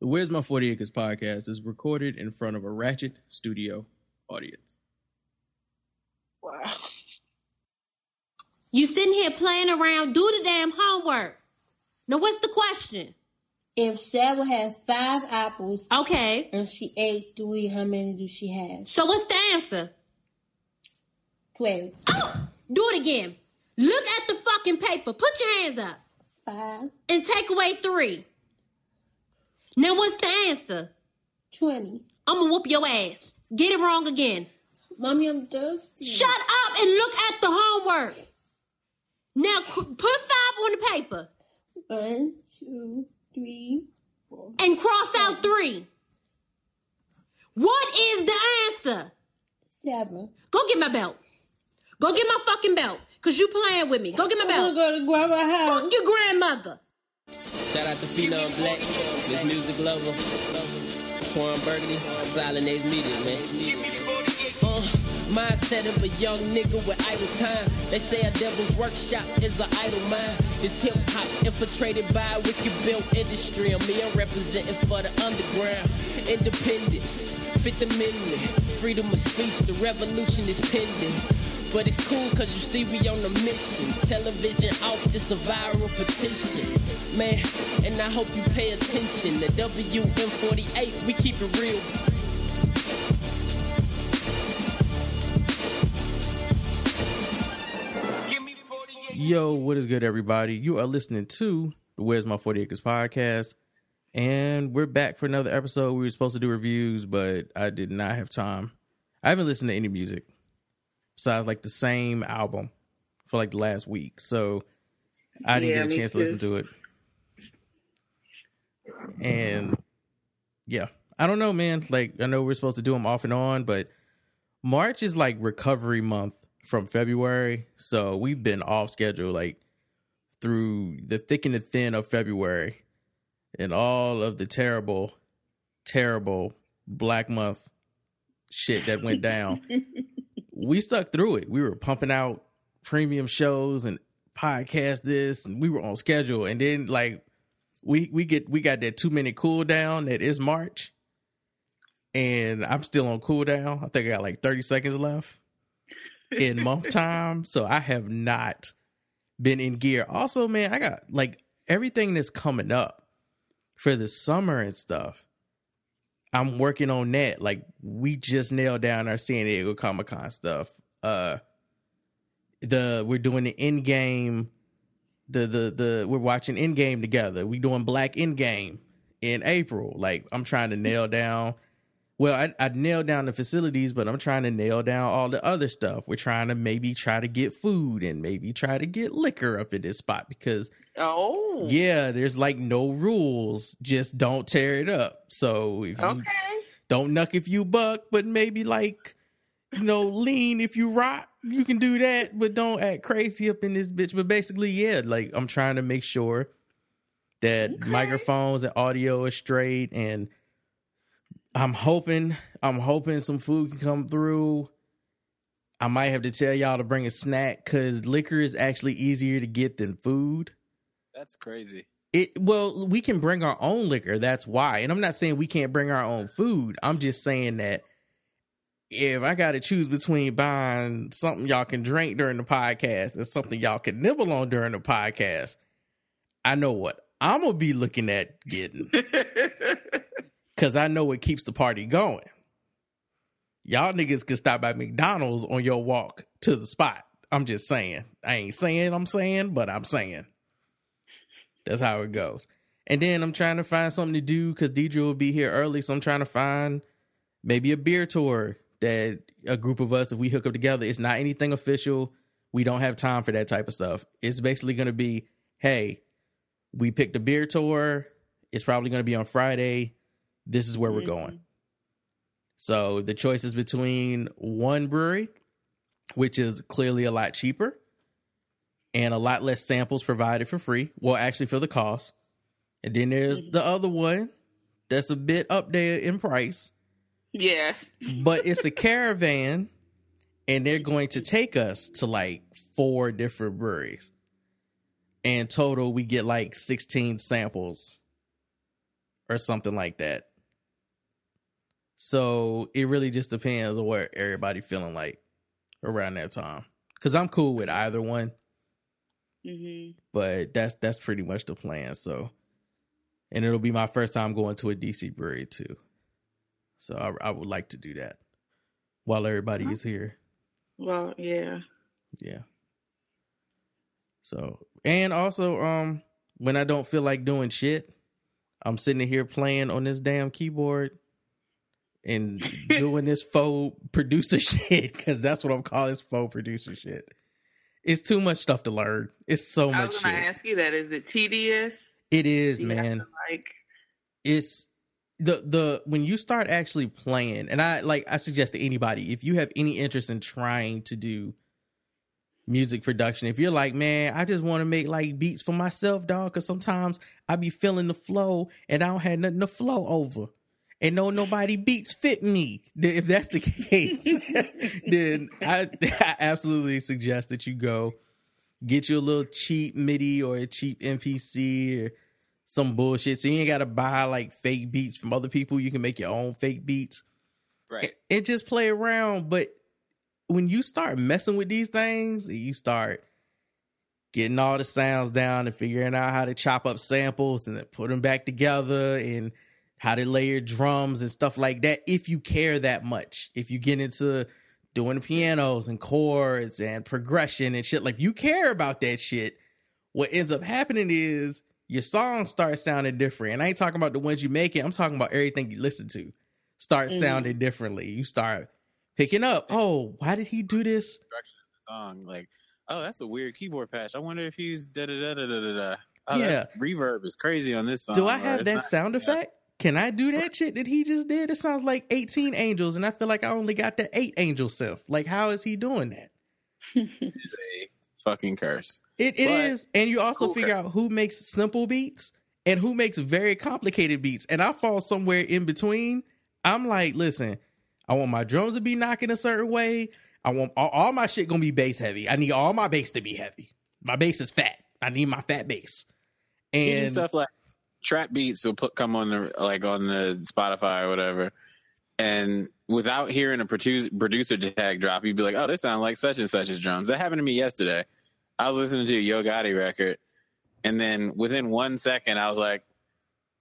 The Where's My 40 Acres podcast is recorded in front of a ratchet studio audience. Wow. You sitting here playing around, do the damn homework. Now, what's the question? If Sarah had five apples Okay, and she ate three, how many do she have? so what's the answer? Twelve. Oh, do it again. Look at the fucking paper. Put your hands up Five. and take away three. Now, what's the answer? Twenty. I'm gonna whoop your ass. Get it wrong again. Mommy, I'm thirsty. Shut up and look at the homework. Now, put five on the paper One, two, three, four. and cross out three. What is the answer? Seven. Go get my belt. Go get my fucking belt. Cause you playing with me. Go get my I'm belt. gonna grab my house. Fuck your grandmother. Shout out to Phenom Blak, Miss Music Lover, Twan Burgundy, SilentX Media, man. Uh, mindset of a young nigga with idle time. They say a devil's workshop is an idle mind. This hip hop infiltrated by a wicked built industry. I'm representing for the underground. Independence, Fifth Amendment, freedom of speech, the revolution is pending. But it's cool cause you see we on a mission. Television off, this a viral petition. Man, and I hope you pay attention. The WM40A, we keep it real. Yo, what is good, everybody? You are listening to the Where's My 40 Acres podcast. And we're back for another episode. We were supposed to do reviews, but I did not have time. I haven't listened to any music besides like the same album for like the last week. So I didn't Yeah, get a chance to listen to it. And yeah, I don't know, man. Like, I know we're supposed to do them off and on, but March is like recovery month from February. So we've been off schedule like through the thick and the thin of February and all of the terrible, terrible Black Month shit that went down. we stuck through it. We were pumping out premium shows and podcast this and we were on schedule. And then like we we get we got that two minute cool down that is March. And I'm still on cooldown. I think I got like 30 seconds left in month time. So I have not been in gear. Also, man, I got like everything that's coming up for the summer and stuff. I'm working on that. Like we just nailed down our San Diego Comic Con stuff. Uh the we're doing the in game the the the we're watching in game together. We doing black in game in April. Like I'm trying to nail down well, I, I nailed down the facilities, but I'm trying to nail down all the other stuff. We're trying to maybe try to get food and maybe try to get liquor up in this spot because Oh. yeah, there's like no rules. Just don't tear it up. So if you Okay. don't nuck if you buck, but maybe like you know lean if you rock. You can do that, but don't act crazy up in this bitch. But basically, yeah, like I'm trying to make sure that microphones and audio is straight and I'm hoping I'm hoping some food can come through. I might have to tell y'all to bring a snack because liquor is actually easier to get than food. That's crazy. It well, we can bring our own liquor. That's why. And I'm not saying we can't bring our own food. I'm just saying that if I got to choose between buying something y'all can drink during the podcast and something y'all can nibble on during the podcast, I know what I'm gonna be looking at getting because I know it keeps the party going. Y'all niggas can stop at McDonald's on your walk to the spot. I'm just saying. I ain't saying I'm saying, but I'm saying. That's how it goes. And then I'm trying to find something to do because Deirdre will be here early. So I'm trying to find maybe a beer tour that a group of us, if we hook up together, it's not anything official. We don't have time for that type of stuff. It's basically going to be, hey, we picked a beer tour. It's probably going to be on Friday. This is where we're mm-hmm. going. So the choice is between one brewery, which is clearly a lot cheaper and a lot less samples provided for free. Well, actually, for the cost. And then there's the other one that's a bit up there in price, yes. but it's a caravan, and they're going to take us to like four different breweries. And total, we get like 16 samples or something like that. So it really just depends on what everybody feeling like around that time. Cause I'm cool with either one, hmm but that's that's pretty much the plan. So, and it'll be my first time going to a DC brewery too. So I, I would like to do that while everybody is here. Well, yeah. Yeah. So and also, um, when I don't feel like doing shit, I'm sitting here playing on this damn keyboard and doing this faux producer shit because that's what I'm calling this faux producer shit. It's too much stuff to learn. It's so I much was gonna shit. ask you that. Is it tedious? It is, man. to, like, it's the the when you start actually playing and i like i suggest to anybody if you have any interest in trying to do music production if you're like man i just want to make like beats for myself dog because sometimes i be feeling the flow and i don't have nothing to flow over and no nobody beats fit me if that's the case then I, I absolutely suggest that you go get you a little cheap midi or a cheap mpc or some bullshit. So you ain't gotta buy like fake beats from other people. You can make your own fake beats Right. and just play around. But when you start messing with these things, you start getting all the sounds down and figuring out how to chop up samples and then put them back together and how to layer drums and stuff like that. If you care that much, if you get into doing pianos and chords and progression and shit, like you care about that shit, what ends up happening is your songs start sounding different. And I ain't talking about the ones you make it, I'm talking about everything you listen to start Mhm. sounding differently. You start picking up, oh, why did he do this? Structure of the song, like, oh, that's a weird keyboard patch. I wonder if he's da da da da da da da. Oh, Yeah. that reverb is crazy on this song. Do I or have it's that not- sound yeah. effect? Can I do that shit that he just did? It sounds like 18 angels, and I feel like I only got the eight angel synth. Like, how is he doing that? It's a fucking curse. It it But- is, and you also Cool figure out who makes simple beats and who makes very complicated beats. And I fall somewhere in between. I'm like, listen, I want my drums to be knocking a certain way. I want all, all my shit gonna be bass heavy. I need all my bass to be heavy. My bass is fat. I need my fat bass. And stuff like trap beats will put come on the like on the Spotify or whatever, and without hearing a producer producer tag drop, you'd be like, "Oh, this sounds like such and such's drums." That happened to me yesterday. I was listening to a Yo Gotti record, and then within one second, I was like,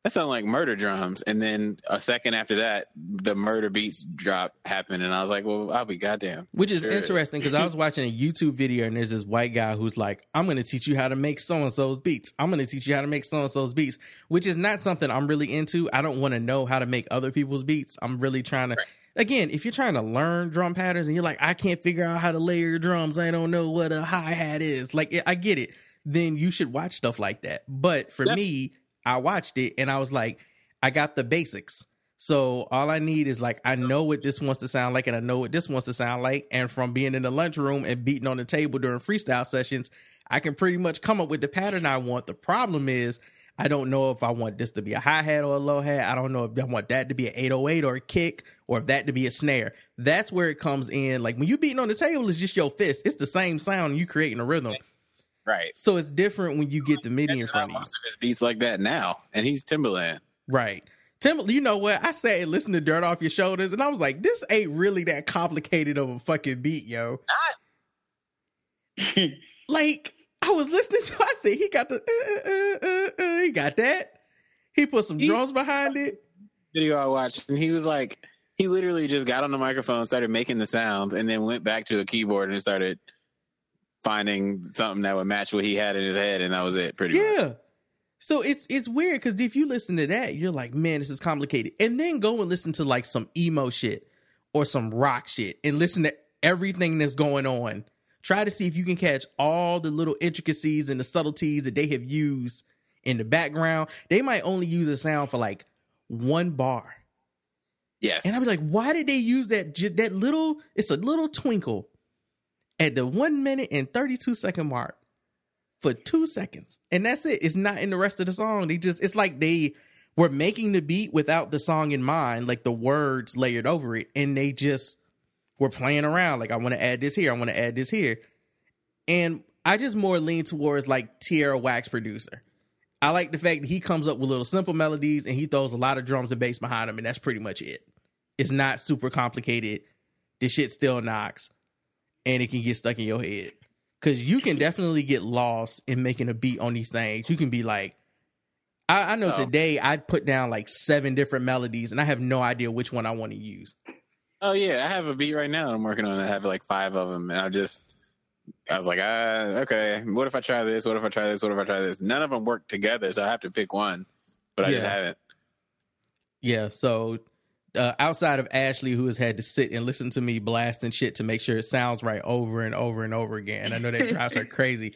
"That sounds like Murda drums." And then a second after that, the Murda Beatz drop happened, and I was like, "Well, I'll be goddamn." Which is Sure. interesting because I was watching a YouTube video and there's this white guy who's like, I'm going to teach you how to make so and so's beats. I'm going to teach you how to make so and so's beats, which is not something I'm really into. I don't want to know how to make other people's beats. I'm really trying to, again, if you're trying to learn drum patterns and you're like, I can't figure out how to layer your drums, I don't know what a hi hat is, like, I get it, then you should watch stuff like that. But for Yep. me, I watched it and I was like, I got the basics. So all I need is like I know what this wants to sound like and I know what this wants to sound like. And from being in the lunchroom and beating on the table during freestyle sessions, I can pretty much come up with the pattern I want. The problem is I don't know if I want this to be a hi hat or a low hat. I don't know if I want that to be an 808 or a kick or if that to be a snare. That's where it comes in. Like when you beating on the table, it's just your fist. It's the same sound you creating a rhythm. Right. So it's different when you get the MIDI in front of you. most of his beats like that now, and he's Timbaland. Right. Tim, you know what? I sat and listened to Dirt Off Your Shoulders, and I was like, this ain't really that complicated of a fucking beat, yo. Not. like, I was listening to I said, he got the, uh, uh, uh, uh, he got that. He put some He- drums behind it. video I watched, and he was like, he literally just got on the microphone, started making the sounds, and then went back to a keyboard and started finding something that would match what he had in his head, and that was it. Pretty much. Yeah. So it's it's weird because if you listen to that, you're like, man, this is complicated. And then go and listen to like some emo shit or some rock shit and listen to everything that's going on. Try to see if you can catch all the little intricacies and the subtleties that they have used in the background. They might only use a sound for like one bar. Yes. And I'd be like, why did they use that that little it's a little twinkle at the one minute and 32 second mark for two seconds. And that's it. It's not in the rest of the song. They just it's like they were making the beat without the song in mind, like the words layered over it, and they just were playing around. Like, I want to add this here, I want to add this here. And I just more lean towards like Tierra Wax producer. I like the fact that he comes up with little simple melodies and he throws a lot of drums and bass behind them, and that's pretty much it. It's not super complicated. This shit still knocks, and it can get stuck in your head. Cause you can definitely get lost in making a beat on these things. You can be like, I, I know Oh. today I'd put down like seven different melodies, and I have no idea which one I want to use. Oh yeah, I have a beat right now that I'm working on. I have like five of them, and I just, I was like, ah, okay. What if I try this? What if I try this? What if I try this? None of them work together, so I have to pick one. But I just haven't. Yeah, so uh, outside of Ashley, who has had to sit and listen to me blasting shit to make sure it sounds right over and over and over again, I know that drives her crazy.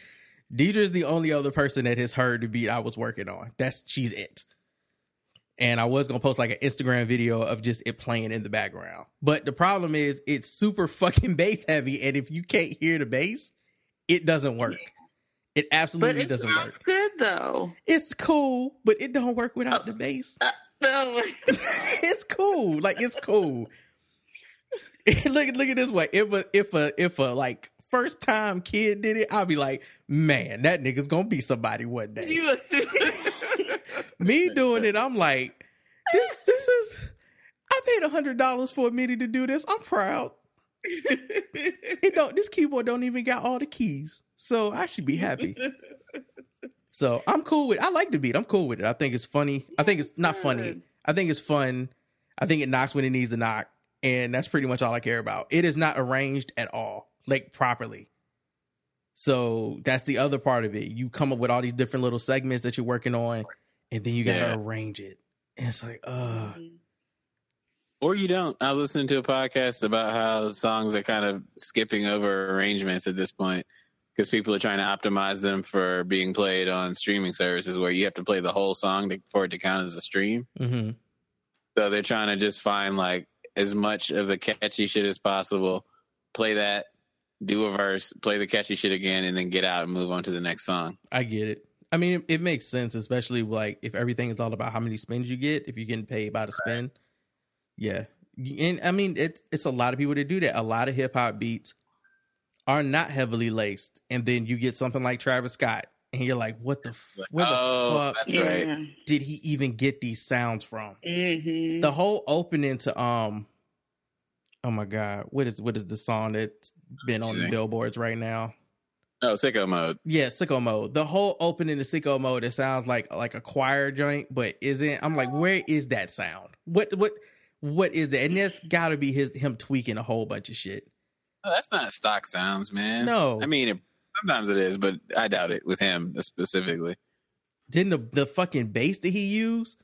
Deirdre is the only other person that has heard the beat I was working on. That's she's it. And I was gonna post like an Instagram video of just it playing in the background. But the problem is it's super fucking bass heavy, and if you can't hear the bass, it doesn't work. It absolutely doesn't work. good though. It's cool, but it don't work without the bass. No, it's cool. Like it's cool. look look at this way. If a if a if a like first time kid did it, I'll be like, man, that nigga's gonna be somebody one day. you. Me doing it, I'm like, this this is I paid a hundred dollars for a MIDI to do this. I'm proud. It don't this keyboard don't even got all the keys. So I should be happy. So I'm cool with I like the beat. I'm cool with it. I think it's funny. I think it's not funny. I think it's fun. I think it knocks when it needs to knock. And that's pretty much all I care about. It is not arranged at all, like properly. So that's the other part of it. You come up with all these different little segments that you're working on, and then you gotta Yeah. arrange it. And it's like, uh Or you don't. I was listening to a podcast about how songs are kind of skipping over arrangements at this point because people are trying to optimize them for being played on streaming services where you have to play the whole song to, for it to count as a stream. hmm So they're trying to just find like as much of the catchy shit as possible, play that, do a verse, play the catchy shit again, and then get out and move on to the next song. I get it. I mean, it, it makes sense, especially like if everything is all about how many spins you get. If you're getting paid by the spin, yeah. And I mean, it's it's a lot of people that do that. A lot of hip hop beats are not heavily laced, and then you get something like Travis Scott, and you're like, "What the f- where the oh, fuck that's right. did he even get these sounds from?" hmm The whole opening to um, oh my god, what is what is the song that's been on the billboards right now? Oh, sicko mode. Yeah, sicko mode. The whole opening to sicko mode, it sounds like like a choir joint, but isn't. I'm like, where is that sound? What what what is that? And that's got to be his him tweaking a whole bunch of shit. Oh, that's not stock sounds, man. No. I mean, it, sometimes it is, but I doubt it with him specifically. Didn't the the fucking bass that he used?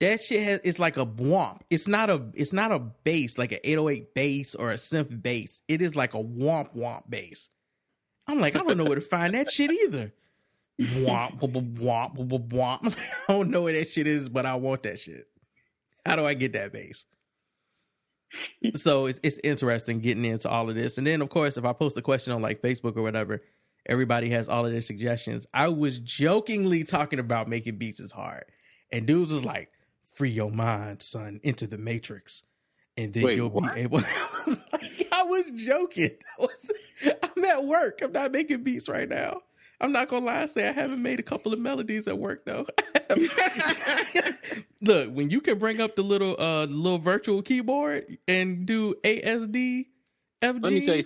That shit has it's like a womp. It's not a it's not a bass like an 808 bass or a synth bass. It is like a womp womp bass. I'm like, I don't know where to find that shit either. Womp womp womp womp womp. I don't know where that shit is, but I want that shit. How do I get that bass? so it's it's interesting getting into all of this. And then of course, if I post a question on like Facebook or whatever, everybody has all of their suggestions. I was jokingly talking about making beats is hard. And dudes was like, free your mind, son, into the matrix. And then Wait, you'll what? be able I was like, I was joking. I was, I'm at work. I'm not making beats right now. I'm not gonna lie and say I haven't made a couple of melodies at work though. Look, when you can bring up the little uh little virtual keyboard and do ASD FG, Let me tell you-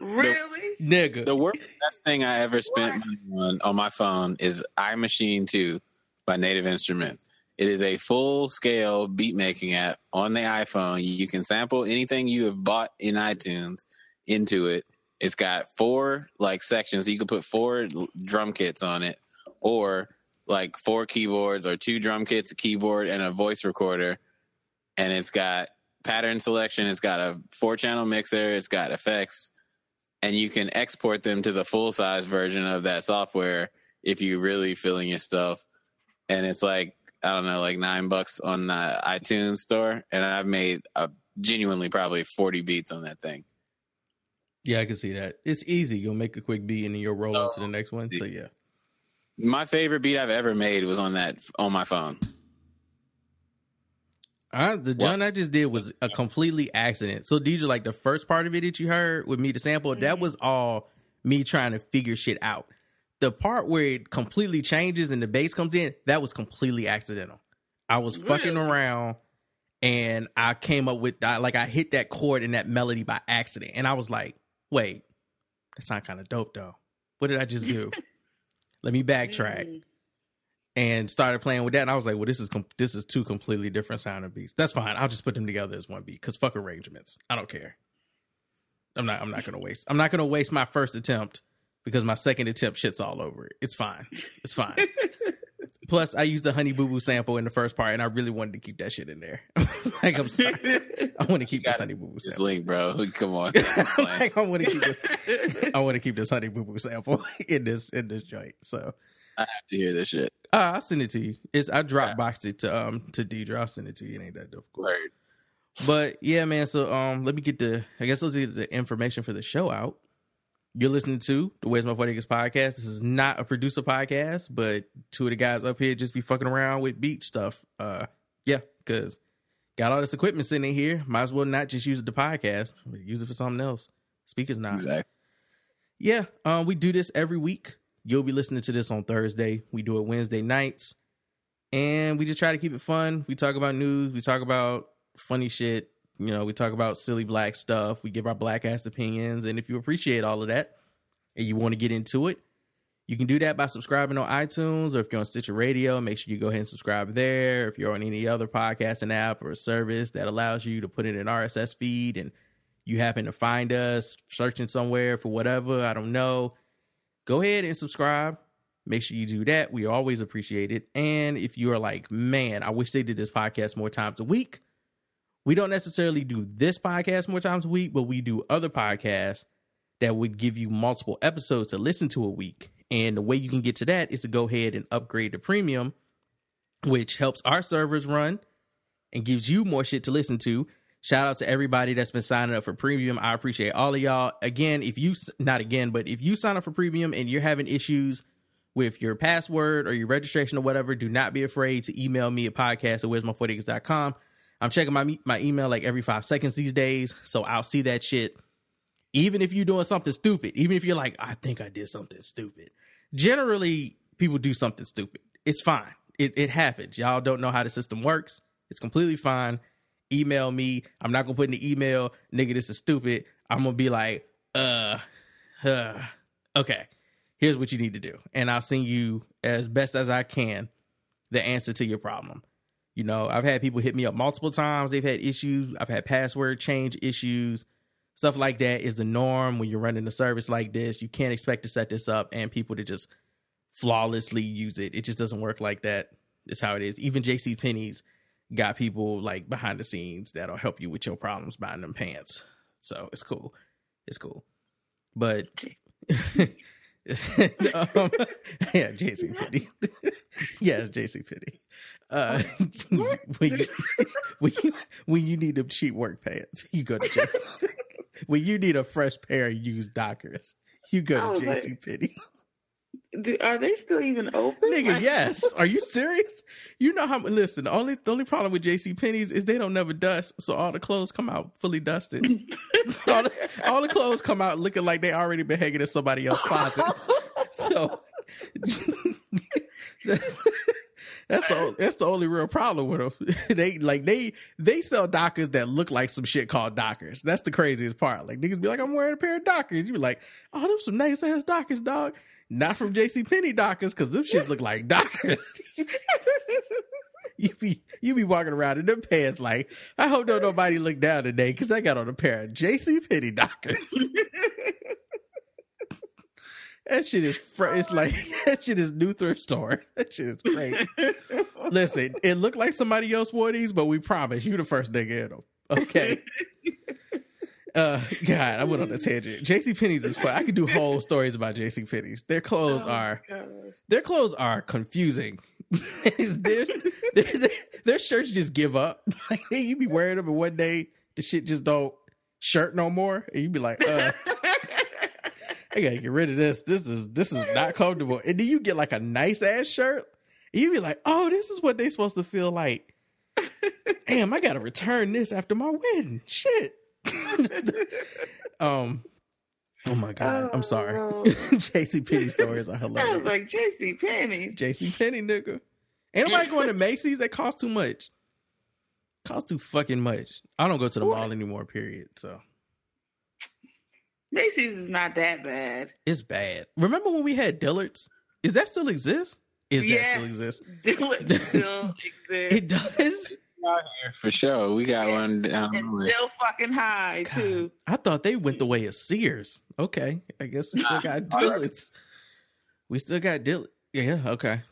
Really? nigga. The worst best thing I ever spent money on on my phone is iMaschine 2 by Native Instruments. It is a full scale beat making app on the iPhone. You can sample anything you have bought in iTunes into it. It's got four like sections. You can put four drum kits on it, or like four keyboards, or two drum kits, a keyboard, and a voice recorder. And it's got pattern selection. It's got a four channel mixer. It's got effects and you can export them to the full size version of that software if you're really feeling your stuff. And it's like I don't know, like nine bucks on the iTunes store, and I've made a genuinely probably forty beats on that thing. Yeah, I can see that. It's easy. You'll make a quick beat and then you'll roll on to the oh, next one. So yeah. My favorite beat I've ever made was on that on my phone. I, the John I just did was a completely accident. So DJ, like the first part of it that you heard with me the sample, that mm-hmm. was all me trying to figure shit out. the part where it completely changes and the bass comes in, that was completely accidental. I was fucking Really? around and I came up with I, like I hit that chord and that melody by accident, and I was like, "Wait, that sound kind of dope though. What did I just do? Let me backtrack." Mm. And started playing with that, and I was like, "Well, this is com- this is two completely different sounding beats. That's fine. I'll just put them together as one beat because fuck arrangements. I don't care. I'm not. I'm not gonna waste. I'm not gonna waste my first attempt because my second attempt shits all over it. It's fine. It's fine. Plus, I used the Honey Boo Boo sample in the first part, and I really wanted to keep that shit in there. like, I'm sorry. I want to keep this Honey Boo Boo sample. link, bro. Come on. like, I want to keep this. I want to keep this Honey Boo Boo sample in this in this joint. So, I have to hear this shit. uh, I'll send it to you. It's I drop boxed it to um to Deirdre. I'll send it to you. It ain't that difficult. Word. But yeah, man. So um, let me get the. I guess let's get the information for the show out. You're listening to the Where's My Forty Acres podcast. This is not a producer podcast, but two of the guys up here just be fucking around with beat stuff. Uh, yeah, because got all this equipment sitting in here. Might as well not just use it to podcast. Use it for something else. Speakers not. Exactly. Yeah, um, we do this every week. You'll be listening to this on Thursday. We do it Wednesday nights, and we just try to keep it fun. We talk about news. We talk about funny shit. You know, we talk about silly black stuff. We give our black ass opinions, and if you appreciate all of that and you want to get into it, you can do that by subscribing on iTunes, or if you're on Stitcher Radio, make sure you go ahead and subscribe there. If you're on any other podcasting app or service that allows you to put in an RSS feed and you happen to find us searching somewhere for whatever, I don't know, go ahead and subscribe. Make sure you do that. We always appreciate it. And if you are like, man, I wish they did this podcast more times a week, we don't necessarily do this podcast more times a week, but we do other podcasts that would give you multiple episodes to listen to a week. And the way you can get to that is to go ahead and upgrade to premium, which helps our servers run and gives you more shit to listen to. Shout out to everybody that's been signing up for premium. I appreciate all of y'all. Again, if you not again, but if you sign up for premium and you're having issues with your password or your registration or whatever, do not be afraid to email me at podcast at com. I'm checking my my email like every five seconds these days, so I'll see that shit. Even if you're doing something stupid, even if you're like, I think I did something stupid. Generally, people do something stupid. It's fine. It, it happens. Y'all don't know how the system works. It's completely fine. Email me. I'm not gonna put in the email, nigga, this is stupid. I'm gonna be like, uh, uh, okay, here's what you need to do. And I'll send you as best as I can the answer to your problem. You know, I've had people hit me up multiple times. They've had issues. I've had password change issues. Stuff like that is the norm when you're running a service like this. You can't expect to set this up and people to just flawlessly use it. It just doesn't work like that. It's how it is. Even JC Penney's got people like behind the scenes that'll help you with your problems buying them pants. So it's cool. It's cool. But um, yeah, JC Penney. yeah, JC Penney. Uh, when you when you when you need them cheap work pants, you go to JC. when you need a fresh pair of used Dockers, you go to like- JC Penney. Do, are they still even open? Nigga, Like- yes. Are you serious? You know how listen, the only the only problem with JC Penney's is they don't never dust, so all the clothes come out fully dusted. all, the, all the clothes come out looking like they already been hanging in somebody else's closet. So that's, that's the that's the only real problem with them. they like they they sell Dockers that look like some shit called Dockers. That's the craziest part. Like niggas be like, I'm wearing a pair of Dockers. You be like, oh, them some nice ass Dockers, dog. Not from JC Penney Dockers, because them shit look like Dockers. you be you be walking around in them pants like, I hope don't nobody look down today because I got on a pair of JC Penney Dockers. that shit is fr- it's like that shit is new thrift store. That shit is great. Listen, it looked like somebody else wore these, but we promise you the first nigga in them. Okay. Uh, God, I went on a tangent. JC Penney's is fun. I could do whole stories about JC Penney's. Their clothes Oh, are gosh. their clothes are confusing. Their, their, their, shirts just give up. Like you be wearing them, and one day the shit just don't shirt no more, and you be like, uh, I gotta get rid of this. This is this is not comfortable. And then you get like a nice ass shirt, and you be like, oh, this is what they supposed to feel like. Damn, I gotta return this after my wedding. Shit. um, Oh my god, I'm Oh, sorry. no. JC Penney stories are hilarious. I was like J.C. Penney. JC Penney nigga. Ain't nobody going to Macy's. That costs too much. Costs too fucking much. I don't go to the What? mall anymore. Period. So Macy's is not that bad. it's bad. Remember when we had Dillard's? Is that still exist? Is that still exist? Dillard still exists. It does. For sure. We got one down and still fucking high God, too. I thought they went the way of Sears. Okay, I guess we still got Dillard's. We still got Dillard. Yeah. Okay.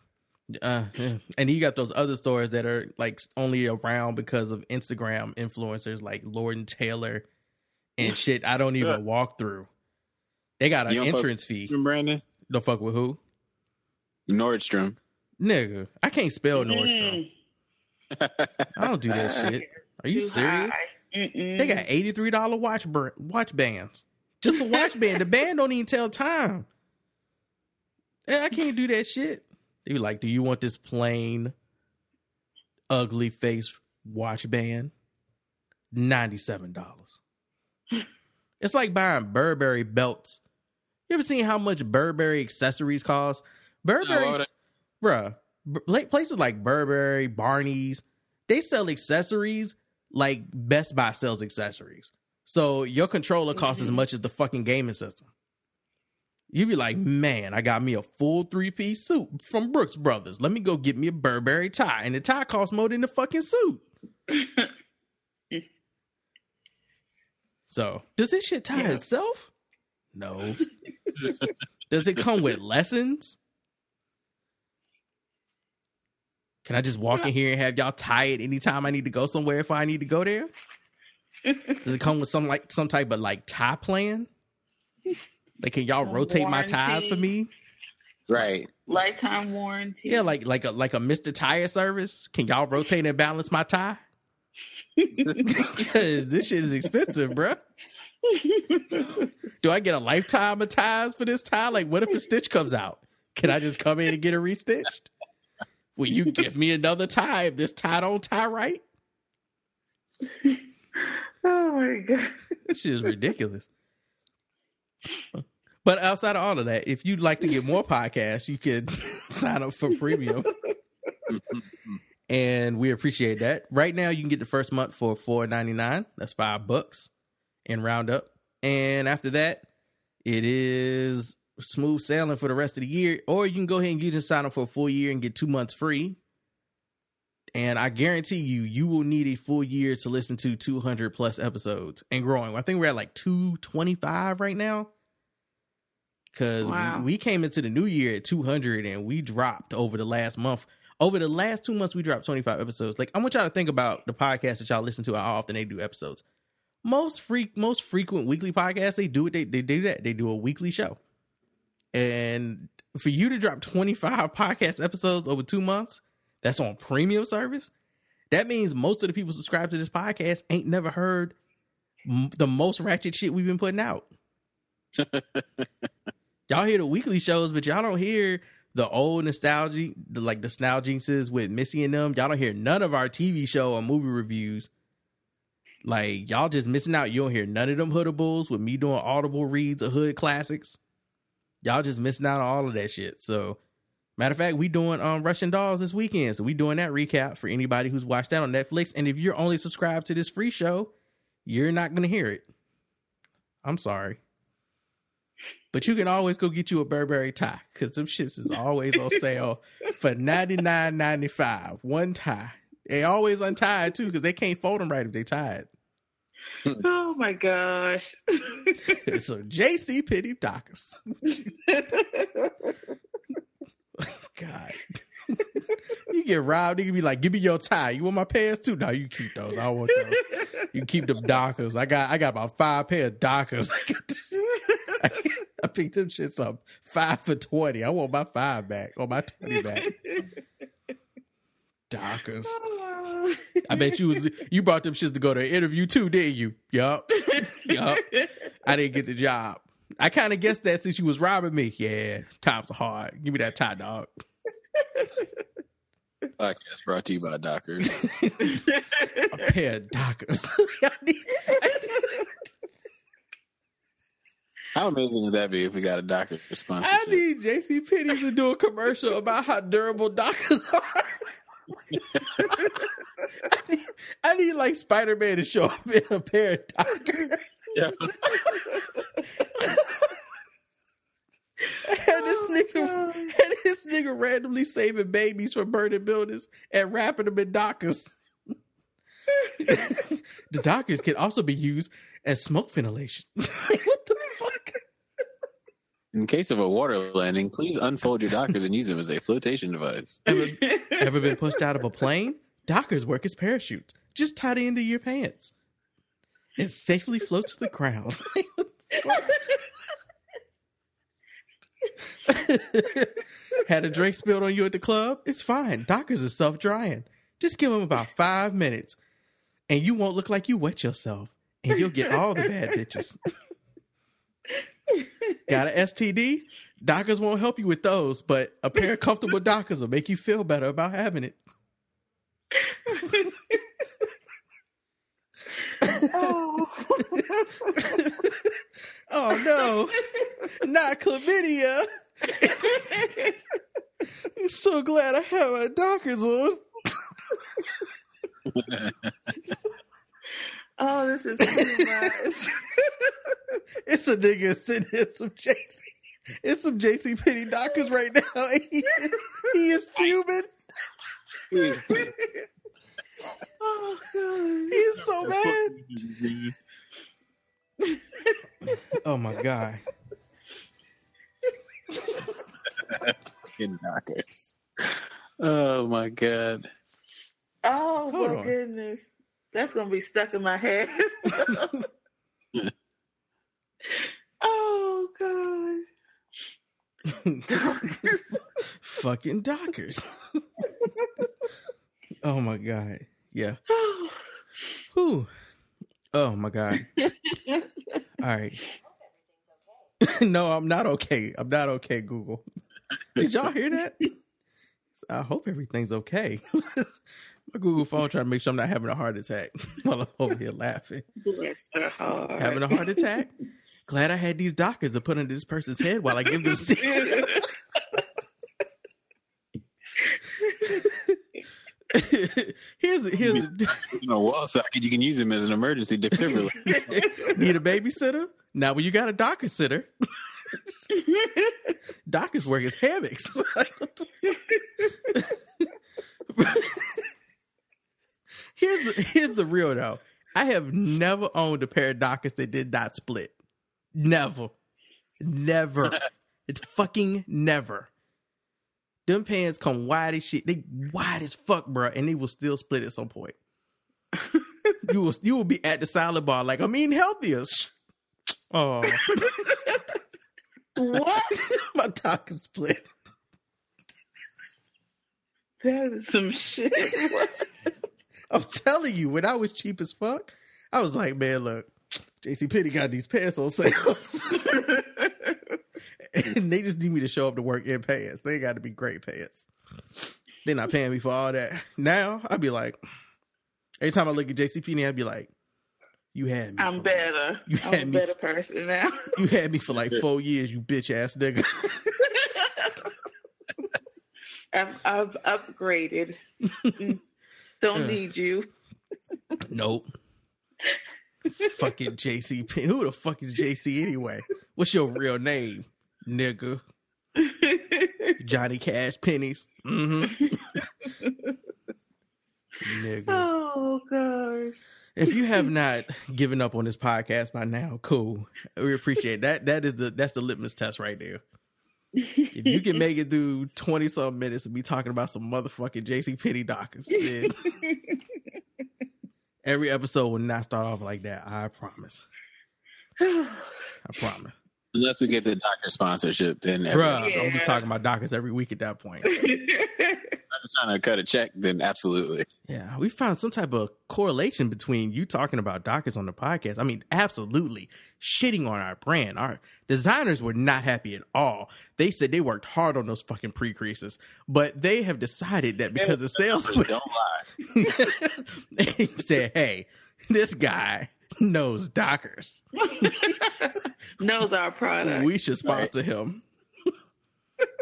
Uh, yeah. and you got those other stores that are like only around because of Instagram influencers like Lord and Taylor and shit. I don't even walk through. They got an You don't fuck- entrance fee. Brandon? Don't fuck with who, Nordstrom. nigga. I can't spell Nordstrom. I don't do that shit. Are you serious? They got eighty three dollar watch br- watch bands. Just the watch band. The band don't even tell time. Yeah, I can't do that shit. They be like, "Do you want this plain, ugly face watch band? Ninety seven dollars." it's like buying Burberry belts. You ever seen how much Burberry accessories cost? Burberry, No, bruh, b- places like Burberry, Barney's, they sell accessories like Best Buy sells accessories. So your controller costs as much as the fucking gaming system. You be like, man, I got me a full three piece suit from Brooks Brothers. Let me go get me a Burberry tie, and the tie costs more than the fucking suit. so, does this shit tie Yeah. itself? No. does it come with lessons? Can I just walk in here and have y'all tie it anytime I need to go somewhere if I need to go there? Does it come with some like some type of like tie plan? Like, can y'all Some rotate my ties for me? Right. Lifetime warranty. Yeah, like like a like a Mister Tire service. Can y'all rotate and balance my tie? Because this shit is expensive, bruh. Do I get a lifetime of ties for this tie? Like, what if a stitch comes out? Can I just come in and get it restitched? Will you give me another tie if this tie don't tie right? oh my god. This shit is ridiculous. But outside of all of that, if you'd like to get more podcasts, you could sign up for premium. And we appreciate that. Right now, you can get the first month for four ninety nine. That's five bucks in roundup. And after that, it is smooth sailing for the rest of the year. Or you can go ahead and you just sign up for a full year and get two months free. And I guarantee you, you will need a full year to listen to 200 plus episodes and growing. I think we're at like 225 right now. Because Wow. we, we came into the new year at 200 and we dropped over the last month. Over the last two months, we dropped 25 episodes. Like, I want y'all to think about the podcast that y'all listen to, how often they do episodes. Most freak, most frequent weekly podcasts, they do it. They, they do that. They do a weekly show. And for you to drop 25 podcast episodes over two months, that's on premium service. That means most of the people subscribed to this podcast ain't never heard m- the most ratchet shit we've been putting out. y'all hear the weekly shows, but y'all don't hear the old nostalgia, like the like nostalgics with Missy and them. Y'all don't hear none of our TV show or movie reviews. Like y'all just missing out. You don't hear none of them hoodables with me doing audible reads of hood classics. Y'all just missing out on all of that shit. So Matter of fact, we doing um Russian Dolls this weekend, so we doing that recap for anybody who's watched that on Netflix. And if you're only subscribed to this free show, you're not gonna hear it. I'm sorry, but you can always go get you a Burberry tie because them shits is always on sale for ninety nine ninety five. One tie, they always untied too because they can't fold them right if they tied. Oh my gosh. so JC Pity Dockers, God. You get robbed, nigga be like, give me your tie. You want my pants too? No, you keep those. I want those. You keep them Dockers. I got I got about five pair of Dockers. I, I picked them shits up five for twenty. I want my five back or my twenty back. Dockers. I bet you was you brought them shits to go to an interview too, didn't you? Yup. Yup. I didn't get the job. I kind of guessed that since you was robbing me. Yeah, times are hard. Give me that tie, dog. Podcast brought to you by Dockers. A pair of Dockers. How amazing would that be if we got a Docker sponsorship? I need JC Penney to do a commercial about how durable Dockers are. I, need, I need like Spider Man to show up in a pair of Dockers. Yeah. and this oh, nigga, and this nigga randomly saving babies from burning buildings and wrapping them in Dockers. the Dockers can also be used as smoke ventilation. like, what the fuck? In case of a water landing, please unfold your Dockers and use them as a flotation device. Ever, ever been pushed out of a plane? Dockers work as parachutes. Just tie it into your pants and safely float to the ground. Had a drink spilled on you at the club? It's fine. Dockers is self drying. Just give them about five minutes and you won't look like you wet yourself and you'll get all the bad bitches. Got an STD? Dockers won't help you with those, but a pair of comfortable Dockers will make you feel better about having it. oh. Oh no, not chlamydia. I'm so glad I have my Dockers on. oh, this is too much. It's a nigga sitting in some JC. It's some JC Penney Dockers right now. He is, he is fuming. oh god. He is so mad. Oh my god. Fucking Dockers. Oh my god. Oh Hold my on. goodness. That's gonna be stuck in my head. oh god. Fucking Dockers. oh my god. Yeah. Whew. Oh my god. All right. no, I'm not okay. I'm not okay, Google. Did y'all hear that? I hope everything's okay. My Google phone trying to make sure I'm not having a heart attack while I'm over here laughing. Heart. Having a heart attack? Glad I had these Dockers to put under this person's head while I give them here's here's You know, wall socket, you can use them as an emergency defibrillator. need a babysitter. Now when you got a docker sitter, dockers work as hammocks. Here's the here's the real though. I have never owned a pair of dockers that did not split. Never. Never. it's fucking never. Them pants come wide as shit. They wide as fuck, bro, and they will still split at some point. you will you will be at the salad bar like I'm eating healthier. Oh, what? my docker split. That is some shit. I'm telling you, when I was cheap as fuck, I was like, man, look, JC Penney got these pants on sale. and they just need me to show up to work in pants. They got to be great pants. They're not paying me for all that. Now I'd be like, every time I look at JC Penney, I'd be like, you had me. I'm for- better. You I'm had a me better person now. You had me for like four years, you bitch ass nigga. I've, I've upgraded. Don't need you. nope. Fucking JC Penney. Who the fuck is JC anyway? What's your real name, nigga? Johnny Cash Pennies. Mm-hmm. nigga. oh gosh. If you have not given up on this podcast by now, cool. We appreciate that. That is the that's the litmus test right there. If you can make it through twenty some minutes and be talking about some motherfucking JC Penney Dockers, then every episode will not start off like that. I promise. I promise. Unless we get the Docker sponsorship, then Bruh, every- I'm be talking about Dockers every week at that point. I'm trying to cut a check, then absolutely. Yeah, we found some type of correlation between you talking about Dockers on the podcast. I mean, absolutely shitting on our brand. Our designers were not happy at all. They said they worked hard on those fucking pre creases, but they have decided that because the sales Don't lie. they said, hey, this guy knows Dockers. Knows our product. We should sponsor him.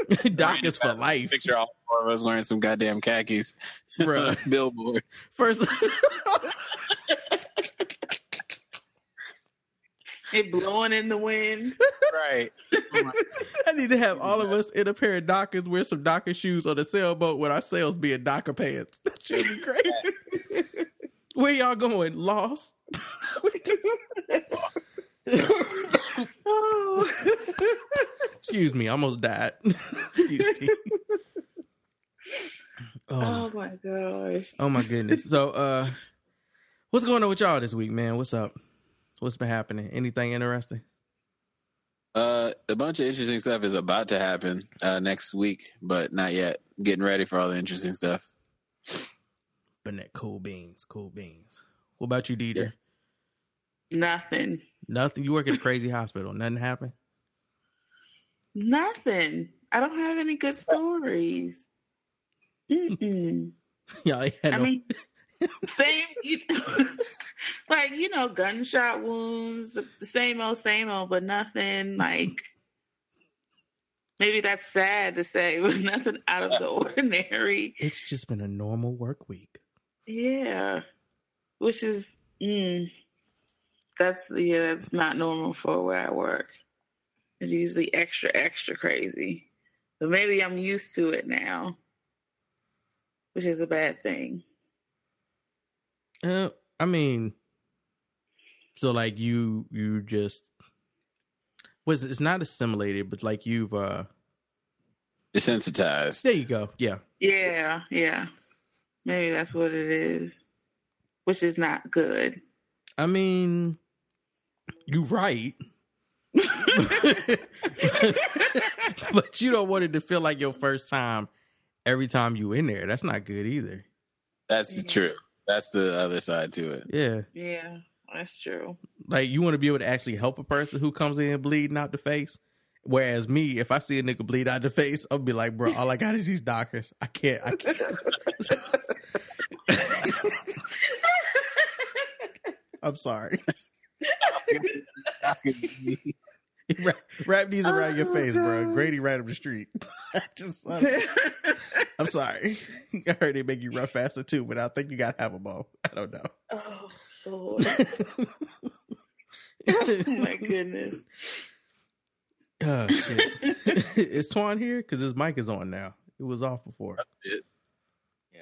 Dockers for life, Picture all four of us wearing some goddamn khakis. Bruh. Billboard. First, it blowing in the wind. Right. I need to have all of us in a pair of Dockers, wear some Docker shoes on a sailboat with our sails being Docker pants. That should be great. Where y'all going? Lost? Oh. Excuse me, I almost died. Excuse me. Oh, oh my gosh. oh my goodness. So uh what's going on with y'all this week, man? What's up? What's been happening? Anything interesting? Uh, a bunch of interesting stuff is about to happen uh, next week, but not yet. Getting ready for all the interesting stuff. Burnett, cool beans, cool beans. What about you, Deirdre? Nothing. Nothing. You work at a crazy hospital. Nothing happened? Nothing. I don't have any good stories. Mm-mm. Y'all had I no mean, same, you, like you know, gunshot wounds, the same old, same old, but nothing like. Maybe that's sad to say, but nothing out of the ordinary. it's just been a normal work week. Yeah, which is, mm, that's yeah, that's not normal for where I work. It's usually extra, extra crazy, but maybe I'm used to it now, which is a bad thing. Uh, I mean, so like you, you just was it's not assimilated, but like you've uh, Desensitized. there you go, yeah. Yeah, yeah. Maybe that's what it is, which is not good. I mean, you're right, but you don't want it to feel like your first time every time you in there. That's not good either. That's Yeah. true. That's the other side to it. Yeah, Yeah, that's true. like you want to be able to actually help a person who comes in bleeding out the face. Whereas me, if I see a nigga bleed out the face, I'll be like, bro, all I got is these Dockers. I can't, I can't. I'm sorry. wrap, wrap these around your Oh, face, bro. Grady right up the street. I just, I'm, uh, I'm sorry. I heard they make you run faster too, but I think you gotta have them all. I don't know. oh, Lord. oh, my goodness. oh shit. is Twan here? Because his mic is on now. It was off before. Yeah,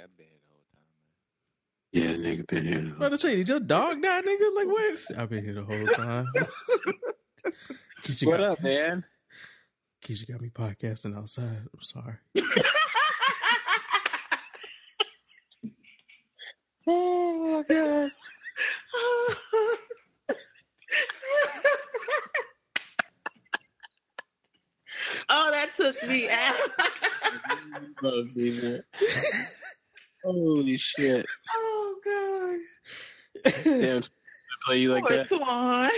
I've been here the whole time, man. Yeah, nigga been here. I'm about to say, did your dog die, nigga? Like what? I've been here the whole time. Keisha What got, up, man? Keisha got me podcasting outside. I'm sorry. Oh my god. oh, that took me out. Holy shit! oh, God. Damn, play you like Poor that. Twan.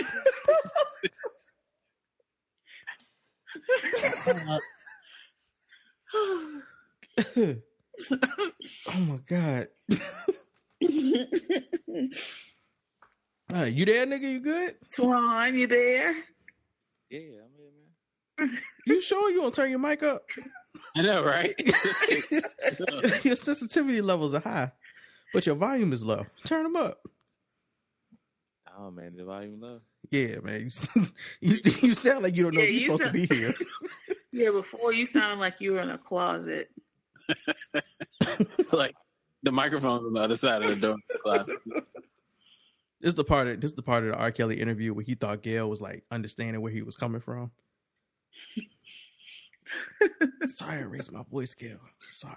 oh my god. All right, you there, nigga? You good? Twan, you there? Yeah, I'm here, man. You sure you want to turn your mic up? I know, right? your sensitivity levels are high, but your volume is low. Turn them up. Oh man, the volume low. Yeah, man. You, you, you sound like you don't know Yeah, if you're you supposed to be here. Yeah, before you sounded like you were in a closet. like the microphone's on the other side of the door. Closet. This is the part of this is the part of the R. Kelly interview where he thought Gayle was like understanding where he was coming from. Sorry, I raised my voice, Gayle. Sorry.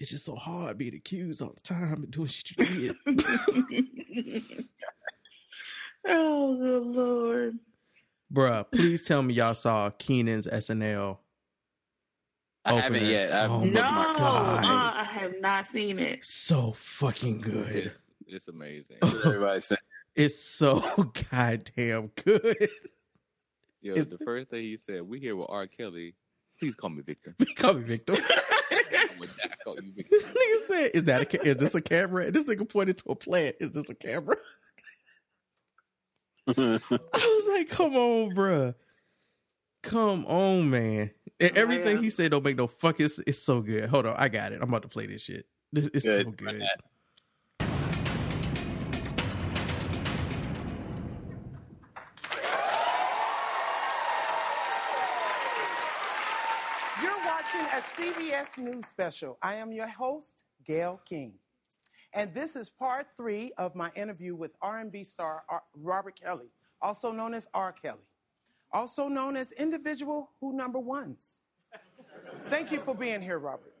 It's just so hard being accused all the time and doing shit you did. oh, good Lord. Bruh, please tell me y'all saw Kenan's SNL. I haven't yet. I've Oh No, my. God. uh, I have not seen it. So fucking good. It's, it's amazing. That's what Everybody's saying. It's so goddamn good. Yo, It's- the first thing he said, "We here with R. Kelly. Please call me Victor." Call me Victor. I'm with that. I call you This nigga said, "Is that a is this a camera?" And this nigga pointed to a plant. Is this a camera? I was like, come on, bruh. Come on, man. And everything he said don't make no fuck. It's, it's so good. Hold on, I got it. I'm about to play this shit. This it's Good. so good. CBS News special. I am your host, Gayle King. And this is part three of my interview with R&B star uh, Robert Kelly, also known as R. Kelly, also known as individual who number ones. Thank you for being here, Robert.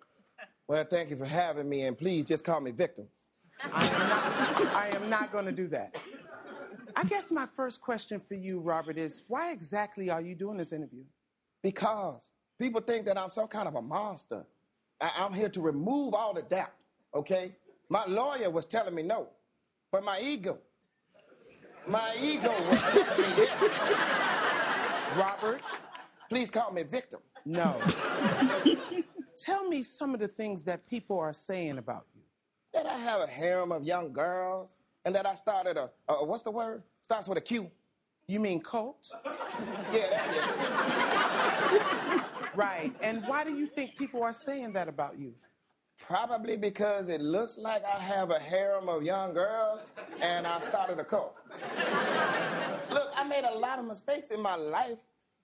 Well, thank you for having me, and please just call me victim. I am not going to do that. I guess my first question for you, Robert, is why exactly are you doing this interview? Because people think that I'm some kind of a monster. I- I'm here to remove all the doubt, okay? My lawyer was telling me no, but my ego, my ego was telling me yes. Robert, Please call me victim. no. Tell me some of the things that people are saying about you. That I have a harem of young girls, and that I started a, a what's the word? Starts with a Q. You mean cult? Yeah, that's it. Right. And why do you think people are saying that about you? Probably because it looks like I have a harem of young girls and I started a cult. Look, I made a lot of mistakes in my life.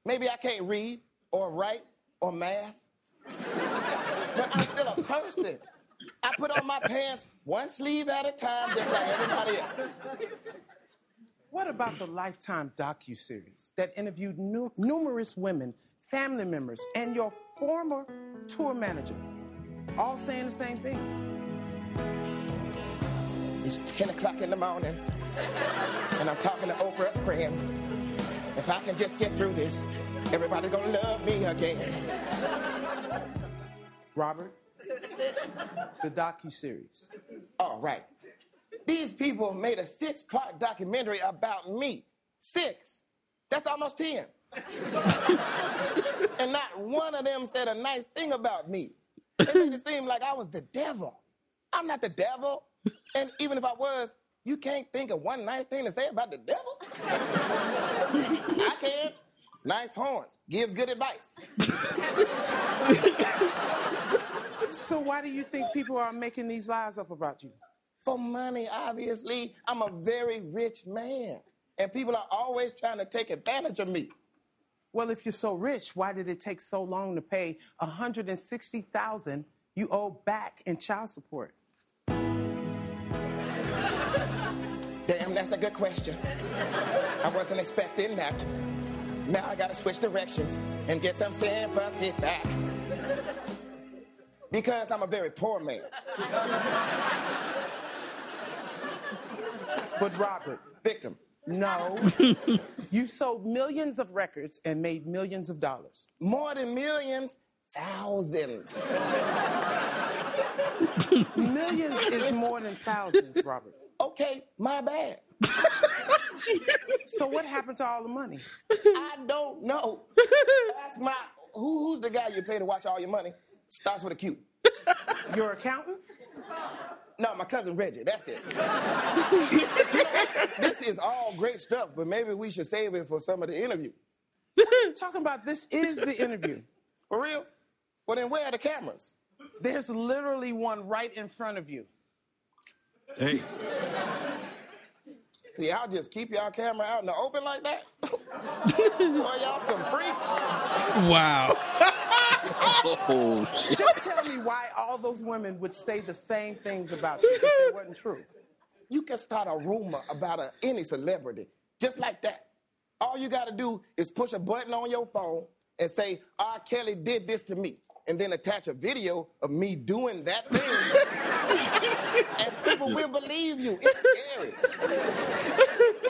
Maybe I can't read or write or math, but I'm still a person. I put on my pants one sleeve at a time, just like everybody else. What about the Lifetime docu-series that interviewed nu- numerous women, family members, and your former tour manager, all saying the same things? It's 10 o'clock in the morning, and I'm talking to Oprah's friend. If I can just get through this, everybody's gonna love me again. Robert, the docu-series. All right. These people made a six part documentary about me. Six. That's almost 10. and not one of them said a nice thing about me. They made it seem like I was the devil. I'm not the devil. And even if I was, you can't think of one nice thing to say about the devil? I can. Nice horns. Gives good advice. So why do you think people are making these lies up about you? For money, obviously. I'm a very rich man. And people are always trying to take advantage of me. Well, if you're so rich, why did it take so long to pay 160,000 you owe back in child support? Damn, that's a good question. I wasn't expecting that. Now I gotta switch directions and get some sympathy back. Because I'm a very poor man. But Robert, Victim. No. you sold millions of records and made millions of dollars. More than millions, thousands. Millions is more than thousands, Robert. Okay, my bad. So what happened to all the money? I don't know. Ask my who, who's the guy you pay to watch all your money? Starts with a Q. Your accountant? No, my cousin Reggie. That's it. this is all great stuff, but maybe we should save it for some of the interview. Talking about this is the interview. For real? Well, then where are the cameras? There's literally one right in front of you. Hey, See, I'll just keep y'all camera out in the open like that. Boy, y'all some freaks. wow. Oh, shit. Just tell me why all those women would say the same things about you if it wasn't true. You can start a rumor about a, any celebrity just like that. All you got to do is push a button on your phone and say, R. Kelly did this to me, and then attach a video of me doing that thing. and people will believe you. It's scary.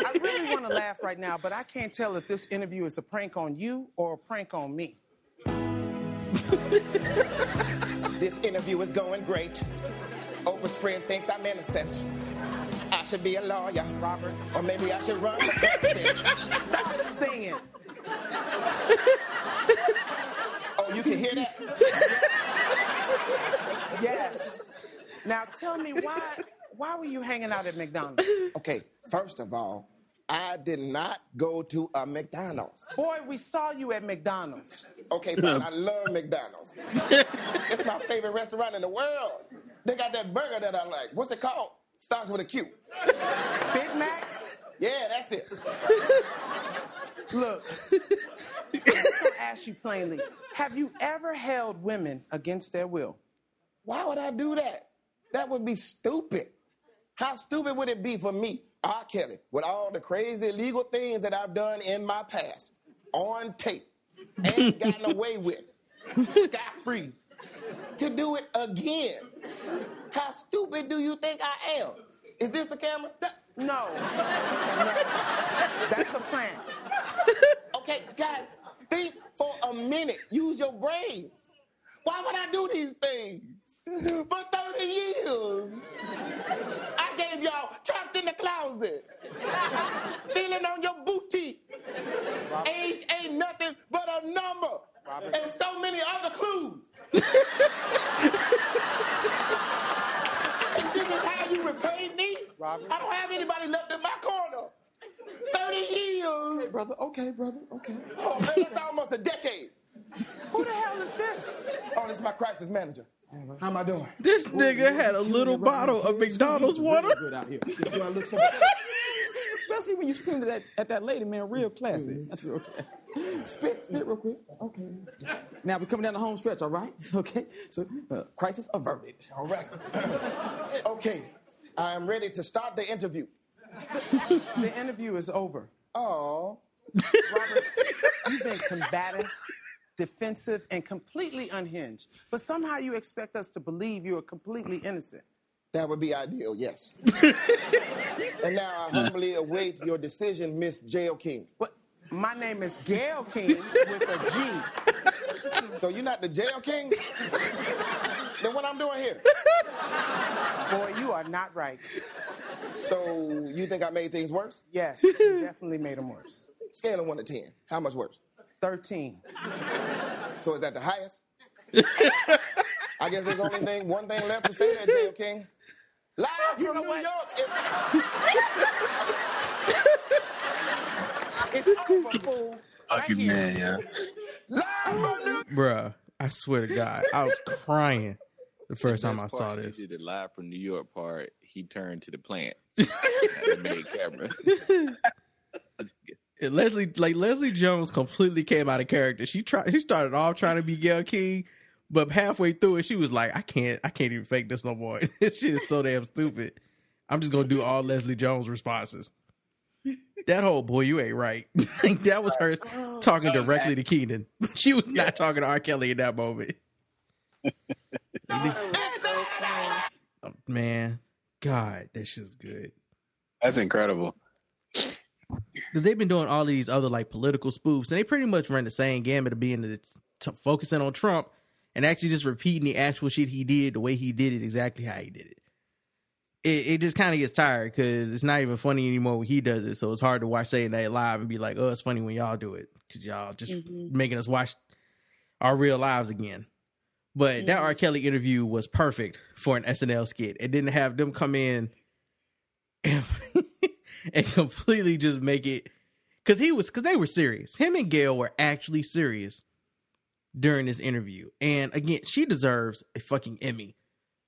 I really want to laugh right now, but I can't tell if this interview is a prank on you or a prank on me. This interview is going great. Oprah's friend thinks I'm innocent. I should be a lawyer, Robert, or maybe I should run for president. stop singing. Oh, you can hear that? Yes. Now tell me why why were you hanging out at McDonald's? Okay, first of all, I did not go to a McDonald's. Boy, we saw you at McDonald's. Okay, fine. I love McDonald's. it's my favorite restaurant in the world. They got that burger that I like. What's it called? Starts with a Q. Big Macs? Yeah, that's it. Look, I'm just gonna ask you plainly. Have you ever held women against their will? Why would I do that? That would be stupid. How stupid would it be for me, R. Kelly, with all the crazy illegal things that I've done in my past, on tape, and gotten away with, scot free, to do it again? How stupid do you think I am? Is this the camera? No. no. That's the plan. Okay, guys, think for a minute. Use your brains. Why would I do these things? For 30 years. I gave y'all trapped in the closet. Feeling on your booty. Age ain't nothing but a number. And so many other clues. And this is how you repay me? Robert. I don't have anybody left in my corner. 30 years. Brother, okay, brother, okay. Oh, man, that's almost a decade. Who the hell is this? Oh, this is my crisis manager. How am I doing? This nigga had a little bottle of McDonald's water. Good out here. Do I look so Especially when you screamed at that, at that lady, man, real classy. That's real classy. Spit, spit real quick. Okay. Now we're coming down the home stretch, all right? Okay. So, uh, crisis averted. All right. okay, I am ready to start the interview. The interview is over. Oh, Robert, you've been combative, defensive, and completely unhinged. But somehow you expect us to believe you are completely innocent. that would be ideal, yes. and now I humbly await your decision, Miss Jail King. What? My name is Gayle King with a G. So you're not the Jail King? then what I'm doing here? Boy, you are not right. So you think I made things worse? Yes, you definitely made them worse. Scale of one to ten. How much worse? 13. So is that the highest? I guess there's only thing one thing left to say there, Jail King. Live from New York. It's over, fool. Fucking man, yeah. Live from New Bruh, I swear to God, I was crying the first time I saw this. He did the live from New York part. He turned to the plant. Had the big camera. And Leslie, like Leslie Jones, completely came out of character. She tried. She started off trying to be Gayle King, but halfway through it, she was like, "I can't. I can't even fake this no more. this shit is so damn stupid. I'm just gonna do all Leslie Jones responses." That whole boy, you ain't right. That was her talking directly to Kenan. She was not talking to R. Kelly in that moment. Oh, man, God, that shit's good. That's incredible. Because they've been doing all these other like political spoofs, and they pretty much run the same gamut of being the, t- focusing on Trump and actually just repeating the actual shit he did the way he did it exactly how he did it. It, it just kind of gets tired because it's not even funny anymore when he does it. So it's hard to watch Saturday Night Live and be like, "Oh, it's funny when y'all do it," because y'all just mm-hmm. making us watch our real lives again. But that mm-hmm. R. Kelly interview was perfect for an SNL skit. It didn't have them come in and, and completely just make it because he was because they were serious. Him and Gayle were actually serious during this interview, and again, she deserves a fucking Emmy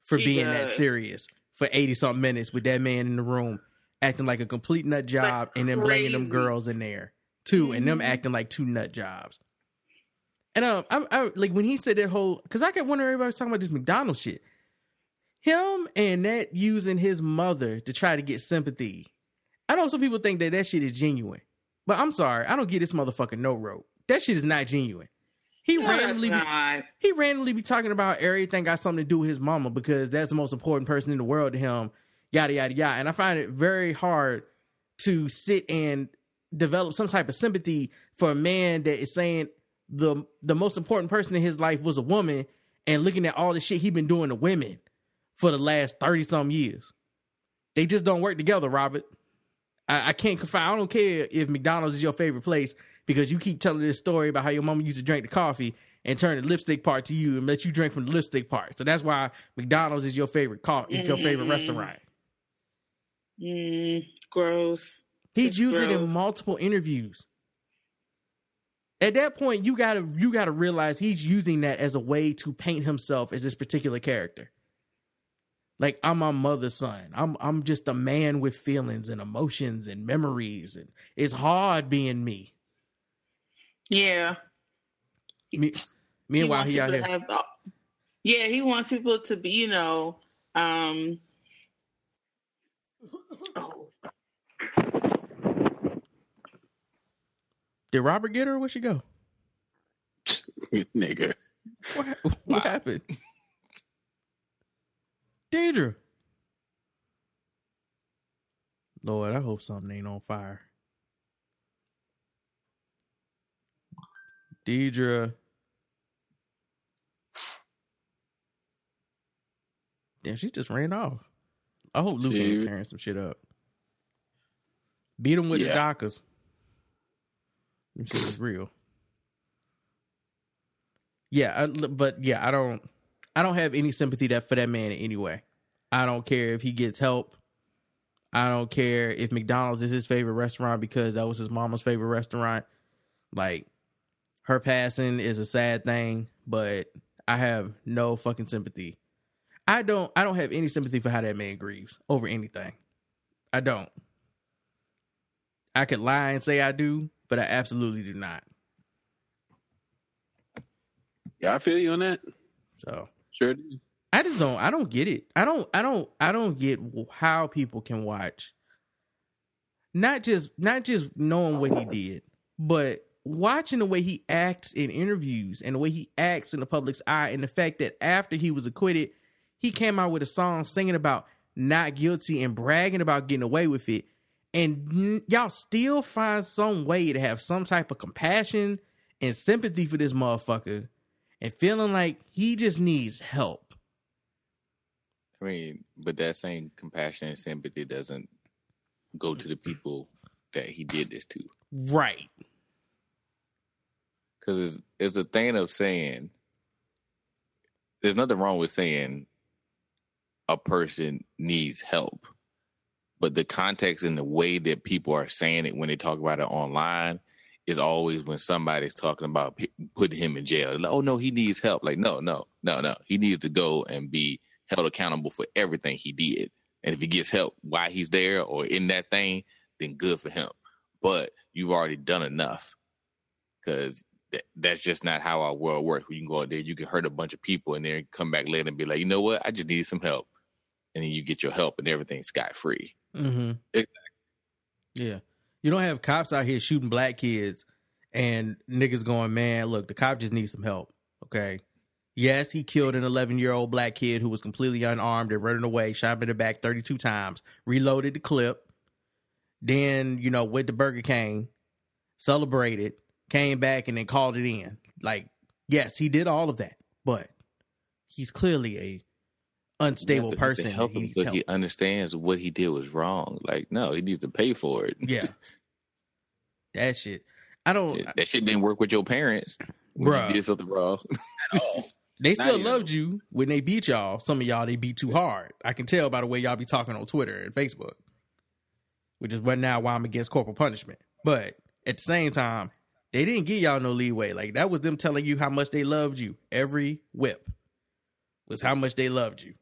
for She being that serious for eighty something minutes with that man in the room acting like a complete nut job, and then bringing them girls in there too, and them acting like two nut jobs. And um, I, I like when he said that whole because I kept wondering everybody was talking about this McDonald's shit. Him and that using his mother to try to get sympathy. I know some people think that that shit is genuine, but I'm sorry, I don't get this motherfucker no rope. That shit is not genuine. He No, randomly be, he randomly be talking about everything got something to do with his mama because that's the most important person in the world to him. Yada yada yada. And I find it very hard to sit and develop some type of sympathy for a man that is saying the the most important person in his life was a woman and looking at all the shit he been doing to women for the last 30 some years. They just don't work together, Robert. I, I can't confide. I don't care if McDonald's is your favorite place because you keep telling this story about how your mama used to drink the coffee and turn the lipstick part to you and let you drink from the lipstick part. So that's why McDonald's is your favorite co- is your favorite Mm. restaurant. Mm, gross. He's It's used it in multiple interviews. At that point, you gotta you gotta realize he's using that as a way to paint himself as this particular character. Like I'm my mother's son. I'm I'm just a man with feelings and emotions and memories, and it's hard being me. Yeah. me meanwhile, wants he, out here. have- yeah, he wants people to be, you know, um, Did Robert get her? Where'd she go? Nigga. What, what happened? Deirdre. Lord, I hope something ain't on fire. Deirdre. Damn, she just ran off. I hope Luke ain't tearing some shit up. Beat him with the Yeah. Dockers. Them shit was real. Yeah, I, but yeah, I don't, I don't have any sympathy that for that man anyway. I don't care if he gets help. I don't care if McDonald's is his favorite restaurant because that was his mama's favorite restaurant. Like, her passing is a sad thing, but I have no fucking sympathy. I don't, I don't have any sympathy for how that man grieves over anything. I don't. I could lie and say I do, but I absolutely do not. Yeah, I feel you on that. So Sure. I just don't. I don't get it. I don't. I don't. I don't get how people can watch. Not just not just knowing what he did, but watching the way he acts in interviews and the way he acts in the public's eye, and the fact that after he was acquitted, he came out with a song singing about not guilty and bragging about getting away with it, and y'all still find some way to have some type of compassion and sympathy for this motherfucker, and feeling like he just needs help. I mean, but that same compassion and sympathy doesn't go to the people that he did this to. Right. Because it's, it's a thing of saying, there's nothing wrong with saying a person needs help. But the context and the way that people are saying it when they talk about it online is always when somebody's talking about p- putting him in jail. Like, oh, no, he needs help. Like, no, no, no, no. He needs to go and be held accountable for everything he did. And if he gets help while he's there or in that thing, then good for him. But you've already done enough because th- that's just not how our world works. When you can go out there, you can hurt a bunch of people and then come back later and be like, you know what? I just need some help. And then you get your help and everything's scot free. Mm-hmm. Exactly. Yeah. You don't have cops out here shooting black kids and niggas going, man, look, the cop just needs some help. Okay. Yes, he killed an 11 year old black kid who was completely unarmed and running away, shot him in the back 32 times, reloaded the clip, then, you know, went to Burger King, celebrated, came back, and then called it in. Like, yes, he did all of that, but he's clearly a unstable You have to- you have to person. help he him needs so help. he understands what he did was wrong. Like, no, he needs to pay for it. Yeah. that shit. I don't. that shit didn't work with your parents. bro. You did something wrong. They Not still even. loved you when they beat y'all. Some of y'all they beat too hard. I can tell by the way y'all be talking on Twitter and Facebook, which is what now why I'm against corporal punishment. But at the same time, they didn't give y'all no leeway. Like that was them telling you how much they loved you. Every whip was how much they loved you.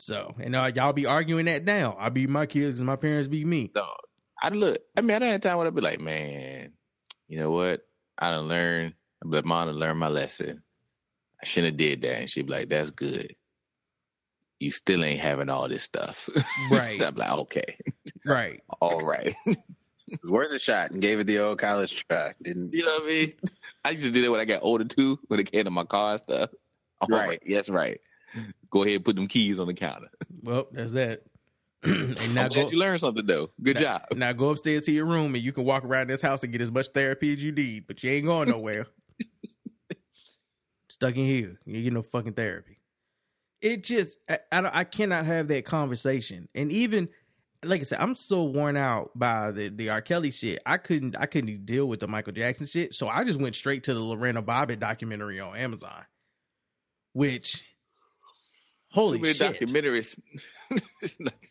So and uh, y'all be arguing that now. I be my kids and my parents be me. No, I look. I mean, I done had time when I'd be like, man, you know what? I done learned. I'm like, mom, I learned my lesson. I shouldn't have did that. And she'd be like, that's good. You still ain't having all this stuff. Right. I'm like, okay. Right. All right. It was worth a shot and gave it the old college try. Didn't You know what I mean? I used to do that when I got older too, when it came to my car and stuff. Oh, Right. right. Yes, right. Go ahead and put them keys on the counter. Well, that's that. and now go you learned something though. Good now, job. Now go upstairs to your room and you can walk around this house and get as much therapy as you need, but you ain't going nowhere. Stuck in here, you get no fucking therapy. It just, I, I, don't- I cannot have that conversation. And even, like I said, I'm so worn out by the the R. Kelly shit. I couldn't, I couldn't deal with the Michael Jackson shit. So I just went straight to the Lorena Bobbitt documentary on Amazon, which Holy Too many shit. documentaries.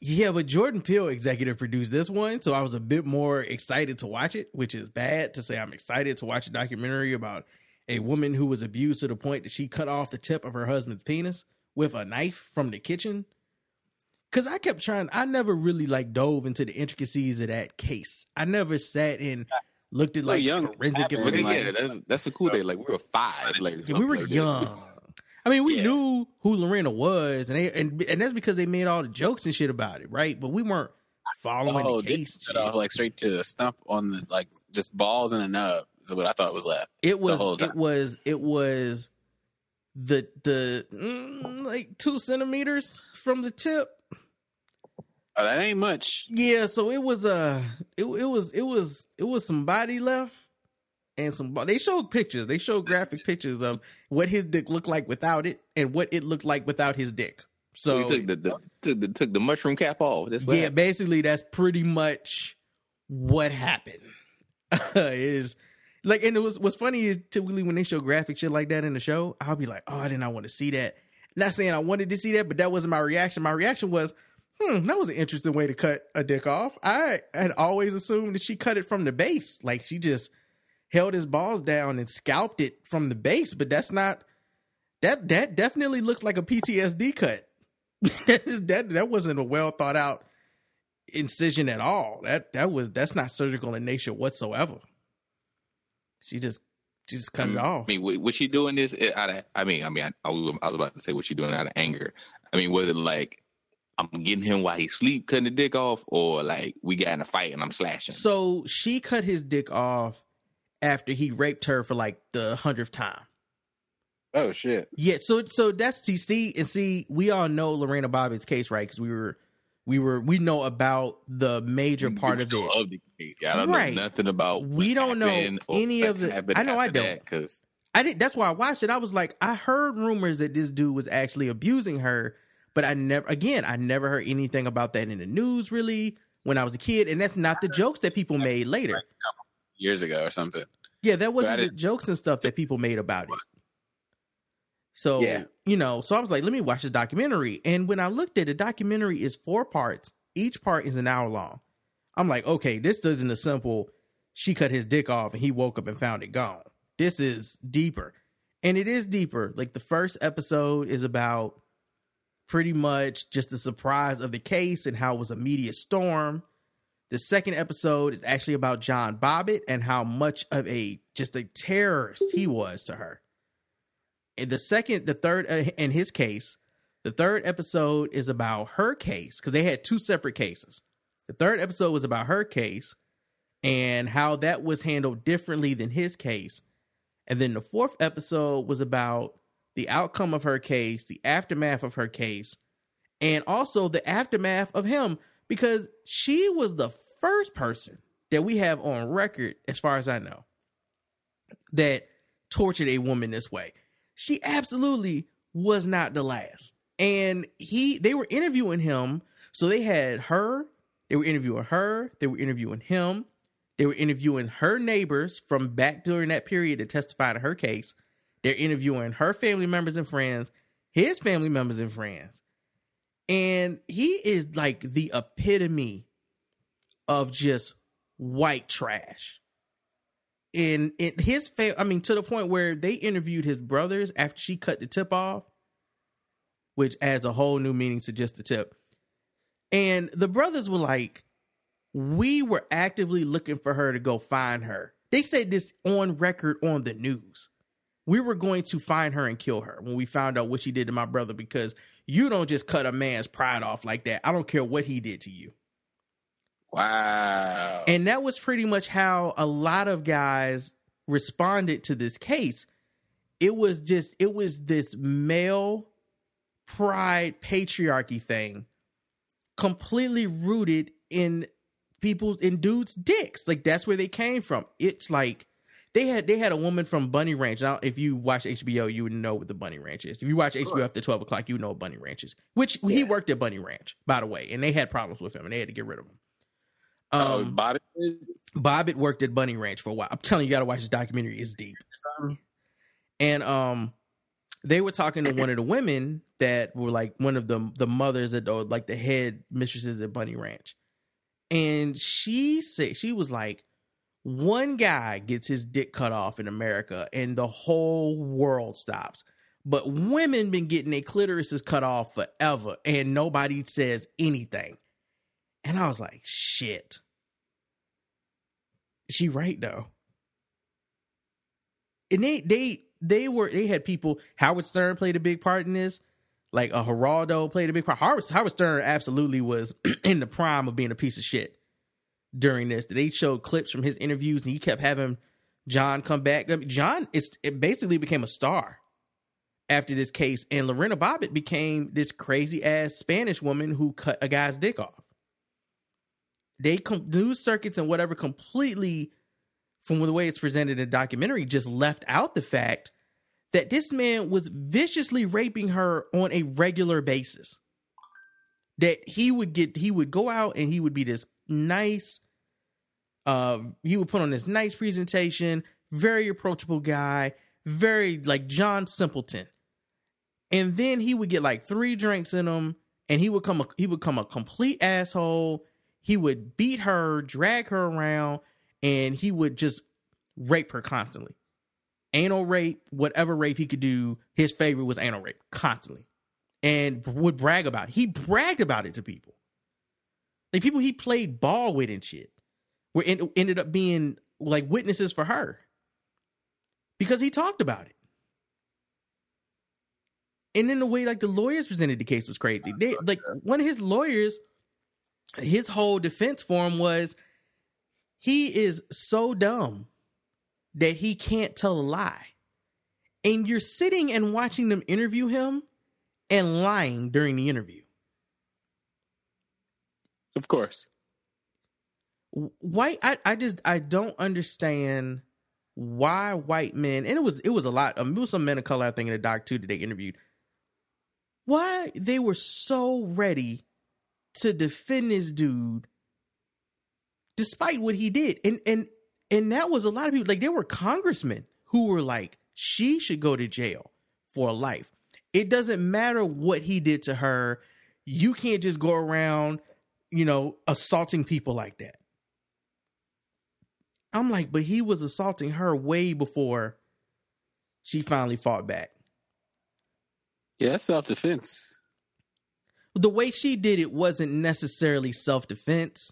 Yeah, but Jordan Peele executive produced this one, so I was a bit more excited to watch it, which is bad to say I'm excited to watch a documentary about a woman who was abused to the point that she cut off the tip of her husband's penis with a knife from the kitchen. Cause I kept trying, I never really like dove into the intricacies of that case. I never sat and looked at Well, like young forensic happened, But information. yeah, that's, that's a cool day. Like we were five. Like Yeah, we were something like that. I mean, we Yeah. knew who Lorena was, and they, and and that's because they made all the jokes and shit about it, right? But we weren't following Oh, the case. cut off like straight to the stump on the like just balls and a nub is what I thought was left. It was whole it was it was the the mm, like two centimeters from the tip. Oh, that ain't much. Yeah, so it was uh it, it was it was it was some body left and some they showed pictures. They showed graphic pictures of what his dick looked like without it and what it looked like without his dick. So he took the, the, took the took the mushroom cap off. That's what yeah, happened. basically that's pretty much what happened. is like, and it was what's funny is typically when they show graphic shit like that in the show, I'll be like, oh, I did not want to see that. Not saying I wanted to see that, but that wasn't my reaction. My reaction was, hmm, that was an interesting way to cut a dick off. I had always assumed that she cut it from the base, like she just held his balls down and scalped it from the base, but that's not. That that definitely looks like a PTSD cut. that is that that wasn't a well thought out incision at all. That that was that's not surgical in nature whatsoever. She just she just cut it off. I mean, wa- was she doing this out of? I mean, I mean, I, I was about to say, was she doing it out of anger? I mean, was it like I'm getting him while he sleep, cutting the dick off, or like we got in a fight and I'm slashing? So she cut his dick off after he raped her for like the hundredth time. Oh shit. Yeah, so so that's see and see we all know Lorena Bobbitt's case, right? Because we were we were we know about the major part of it. Of the case. I don't Right. know nothing about. We don't know any of the- I know I don't. because I did. That's why I watched it. I was like, I heard rumors that this dude was actually abusing her, but I never. Again, I never heard anything about that in the news really when I was a kid, and that's not the jokes that people made later. Years ago or something. Yeah, that wasn't the jokes and stuff that people made about it. So Yeah. you know, so I was like, let me watch the documentary. And when I looked at it, the documentary is four parts. Each part is an hour long. I'm like, okay, this isn't a simple. She cut his dick off and he woke up and found it gone. This is deeper, and it is deeper. Like the first episode is about pretty much just the surprise of the case and how it was a media storm. The second episode is actually about John Bobbitt and how much of a just a terrorist he was to her. And the second, the third, uh, in his case, the third episode is about her case because they had two separate cases. The third episode was about her case and how that was handled differently than his case. And then the fourth episode was about the outcome of her case, the aftermath of her case, and also the aftermath of him because she was the first person that we have on record, as far as I know, that tortured a woman this way. She absolutely was not the last. And he they were interviewing him. So they had her, they were interviewing her, they were interviewing him, they were interviewing her neighbors from back during that period to testify to her case. They're interviewing her family members and friends, his family members and friends. And he is like the epitome of just white trash. In in his fam- I mean, to the point where they interviewed his brothers after she cut the tip off, which adds a whole new meaning to just the tip. And the brothers were like, we were actively looking for her to go find her. They said this on record on the news. We were going to find her and kill her when we found out what she did to my brother because you don't just cut a man's pride off like that. I don't care what he did to you. Wow. And that was pretty much how a lot of guys responded to this case. It was just, it was this male pride patriarchy thing completely rooted in people's in dudes dicks like that's where they came from it's like they had they had a woman from bunny ranch now if you watch hbo you would know what the bunny ranch is if you watch hbo after 12 o'clock you know what bunny ranch is which he worked at bunny ranch by the way and they had problems with him and they had to get rid of him Oh, um Bobby. Bobbitt worked at Bunny Ranch for a while. I'm telling you, you got to watch this documentary. It's deep. And um, they were talking to one of the women that were like one of the the mothers at or like the head mistresses at Bunny Ranch, and she said she was like, one guy gets his dick cut off in America, and the whole world stops. But women been getting their clitorises cut off forever, and nobody says anything. And I was like, shit. She right though. And they they they were they had people. Howard Stern played a big part in this. Like a Geraldo played a big part. Howard, Howard Stern absolutely was in the prime of being a piece of shit during this. They showed clips from his interviews, and he kept having John come back. I mean, John is it basically became a star after this case, and Lorena Bobbitt became this crazy ass Spanish woman who cut a guy's dick off. They com- news circuits and whatever completely, from the way it's presented in the documentary, just left out the fact that this man was viciously raping her on a regular basis. That he would get, he would go out and he would be this nice, uh, he would put on this nice presentation, very approachable guy, very like John Simpleton. And then he would get like three drinks in him, and he would come a, he would come a complete asshole. He would beat her, drag her around, and he would just rape her constantly. Anal rape, whatever rape he could do, his favorite was anal rape constantly, and would brag about it. He bragged about it to people, like people he played ball with and shit, were en- ended up being like witnesses for her because he talked about it. And then the way like the lawyers presented the case was crazy. They like one of his lawyers, his whole defense for him was he is so dumb that he can't tell a lie. And you're sitting and watching them interview him and lying during the interview. Of course. White I, I just I don't understand why white men and it was it was a lot um, it was some men of color I think in the doc too that they interviewed. Why they were so ready to defend this dude despite what he did. And and and that was a lot of people like there were congressmen who were like she should go to jail for life. It doesn't matter what he did to her. You can't just go around you know assaulting people like that i'm like but he was assaulting her way before she finally fought back Yeah, that's self defense. the way she did it wasn't necessarily self-defense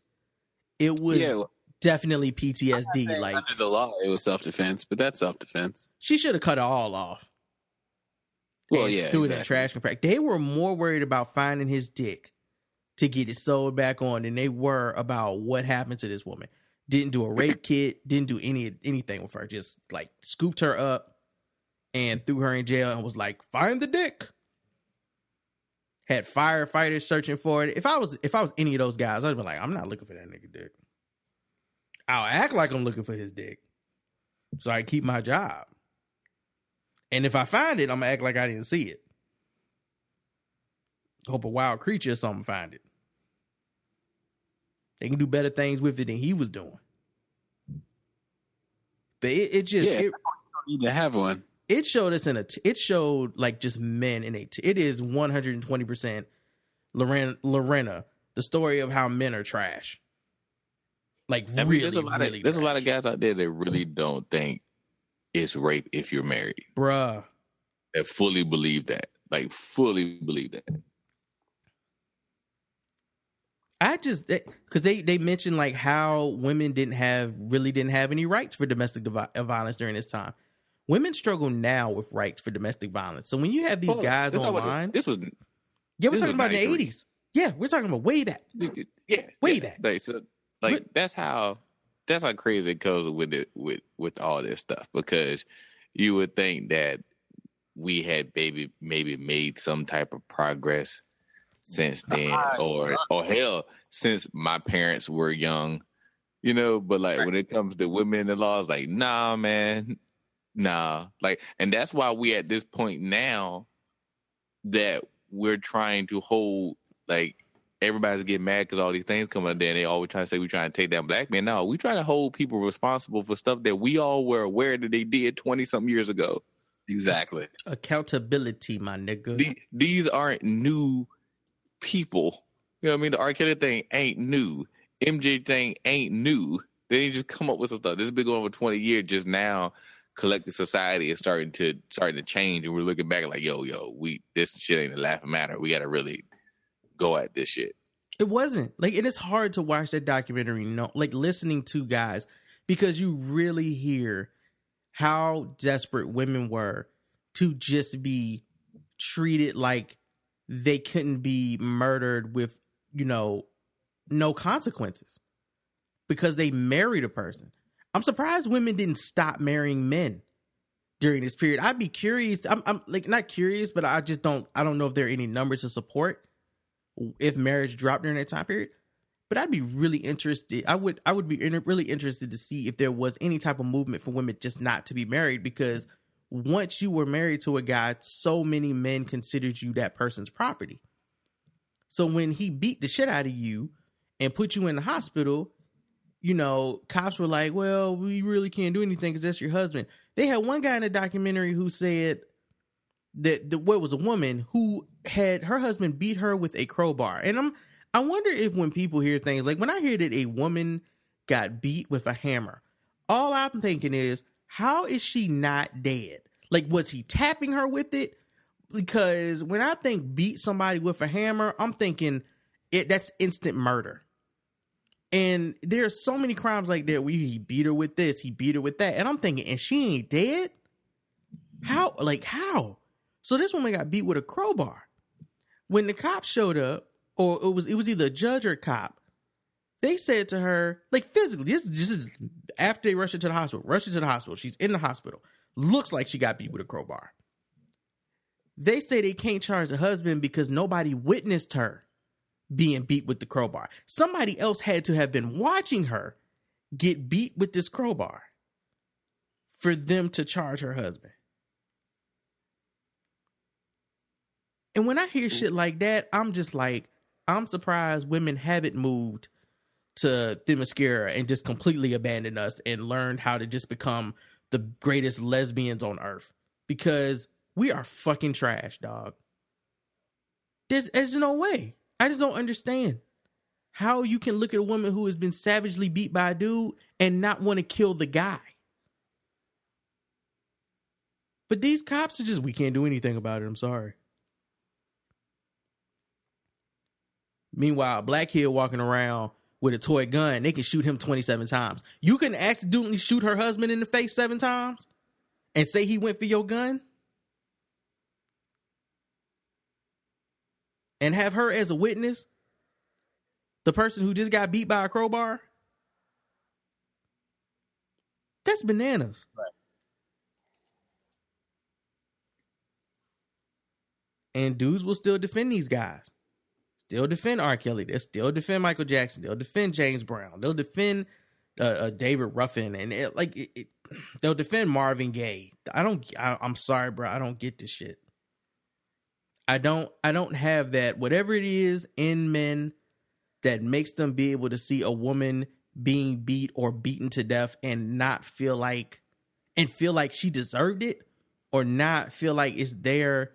it was Yeah, well- definitely ptsd like Under the law, it was self defense, but that's self defense. she should have cut it all off Well, yeah, threw it in exactly. the trash compact. They were more worried about finding his dick to get it sewed back on than they were about what happened to this woman. Didn't do a rape kit, didn't do any anything with her. Just like scooped her up and threw her in jail and was like, "Find the dick." Had firefighters searching for it. If I was if I was any of those guys, I'd be like, "I'm not looking for that nigga dick." I'll act like I'm looking for his dick, so I keep my job. And if I find it, I'm gonna act like I didn't see it. Hope a wild creature or something find it. They can do better things with it than he was doing. But it, it just Yeah, it, you don't need to have one. it showed us in a t- it showed like just men in a t- it is 120 percent Lorena Lorena the story of how men are trash. Like I mean, really, there's a lot really of there's a lot of guys out there that really don't think it's rape if you're married. bruh. That fully believe that, like fully believe that. I just because they they mentioned like how women didn't have really didn't have any rights for domestic uh, violence during this time. Women struggle now with rights for domestic violence. So when you have these Hold on. guys This online, This was yeah, we're talking about the eighties. Yeah, we're talking about way back. yeah, Way yeah. back. Like, so, like But- that's how that's how crazy it goes with it with with all this stuff because you would think that we had maybe maybe made some type of progress since then or or hell since my parents were young you know but like when it comes to women in the law it's like nah man nah like and that's why we at this point now that we're trying to hold like everybody's getting mad because all these things come out there and they always trying to say we trying to take down black men. No, we trying to hold people responsible for stuff that we all were aware that they did 20 something years ago. Exactly. Accountability, my nigga. The- these aren't new people. You know what I mean? The R. Kelly thing ain't new. MJ thing ain't new. They didn't just come up with some stuff. This has been going for 20 years. Just now, collective society is starting to starting to change, and we're looking back like, yo, yo, we this shit ain't a laughing matter. We got to really go at this shit. It wasn't like it is hard to watch that documentary. No, like listening to guys because you really hear how desperate women were to just be treated like they couldn't be murdered with you know no consequences because they married a person. I'm surprised women didn't stop marrying men during this period. I'd be curious. I'm, I'm like not curious, but I just don't. I don't know if there are any numbers to support if marriage dropped during that time period. But I'd be really interested. I would. I would be really interested to see if there was any type of movement for women just not to be married because once you were married to a guy, so many men considered you that person's property. So when he beat the shit out of you and put you in the hospital, you know, cops were like, well, we really can't do anything because that's your husband. They had one guy in a documentary who said that the what was a woman who had her husband beat her with a crowbar. And I'm I wonder if when people hear things like when I hear that a woman got beat with a hammer, all I'm thinking is, how is she not dead? Like, was he tapping her with it? Because when I think beat somebody with a hammer, I'm thinking it that's instant murder. And there's so many crimes like that where he beat her with this, he beat her with that. And I'm thinking, and she ain't dead? How? Like, how? So this woman got beat with a crowbar. When the cops showed up, or it was it was either a judge or a cop, they said to her, like physically, this, this is after they rushed her to the hospital, rushed her to the hospital. She's in the hospital. Looks like she got beat with a crowbar. They say they can't charge the husband because nobody witnessed her being beat with the crowbar. Somebody else had to have been watching her get beat with this crowbar for them to charge her husband. And when I hear shit like that, I'm just like, I'm surprised women haven't moved to Themyscira and just completely abandoned us and learned how to just become the greatest lesbians on earth because we are fucking trash, dog. There's, there's no way. I just don't understand how you can look at a woman who has been savagely beat by a dude and not want to kill the guy. But these cops are just, we can't do anything about it. I'm sorry. Meanwhile, black kid walking around with a toy gun, they can shoot him 27 times. You can accidentally shoot her husband in the face seven times and say he went for your gun and have her as a witness, the person who just got beat by a crowbar. That's bananas. Right. And dudes will still defend these guys still defend R. Kelly. They'll still defend Michael Jackson. They'll defend James Brown. They'll defend uh, uh, David Ruffin, and it, like it, it, they'll defend Marvin Gaye. I don't. I, I'm sorry, bro. I don't get this shit. I don't. I don't have that. Whatever it is in men that makes them be able to see a woman being beat or beaten to death and not feel like and feel like she deserved it or not feel like it's their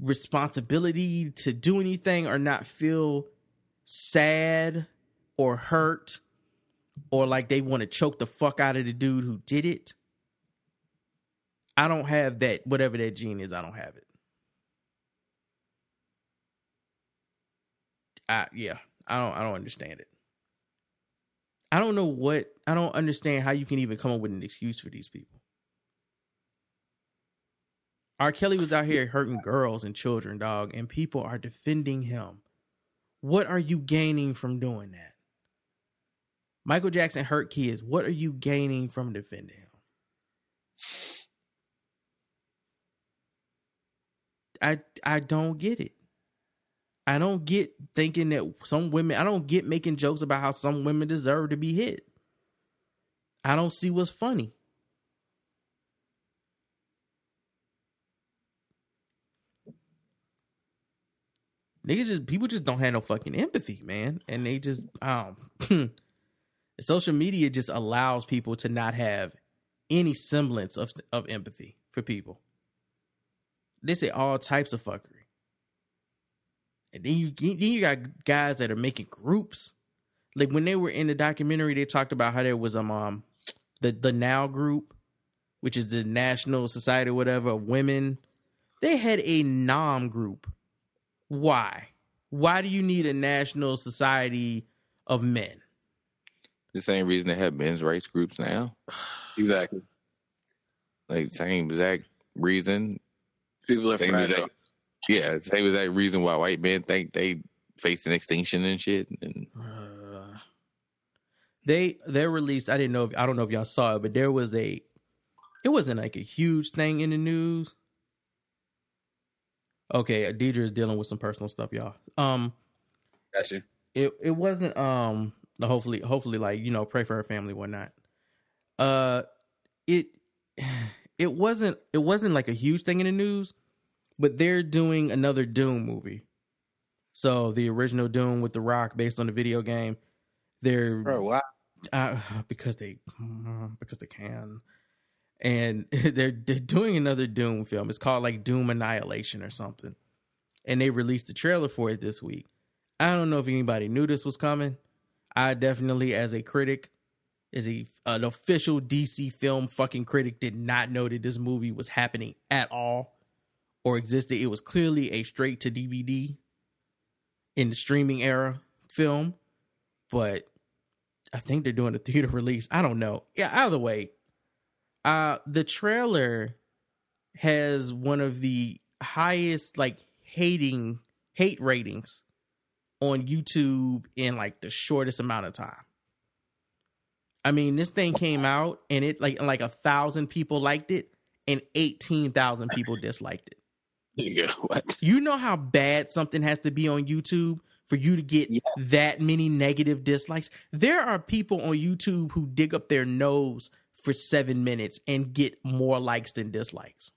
responsibility to do anything or not feel sad or hurt or like they want to choke the fuck out of the dude who did it. I don't have that, whatever that gene is, I don't have it. I yeah, I don't I don't understand it. I don't know what I don't understand how you can even come up with an excuse for these people. R. Kelly was out here hurting girls and children, dog, and people are defending him. What are you gaining from doing that? Michael Jackson hurt kids. What are you gaining from defending him? I I don't get it. I don't get thinking that some women I don't get making jokes about how some women deserve to be hit. I don't see what's funny. Niggas just people just don't have no fucking empathy, man. And they just um social media just allows people to not have any semblance of of empathy. for people. They say all types of fuckery. And then you then you got guys that are making groups. Like when they were in the documentary, they talked about how there was um, um the the Now group, which is the National Society whatever of women. They had a NOM group. Why? Why do you need a national society of men? The same reason they have men's rights groups now. Exactly. Like same exact reason. People are Same fragile. exact, yeah, same exact reason why white men think they facing extinction and shit. And Uh, they they released. I didn't know. If, I don't know if y'all saw it, but there was a. It wasn't like a huge thing in the news. Okay, Deirdre is dealing with some personal stuff, y'all. Um, Gotcha. it it wasn't um hopefully hopefully like you know pray for her family whatnot uh it it wasn't it wasn't like a huge thing in the news but they're doing another doom movie so the original doom with the rock based on the video game they're Bro, wow. uh, because they because they can and they're they're doing another doom film. It's called like doom annihilation or something. And they released the trailer for it this week. I don't know if anybody knew this was coming. I definitely as a critic as a an official dc film fucking critic did not know that this movie was happening at all or existed. It was clearly a straight to dvd in the streaming era film but I think they're doing a theater release. I don't know. Yeah, either way, uh the trailer has one of the highest like hating hate ratings on YouTube in like the shortest amount of time. I mean, this thing came out and it like like a thousand people liked it and eighteen thousand people disliked it. Yeah, what? You know how bad something has to be on YouTube for you to get that many negative dislikes? There are people on YouTube who dig up their nose for seven minutes and get more likes than dislikes.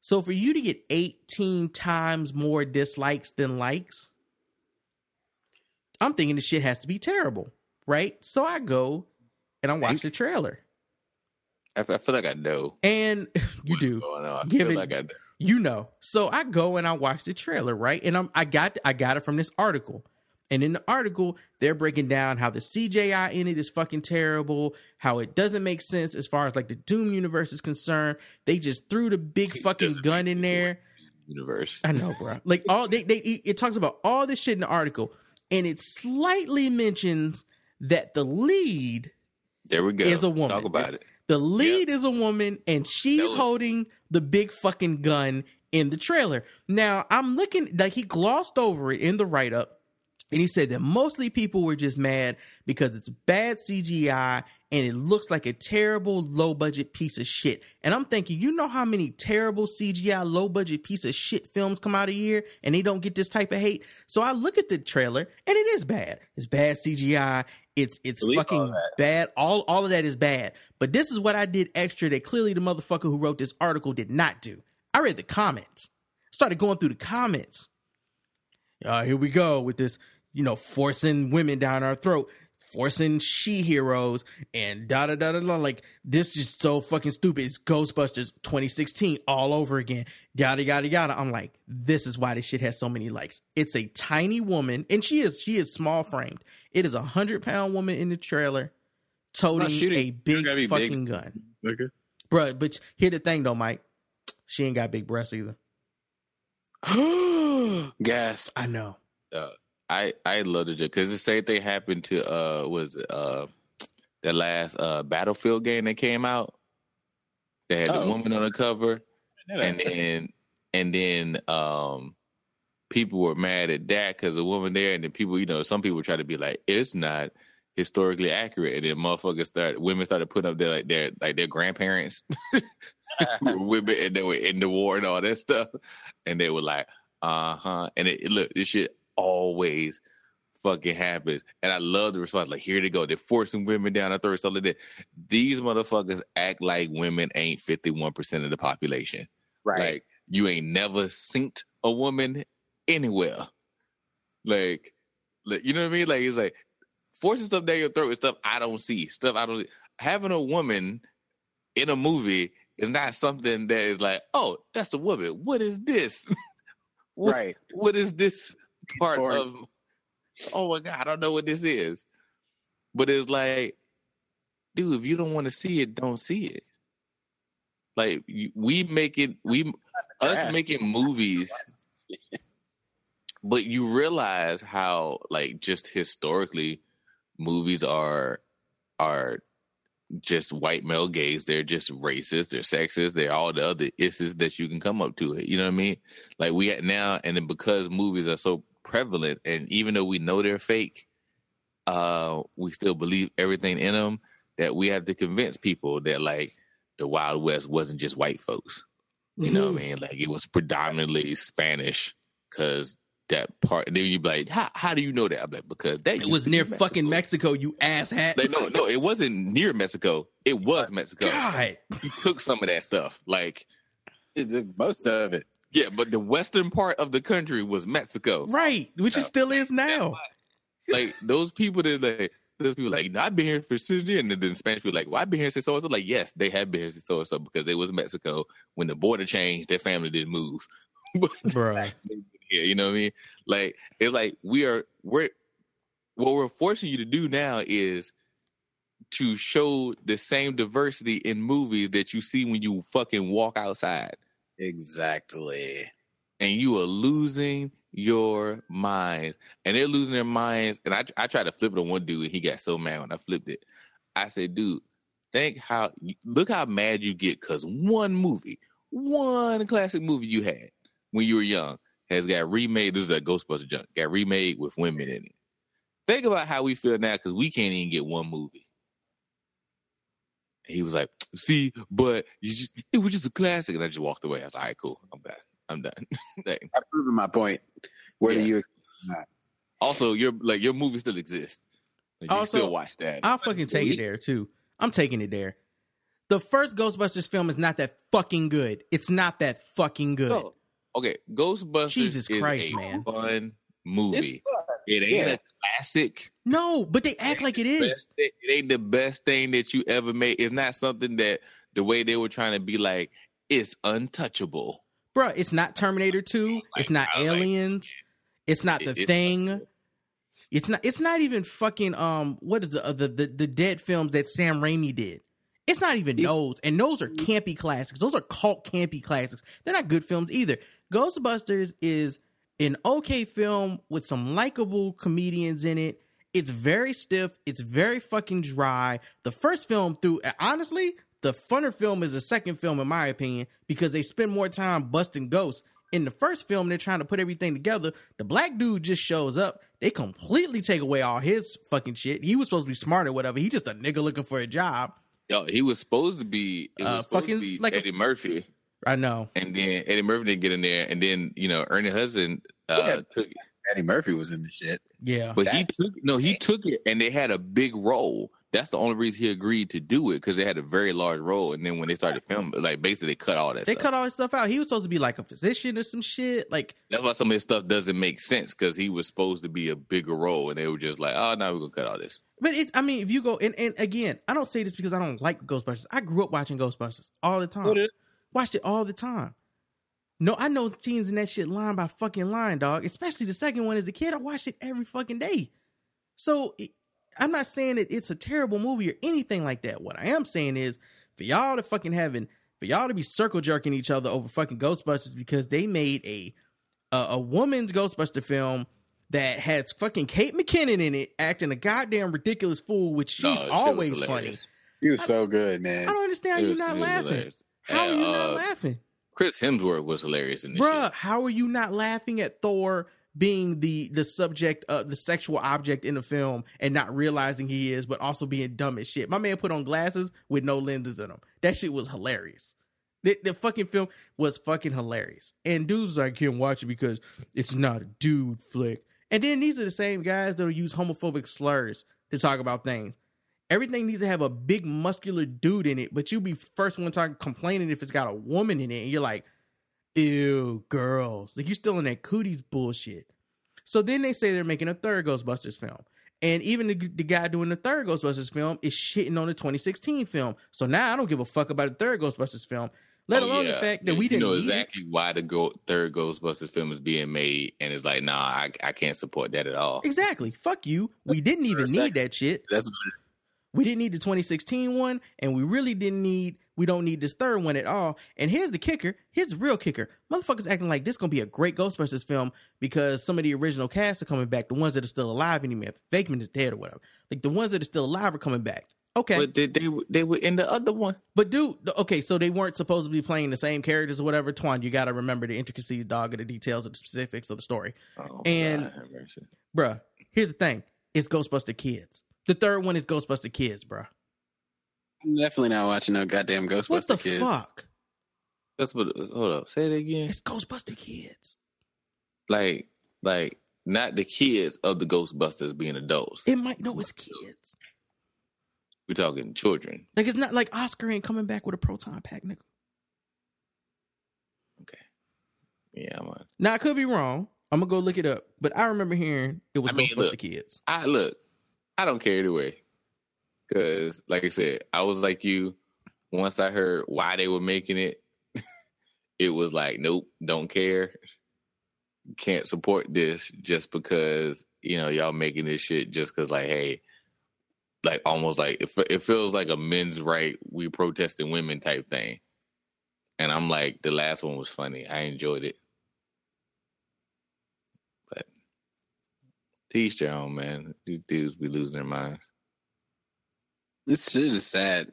So for you to get 18 times more dislikes than likes, I'm thinking the shit has to be terrible, right? So I go and I watch the trailer. I, feel like I know. And you do. Give feel it- like I know. you know. So I go and I watch the trailer, right? And I'm I got I got it from this article. And in the article, they're breaking down how the CGI in it is fucking terrible, how it doesn't make sense as far as like the Doom universe is concerned. They just threw the big fucking gun in there. Universe. I know, bro. Like all they they it talks about all this shit in the article, and it slightly mentions that the lead There we go. is a woman. Talk about it. The lead is a woman, and she's was- holding the big fucking gun in the trailer. Now, I'm looking like he glossed over it in the write up, and he said that mostly people were just mad because it's bad CGI and it looks like a terrible low budget piece of shit. And I'm thinking, you know how many terrible CGI low budget piece of shit films come out a year and they don't get this type of hate? So I look at the trailer and it is bad. It's bad CGI. It's it's all fucking that. bad. All all of that is bad. But this is what I did extra that clearly the motherfucker who wrote this article did not do. I read the comments. Started going through the comments. Uh, here we go with this, you know, forcing women down our throat, forcing she heroes, and da da da da da. Like this is so fucking stupid. It's Ghostbusters 2016 all over again. Yada yada yada. I'm like, this is why this shit has so many likes. It's a tiny woman, and she is she is small framed. It is a hundred pound woman in the trailer, toting a big fucking big. gun, Okay. Bruh, But here the thing though, Mike, she ain't got big breasts either. Gasp. I know. Uh, I I love it because the same thing happened to uh was it, uh the last uh Battlefield game that came out. They had the Oh. woman on the cover, and then and then um people were mad at that because the woman there, and then people you know some people try to be like it's not historically accurate, and then motherfuckers start women started putting up their like their like their grandparents women and they were in the war and all that stuff, and they were like uh huh, and it, it- look this shit always fucking happens. And I love the response. Like, here they go. They're forcing women down our throat. Stuff like that. These motherfuckers act like women ain't 51% of the population. Right. Like, you ain't never synced a woman anywhere. Like, like, you know what I mean? Like, it's like forcing stuff down your throat is stuff I don't see. Stuff I don't see. Having a woman in a movie is not something that is like, oh, that's a woman. What is this? What- Right. What is this part of? Oh my god, I don't know what this is. But it's like, dude, if you don't want to see it, don't see it. Like we make it, we us making movies, but you realize how like just historically, movies are are just white male gaze. They're just racist. They're sexist. They're all the other issues that you can come up to it. You know what I mean? Like we at now, and then because movies are so prevalent, and even though we know they're fake, uh, we still believe everything in them. That we have to convince people that like the Wild West wasn't just white folks. You know what I mean? Like it was predominantly Spanish because that part. And then you be like, how how do you know that? I'm like, because that It was to be near fucking Mexico, you asshat. like, no, no, it wasn't near Mexico. It was Mexico. God. He took some of that stuff. Like, It most of it. Yeah, but the western part of the country was Mexico. Right, which it still is now. Like those people that like those people like, know, I've been here for six years, and then the Spanish people like, well, I've been here since so and so. Like, yes, they have been here since so and so because it was Mexico. When the border changed, their family didn't move. But Bruh. yeah, you know what I mean? Like it's like we are we're what we're forcing you to do now is to show the same diversity in movies that you see when you fucking walk outside. Exactly. And you are losing your mind. And they're losing their minds. And I I tried to flip it on one dude and he got so mad when I flipped it. I said, dude, think how look how mad you get because one movie, one classic movie you had when you were young has got remade. This is a Ghostbuster junk, got remade with women in it. Think about how we feel now because we can't even get one movie. And he was like, "See, but you just it was just a classic," and I just walked away. I was like, "All right, cool, I'm done. I'm done." Like, I've proven my point. Where do you not? also, your like your movie still exists. Like, you Also, still watch that. I'll fucking take it there too. I'm taking it there. The first Ghostbusters film is not that fucking good. It's not that fucking good. No. Okay, Ghostbusters Jesus is Christ, a man. fun movie. It ain't Yeah. a classic. No, but they act like it is. Best it ain't the best thing that you ever made. It's not something that the way they were trying to be like it's untouchable. Bruh, it's not Terminator 2. It's not I like- Aliens. It's not The it's Thing. It's not it's not even fucking um what is the, uh, the the the dead films that Sam Raimi did. It's not even those. And those are campy classics. Those are cult campy classics. They're not good films either. Ghostbusters is an okay film with some likable comedians in it. It's very stiff. It's very fucking dry. The first film through honestly, the funner film is the second film in my opinion because they spend more time busting ghosts. In the first film, they're trying to put everything together. The black dude just shows up. They completely take away all his fucking shit. He was supposed to be smart or whatever. He just a nigga looking for a job. Yo, he was supposed to be Uh, fucking to be like a- Eddie Murphy. I know. And then Eddie Murphy didn't get in there, and then you know Ernie Hudson uh, Yeah. took Eddie Murphy was in the shit. Yeah. But he took no, he took it, and they had a big role. That's the only reason he agreed to do it because they had a very large role. And then when they started filming, like basically they cut all that. They stuff. cut all his stuff out. He was supposed to be like a physician or some shit. Like That's why some of his stuff doesn't make sense because he was supposed to be a bigger role, and they were just like, "Oh, now we're gonna cut all this." But it's, I mean, if you go, and, and again, I don't say this because I don't like Ghostbusters. I grew up watching Ghostbusters all the time. Watched it all the time. No, I know scenes in that shit line by fucking line, dog. Especially the second one as a kid. I watched it every fucking day. So it, I'm not saying that it's a terrible movie or anything like that. What I am saying is for y'all to fucking having, for y'all to be circle jerking each other over fucking Ghostbusters because they made a a, a woman's Ghostbuster film that has fucking Kate McKinnon in it acting a goddamn ridiculous fool, which she's No, that shit was always funny. hilarious. He was so good, man. I don't understand how It you was- not laughing. hilarious. How are you not uh, laughing? Chris Hemsworth was hilarious in this Bruh, shit. how are you not laughing at Thor being the the subject of the sexual object in the film and not realizing he is, but also being dumb as shit? My man put on glasses with no lenses in them. That shit was hilarious. The, the fucking film was fucking hilarious. And dudes like can't watch it because it's not a dude flick. And then these are the same guys that'll use homophobic slurs to talk about things. Everything needs to have a big muscular dude in it, but you be first one talking complaining if it's got a woman in it, and you're like, ew, girls. Like you're still in that cooties bullshit. So then they say they're making a third Ghostbusters film. And even the, the guy doing the third Ghostbusters film is shitting on the 2016 film. So now I don't give a fuck about the third Ghostbusters film, let Oh, alone yeah. the fact that You- we didn't know it. exactly why the go- third Ghostbusters film is being made, and it's like, nah, I, I can't support that at all. Exactly. Fuck you. We didn't even need that shit. That's We didn't need the 2016 one, and we really didn't need. We don't need this third one at all. And here's the kicker. Here's the real kicker. Motherfuckers acting like this gonna be a great Ghostbusters film because some of the original cast are coming back. The ones that are still alive anymore. Fakeman is dead or whatever. Like the ones that are still alive are coming back. Okay, But they, they they were in the other one. but dude, okay, so they weren't supposed to be playing the same characters or whatever. Twan, you got to remember the intricacies, dog, of the details of the specifics of the story. Oh, And- God. Bruh, here's the thing: it's Ghostbuster Kids. The third one is Ghostbuster Kids, bro. I'm definitely not watching no goddamn Ghostbuster What the kids. fuck? That's what. Hold up, say it again. It's Ghostbuster Kids. Like like not the kids of the Ghostbusters being adults. It might know it's kids. We're talking children. Like it's not like Oscar ain't coming back with a proton pack, nigga. Okay. Yeah, I'm on. Now I could be wrong. I'm gonna go look it up, but I remember hearing it was I mean, Ghostbuster look. Kids. I look, I don't care either way. Cause like I said, I was like you. Once I heard why they were making it, it was like, nope, don't care. Can't support this just because you know y'all making this shit just because like, hey, like almost like it, it feels like a men's right we protesting women type thing. And I'm like, the last one was funny. I enjoyed it. Teach their own, man. These dudes be losing their minds. This shit is sad.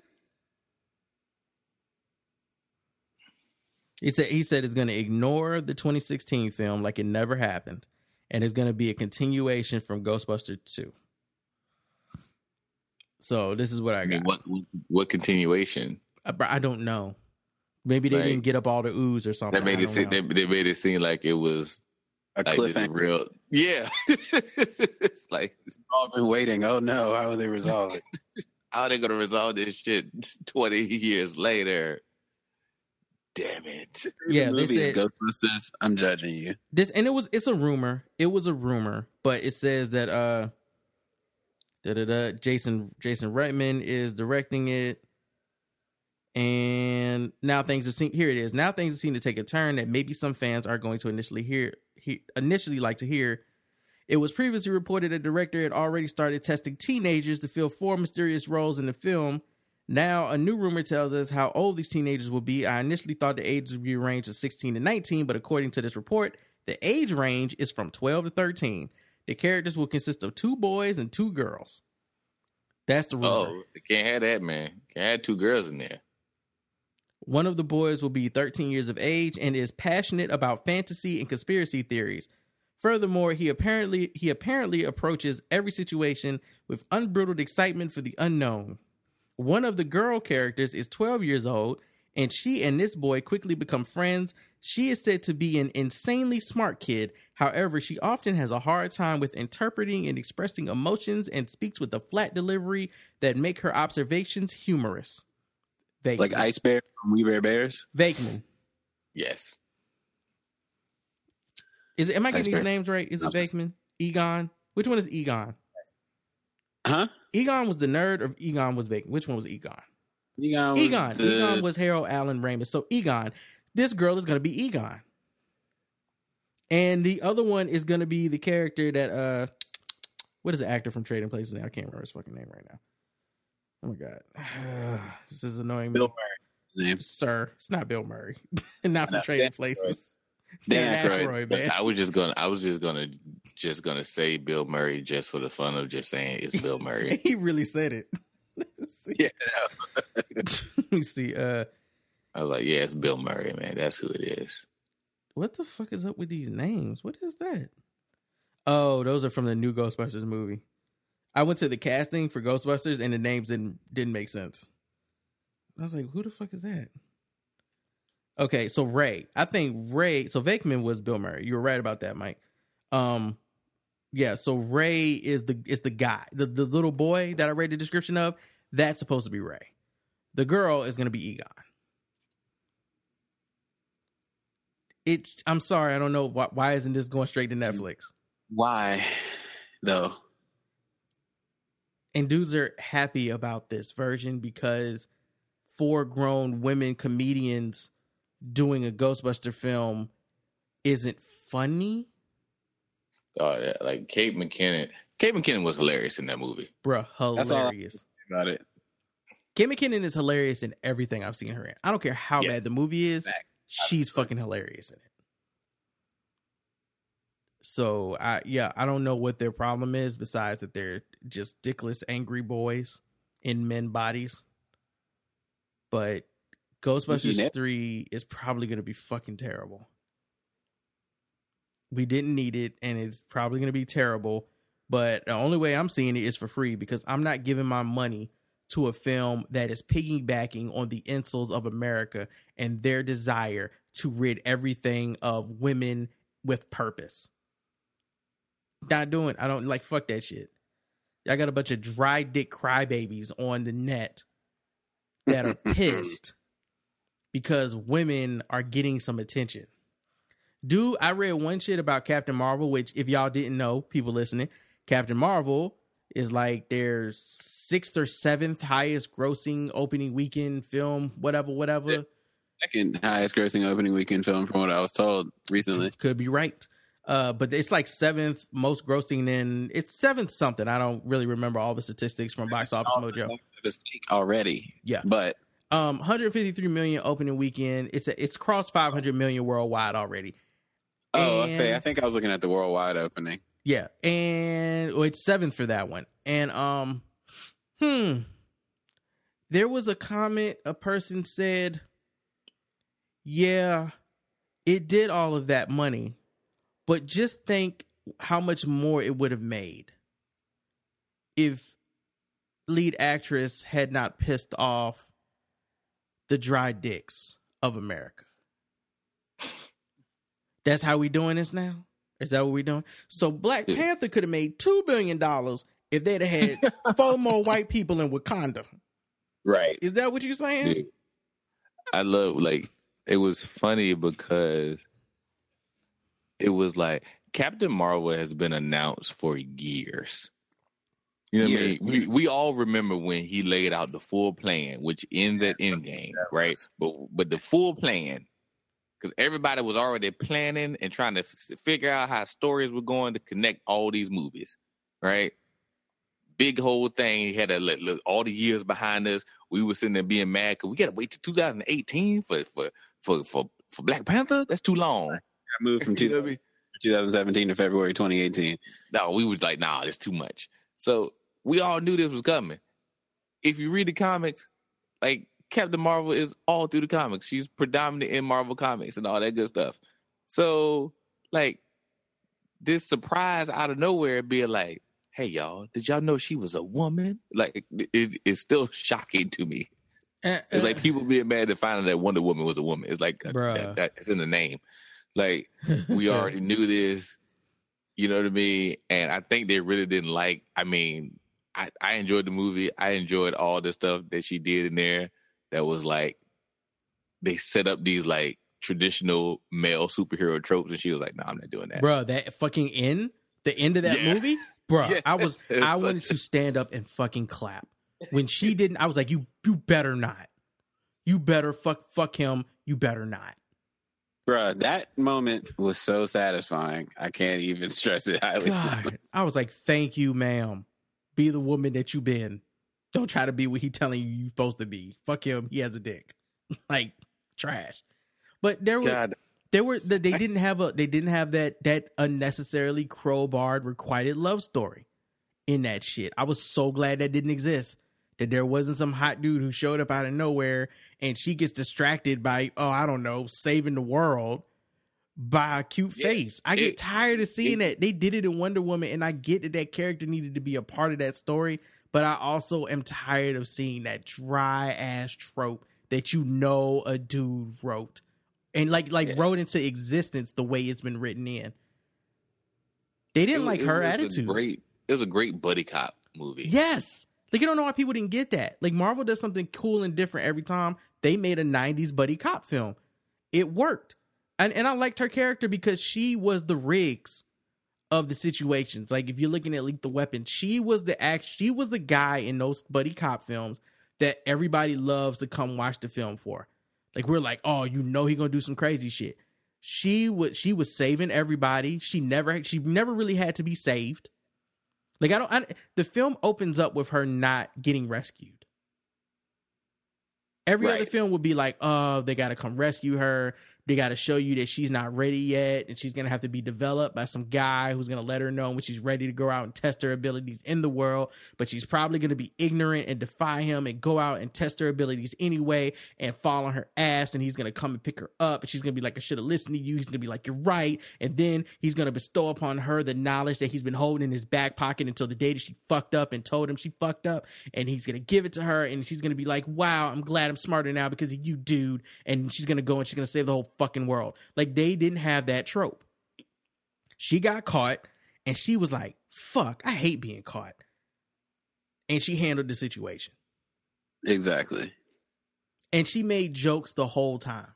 He said he said it's gonna ignore the 2016 film like it never happened, and it's gonna be a continuation from Ghostbuster 2. So this is what I I got. mean, what what, what continuation? Uh, but I don't know. Maybe they Like- didn't get up all the ooze or something. That made it seem, they, they made it seem like it was A like cliffhanger. real. Yeah, it's like All been waiting. Oh no, how will they resolve it? how are they gonna resolve this shit twenty years later? Damn it! Yeah, the they is said- Ghostbusters. I'm judging you. this and it was it's a rumor it was a rumor but it says that uh da, da, da, jason jason reitman is directing it and now things have seen here it is now things have seemed to take a turn that maybe some fans are going to initially hear he, initially like to hear it was previously reported that director had already started testing teenagers to fill four mysterious roles in the film now, a new rumor tells us how old these teenagers will be. I initially thought the age would be range of 16 to 19, but according to this report, the age range is from 12 to 13. The characters will consist of two boys and two girls. That's the rumor. Oh, can't have that, man. Can't have two girls in there. One of the boys will be 13 years of age and is passionate about fantasy and conspiracy theories. Furthermore, he apparently he apparently approaches every situation with unbridled excitement for the unknown. One of the girl characters is 12 years old, and she and this boy quickly become friends. She is said to be an insanely smart kid. However, she often has a hard time with interpreting and expressing emotions and speaks with a flat delivery that make her observations humorous. Vakeman. Like Ice Bear from We Bare Bears. Vakeman. Yes. Is it? Am I getting these Iceberg. names right? Is it Synopsis. Vakeman? Egon? Which one is Egon? Huh? Egon was the nerd, or Egon was Vakeman? Which one was Egon? Egon. Was Egon. the- Egon was Harold Allen Ramis. So Egon, this girl is going to be Egon, and the other one is going to be the character that uh, what is the actor from Trading Places? Now I can't remember his fucking name right now. Oh my god, this is annoying me, Bill Murray. Name. sir. It's not Bill Murray, and not from Trading Dan Places. Dan Dan Aykroyd. Aykroyd, man. I was just gonna I was just gonna just gonna say Bill Murray just for the fun of just saying it's Bill Murray. he really said it. See. Yeah. Let me see. Uh, I was like, yeah, it's Bill Murray, man. That's who it is. what the fuck is up with these names? What is that? Oh, those are from the new Ghostbusters movie. I went to the casting for Ghostbusters and the names didn't didn't make sense. I was like, who the fuck is that? Okay, so Ray. I think Ray. So Vakeman was Bill Murray. You were right about that, Mike. Um, yeah. So Ray is the is the guy, the the little boy that I read the description of. That's supposed to be Ray. The girl is to be Egon. It's. I'm sorry. I don't know why. Why isn't this going straight to Netflix? Why, though? And dudes are happy about this version because four grown women comedians doing a Ghostbuster film isn't funny, Oh yeah, like Kate McKinnon. Kate McKinnon was hilarious in that movie. bruh. That's all I- Hilarious. About it. Kate McKinnon is hilarious in everything I've seen her in. I don't care how Yeah. bad the movie is. Fact. She's fucking hilarious in it. So I yeah, I don't know what their problem is besides that they're just dickless angry boys in men bodies. But Ghostbusters it. 3 is probably going to be fucking terrible. We didn't need it and it's probably going to be terrible, but the only way I'm seeing it is for free because I'm not giving my money to a film that is piggybacking on the insults of America and their desire to rid everything of women with purpose. Not doing. I don't like fuck that shit. Y'all got a bunch of dry dick crybabies on the net that are pissed because women are getting some attention. Dude, I read one shit about Captain Marvel, which if y'all didn't know, people listening, Captain Marvel is like their sixth or seventh highest grossing opening weekend film, whatever, whatever. Second highest grossing opening weekend film from what I was told recently. Could be right. Uh, but it's like seventh most grossing in it's seventh something. I don't really remember all the statistics from Box Office Mojo. Mistake already. Yeah. But Um, 153 million opening weekend. It's a, it's crossed 500 million worldwide already. oh, And- okay. I think I was looking at the worldwide opening. Yeah, and well, it's seventh for that one. And um, hmm, there was a comment. A person said, "Yeah, it did all of that money, but just think how much more it would have made if lead actress had not pissed off the dry dicks of America." That's how we doing this now. Is that what we're doing? So Black Panther could have made two billion dollars if they'd have had four more white people in Wakanda. Right. Is that what you're saying? Dude, I love like it was funny because it was like Captain Marvel has been announced for years. You know what. I mean? We we all remember when he laid out the full plan, which ends at Endgame, right? But but the full plan, because everybody was already planning and trying to f- figure out how stories were going to connect all these movies, right? Big whole thing. He had to look, look all the years behind us. We were sitting there being mad because we got to wait to 2018 for for for for for Black Panther. That's too long. I moved from You know what I 2000 mean? 2017 to February 2018. No, we was like, nah, it's too much. So we all knew this was coming. If you read the comics, like Captain Marvel is all through the comics. She's predominant in Marvel comics and all that good stuff. So, like, this surprise out of nowhere being like, hey, y'all, did y'all know she was a woman? Like, it, it's still shocking to me. Uh, It's uh, like people being mad to find out that Wonder Woman was a woman. It's like, Bruh. that, that's in the name. Like, we already knew this. You know what I mean? And I think they really didn't like. I mean, I, I enjoyed the movie. I enjoyed all the stuff that she did in there. That was like they set up these like traditional male superhero tropes, and she was like, "No, I'm not doing that." Bro, that fucking end, the end of that Yeah. movie, bro. Yeah. I was It's I wanted a- to stand up and fucking clap when she didn't. I was like, you you better not, you better fuck fuck him, you better not. Bruh, that moment was so satisfying. I can't even stress it highly. God, I was like, thank you, ma'am. Be the woman that you been. Don't try to be what he telling you you supposed to be. Fuck him. He has a dick. like trash. But there were God. there were they didn't have a they didn't have that that unnecessarily crowbarred requited love story in that shit. I was so glad that didn't exist. That there wasn't some hot dude who showed up out of nowhere and she gets distracted by oh I don't know saving the world by a cute Yeah, face. I get it- tired of seeing that. They did it in Wonder Woman, and I get that that character needed to be a part of that story. But I also am tired of seeing that dry ass trope that you know a dude wrote and like like Yeah. wrote into existence the way it's been written in. They didn't It- like her was attitude. Great. It was a great buddy cop movie. Yes. Like you don't know why people didn't get that. Like Marvel does something cool and different every time. They made a 90s buddy cop film. It worked. And and I liked her character because she was the Riggs of the situations. Like if you're looking at Lethal Weapon, she was the act. She was the guy in those buddy cop films that everybody loves to come watch the film for. Like we're like, oh, you know, he gonna do some crazy shit. She was she was saving everybody. She never she never really had to be saved. Like I don't. I, the film opens up with her not getting rescued. Every other film would be like, oh, they got to come rescue her. They got to show you that she's not ready yet, and she's gonna have to be developed by some guy who's gonna let her know when she's ready to go out and test her abilities in the world. But she's probably gonna be ignorant and defy him and go out and test her abilities anyway and fall on her ass. And he's gonna come and pick her up, and she's gonna be like, "I should have listened to you." He's gonna be like, "You're right," and then he's gonna bestow upon her the knowledge that he's been holding in his back pocket until the day that she fucked up and told him she fucked up, and he's gonna give it to her, and she's gonna be like, "Wow, I'm glad I'm smarter now because of you, dude." And she's gonna go and she's gonna save the whole fucking world. Like they didn't have that trope. She got caught, and she was like, "Fuck, I hate being caught," and she handled the situation Exactly. and she made jokes the whole time.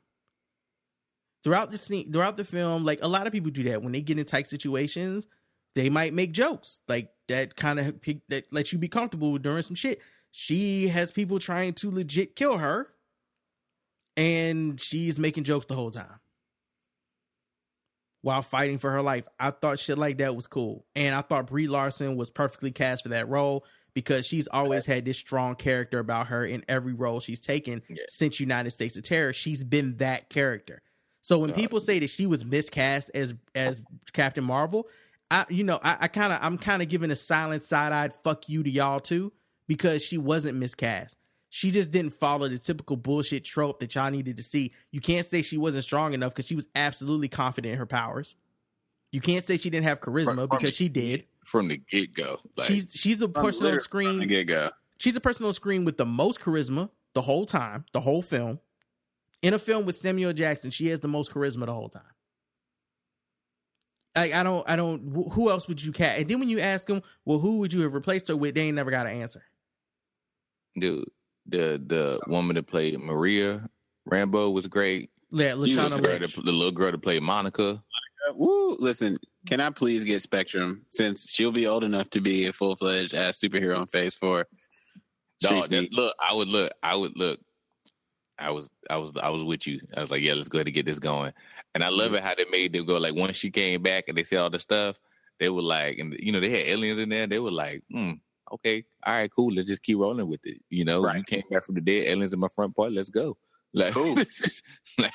Throughout the scene, throughout the film, like a lot of people do that when they get in tight situations, they might make jokes like that kind of that lets you be comfortable during some shit. She has people trying to legit kill her, and she's making jokes the whole time while fighting for her life. I thought shit like that was cool, and I thought Brie Larson was perfectly cast for that role because she's always had this strong character about her in every role she's taken since United States of Tara. She's been that character. So when uh, people say that she was miscast as as Captain Marvel, I you know I, I kind of I'm kind of giving a silent side eyed fuck you to y'all too because she wasn't miscast. She just didn't follow the typical bullshit trope that y'all needed to see. You can't say she wasn't strong enough because she was absolutely confident in her powers. You can't say she didn't have charisma From- from because she did. from the get go. Like, she's she's the person on screen. Get go. She's the person on screen with the most charisma the whole time, the whole film. In a film with Samuel Jackson, she has the most charisma the whole time. Like I don't, I don't. Who else would you cast? And then when you ask them, well, who would you have replaced her with? They ain't never got an answer. dude, the the woman that played Maria Rambeau was great. Yeah, The Lashana little girl Lynch. that- the little girl that played Monica. Woo! Listen, can I please get Spectrum since she'll be old enough to be a full fledged ass superhero in Phase Four? Dog, Street that, look, I would look, I would look. I was, I was, I was with you. I was like, yeah, let's go ahead and get this going. And I love it how they made them go. Like once she came back and they said all the stuff, they were like, and you know, they had aliens in there. They were like, hmm, okay, all right, cool. Let's just keep rolling with it. You know, you came back from the dead, aliens in my front part. Let's go. Like, like,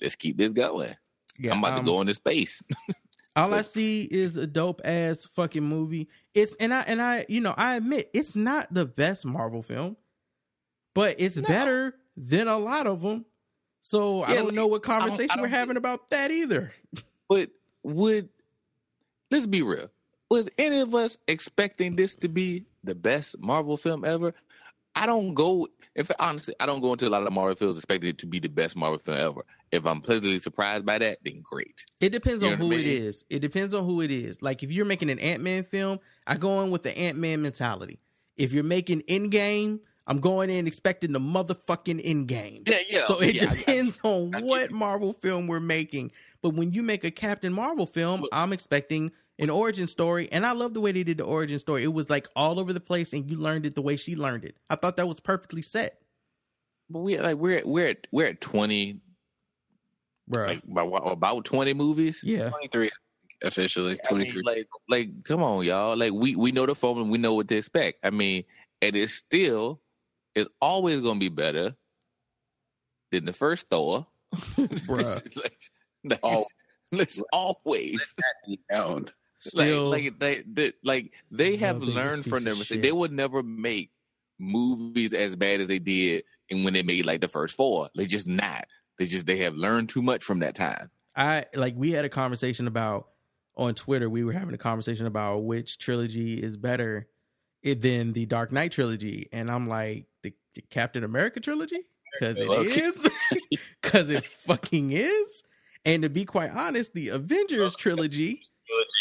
let's keep this going. Yeah, I'm about um, to go into space. All I see is a dope ass fucking movie. It's and I and I you know I admit it's not the best Marvel film, but it's better than a lot of them. So I don't like, know what I don't- conversation I don't we're having about that either. But would let's be real? Was any of us expecting this to be the best Marvel film ever? I don't go. If honestly, I don't go into a lot of Marvel films expecting it to be the best Marvel film ever. If I'm pleasantly surprised by that, then great. It depends You on who I it mean? is. It depends on who it is. Like if you're making an Ant Man film, I go in with the Ant Man mentality. If you're making Endgame, I'm going in expecting the motherfucking Endgame. Yeah, yeah. So it Yeah, depends on what Marvel film we're making. But when you make a Captain Marvel film, I'm expecting an origin story. And I love the way they did the origin story. It was like all over the place and you learned it the way she learned it. I thought that was perfectly set. But we like we're at, we're at, we're at twenty, Bro. like about, about twenty movies. Yeah, twenty three officially. I mean, Twenty three. like, like, come on, y'all. Like, we we know the formula, we know what to expect. I mean, and it's still, it's always gonna be better than the first Thor, Bruh. like, like, oh, it's always owned. Still- like, like they, like they have learned from their mistakes. They would never make movies as bad as they did, and when they made like the first four, they just not. They just they have learned too much from that time. I like we had a conversation about on Twitter. We were having a conversation about which trilogy is better than the Dark Knight trilogy, and I'm like the, the Captain America trilogy because it Okay. is, because it fucking is. And to be quite honest, the Avengers trilogy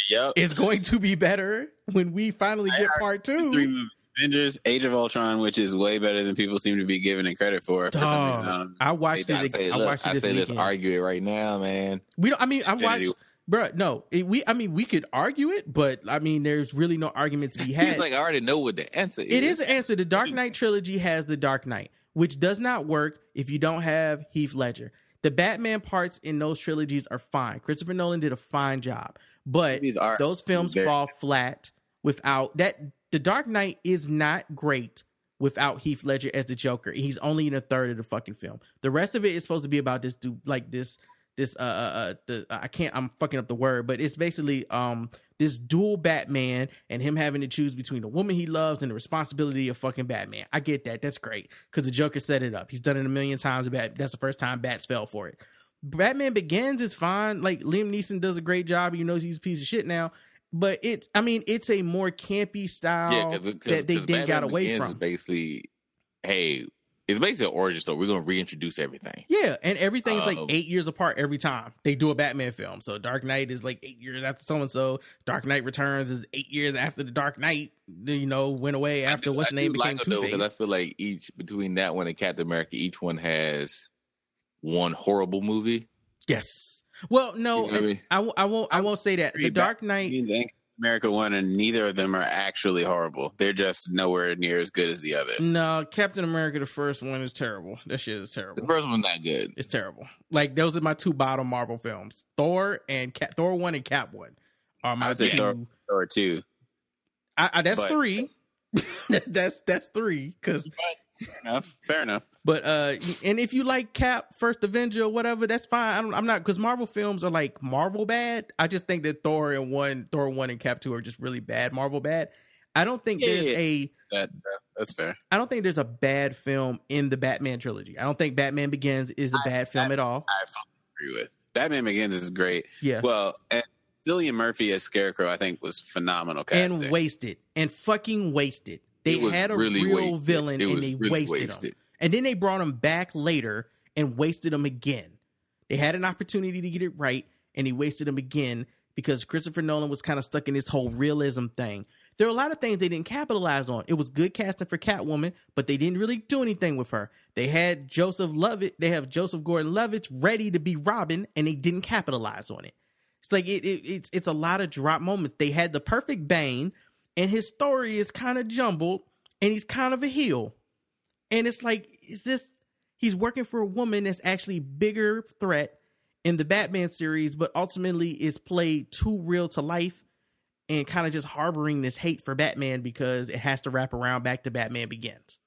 Yep. is going to be better when we finally get part two. Three movies. Avengers, Age of Ultron, which is way better than people seem to be giving it credit for. for some reason. Um, I watched I it. say, I look, watched it I this say let's weekend. argue it right now, man. We don't. I mean, I Infinity watched. Bruh, no, it, we. I mean, we could argue it, but I mean, there's really no argument to be had. like, I already know what the answer is. It is an answer. The Dark Knight trilogy has the Dark Knight, which does not work if you don't have Heath Ledger. The Batman parts in those trilogies are fine. Christopher Nolan did a fine job, but those films very- fall flat without that. The Dark Knight is not great without Heath Ledger as the Joker. He's only in a third of the fucking film. The rest of it is supposed to be about this dude, like this, this, uh, uh, uh the I can't, I'm fucking up the word, but it's basically um this dual Batman and him having to choose between the woman he loves and the responsibility of fucking Batman. I get that. That's great because the Joker set it up. He's done it a million times. Bat, that's the first time Bats fell for it. Batman Begins is fine. Like Liam Neeson does a great job. You know he's a piece of shit now. But it's, I mean, it's a more campy style Yeah, because that they then got away from. basically, hey, it's basically an origin story. We're gonna reintroduce everything. Yeah, and everything's like Um, eight years apart every time they do a Batman film. So Dark Knight is like eight years after so and so. Dark Knight Returns is eight years after the Dark Knight. You know, went away after what's I name do became like Two 'cause Face. I feel like each between that one and Captain America, each one has one horrible movie. Yes. Well, no, You know I mean? I, I won't. I won't say that. The Dark Knight. America One, and neither of them are actually horrible. They're just nowhere near as good as the others. No, Captain America, the first one is terrible. That shit is terrible. The first one's not good. It's terrible. Like those are my two bottom Marvel films: Thor and Cap, Thor one and Cap one are my I would say two. Thor or two. I, I, that's but- three. that's that's three because Fair enough. Fair enough. But uh, and if you like Cap, First Avenger, or whatever, that's fine. I don't, I'm not because Marvel films are like Marvel bad. I just think that Thor and one, Thor one and Cap two are just really bad. Marvel bad. I don't think Yeah, there's yeah. a. That, that that's fair. I don't think there's a bad film in the Batman trilogy. I don't think Batman Begins is a bad film at all. I fully agree with. Batman Begins is great. Yeah. Well, and Cillian Murphy as Scarecrow, I think, was phenomenal casting. and wasted and fucking wasted. They had a really real wasted. villain and they really wasted, him. And then they brought him back later and wasted him again. They had an opportunity to get it right and he wasted him again because Christopher Nolan was kind of stuck in this whole realism thing. There are a lot of things they didn't capitalize on. It was good casting for Catwoman, but they didn't really do anything with her. They had Joseph Lovett, they have Joseph Gordon-Levitt ready to be Robin and they didn't capitalize on it. It's like it, it it's it's a lot of drop moments. They had the perfect Bane, and his story is kind of jumbled, and he's kind of a heel. And it's like, is this he's working for a woman that's actually bigger threat in the Batman series, but ultimately is played too real to life and kind of just harboring this hate for Batman because it has to wrap around back to Batman Begins.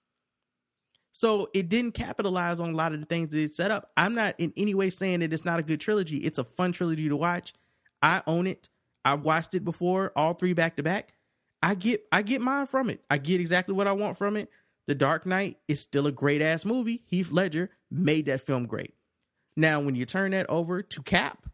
So it didn't capitalize on a lot of the things that it set up. I'm not in any way saying that it's not a good trilogy. It's a fun trilogy to watch. I own it. I've watched it before, all three back to back. I get I get mine from it. I get exactly what I want from it. The Dark Knight is still a great ass movie. Heath Ledger made that film great. Now, when you turn that over to Cap,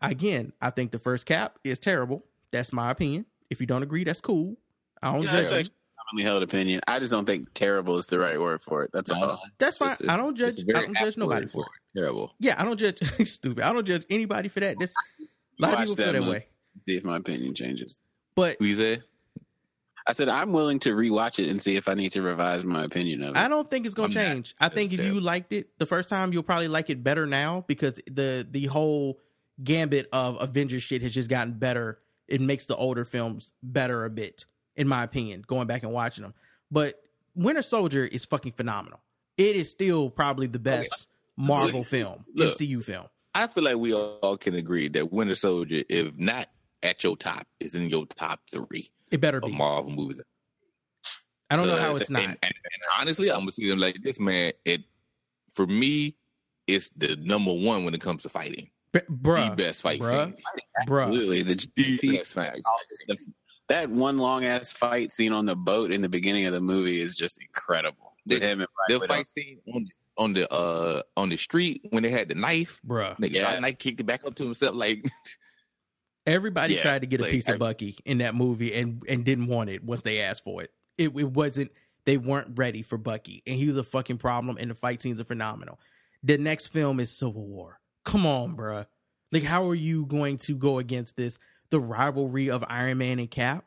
again, I think the first Cap is terrible. That's my opinion. If you don't agree, that's cool. I don't Yeah, judge that's commonly held opinion. I just don't think terrible is the right word for it. That's all. That's fine. It's- it's- I don't judge. it's a very I don't judge nobody for it. Terrible. Yeah, I don't judge. stupid. I don't judge anybody for that. That's a lot of people feel that movie, way. See if my opinion changes. But we say? I said I'm willing to rewatch it and see if I need to revise my opinion of it. I don't think it's gonna I'm not- change. I think if you liked it the first time, you'll probably like it better now because the the whole gambit of Avengers shit has just gotten better. It makes the older films better a bit, in my opinion. Going back and watching them, but Winter Soldier is fucking phenomenal. It is still probably the best Marvel film, Look. MCU film. I feel like we all can agree that Winter Soldier, if not at your top, is in your top three It better of be. Marvel movies. I don't know Uh, how it's not. And, and honestly, I'm gonna see them like this man. It for me, it's the number one when it comes to fighting. B- bruh, the best fight bruh, scenes. bruh. Absolutely, the, The best fight. that one long ass fight scene on the boat in the beginning of the movie is just incredible. With him and The fight scene on on the uh on the street when they had the knife, bruh. nigga, Yeah. Dark Knight kicked it back up to himself like Everybody Yeah, tried to get a like, piece of Bucky in that movie and and didn't want it once they asked for it. It it wasn't they weren't ready for Bucky and he was a fucking problem and the fight scenes are phenomenal. The next film is Civil War. Come on, bruh. Like how are you going to go against this? The rivalry of Iron Man and Cap?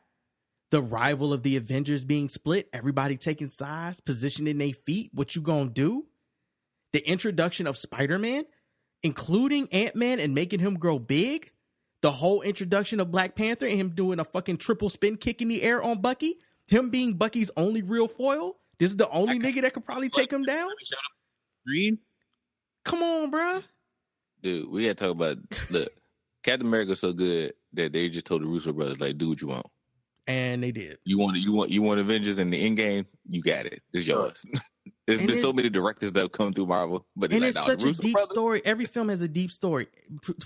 The rival of the Avengers being split, everybody taking sides, positioning their feet. What you gonna do? The introduction of Spider-Man, including Ant-Man and making him grow big? The whole introduction of Black Panther and him doing a fucking triple spin kick in the air on Bucky, him being Bucky's only real foil. This is the only nigga that could probably take him down. Green. Come on, bruh. Dude, we gotta talk about look. Captain America's so good that they just told the Russo brothers, like, do what you want. And they did. You want you want you want Avengers in the end game, you got it. It's yours. There's And been so many directors that have come through Marvel, but and like, it's nah, such a deep brothers- story. Every film has a deep story.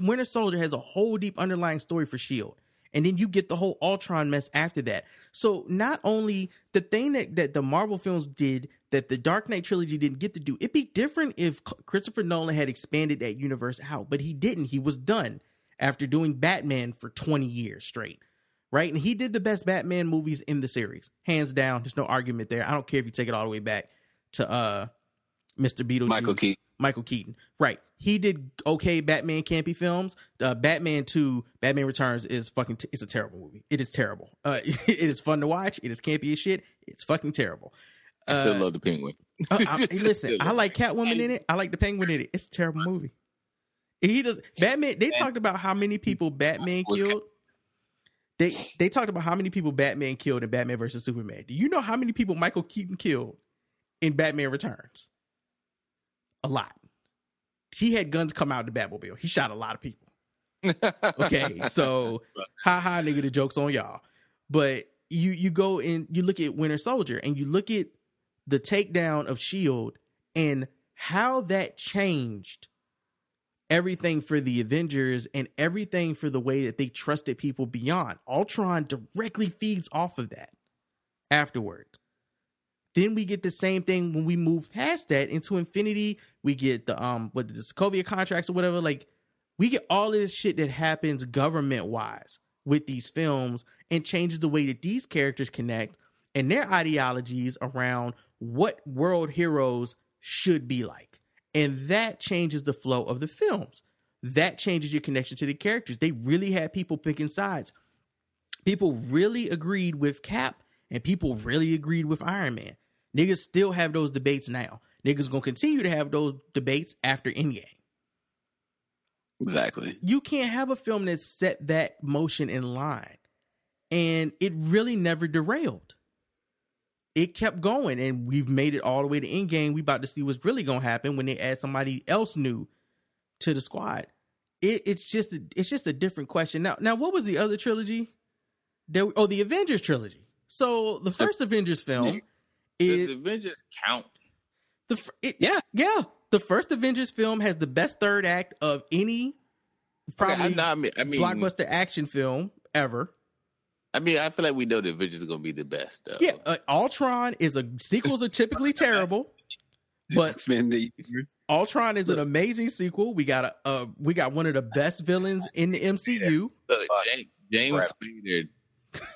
Winter Soldier has a whole deep underlying story for Shield, and then you get the whole Ultron mess after that. So not only the thing that that the Marvel films did that the Dark Knight trilogy didn't get to do, it'd be different if Christopher Nolan had expanded that universe out, but he didn't. He was done after doing Batman for twenty years straight. Right, and he did the best Batman movies in the series, hands down. There's no argument there. I don't care if you take it all the way back to uh Mr. Beetlejuice. Michael Keaton. Michael Keaton. Right. He did okay Batman campy films. Uh, Batman 2, Batman Returns is fucking, t- it's a terrible movie. It is terrible. Uh, it is fun to watch. It is campy as shit. It's fucking terrible. I still Uh, love the Penguin. uh, I- listen, I like Catwoman in it. I like the Penguin in it. It's a terrible movie. He does Batman. They talked about how many people Batman killed. They they talked about how many people Batman killed in Batman versus Superman. Do you know how many people Michael Keaton killed in Batman Returns? A lot. He had guns come out of the Batmobile. He shot a lot of people. Okay, so ha ha nigga, the joke's on y'all. But you you go and you look at Winter Soldier and you look at the takedown of Shield and how that changed everything for the Avengers and everything for the way that they trusted people beyond. Ultron directly feeds off of that afterward. Then we get the same thing when we move past that into Infinity. We get the um what the Sokovia contracts or whatever. Like we get all of this shit that happens government wise with these films and changes the way that these characters connect and their ideologies around what world heroes should be like. And that changes the flow of the films. That changes your connection to the characters. They really had people picking sides. People really agreed with Cap and people really agreed with Iron Man. Niggas still have those debates now. Niggas gonna continue to have those debates after Endgame. Exactly. You can't have a film that set that motion in line. And it really never derailed. It kept going, and we've made it all the way to Endgame. We about to see what's really gonna happen when they add somebody else new to the squad. It, it's just a, it's just a different question. Now, now, what was the other trilogy? There, oh, the Avengers trilogy. So the first Avengers film is Does Avengers count? the fir- it, yeah yeah the first Avengers film has the best third act of any probably Okay, I, know- I mean, I mean, blockbuster action film ever. I mean, I feel like we know the Avengers are gonna be the best. Though. Yeah, uh, Ultron is a sequels are typically terrible, but Expand the Ultron is an amazing sequel. We got a uh, we got one of the best villains in the MCU. Look, James, James Spader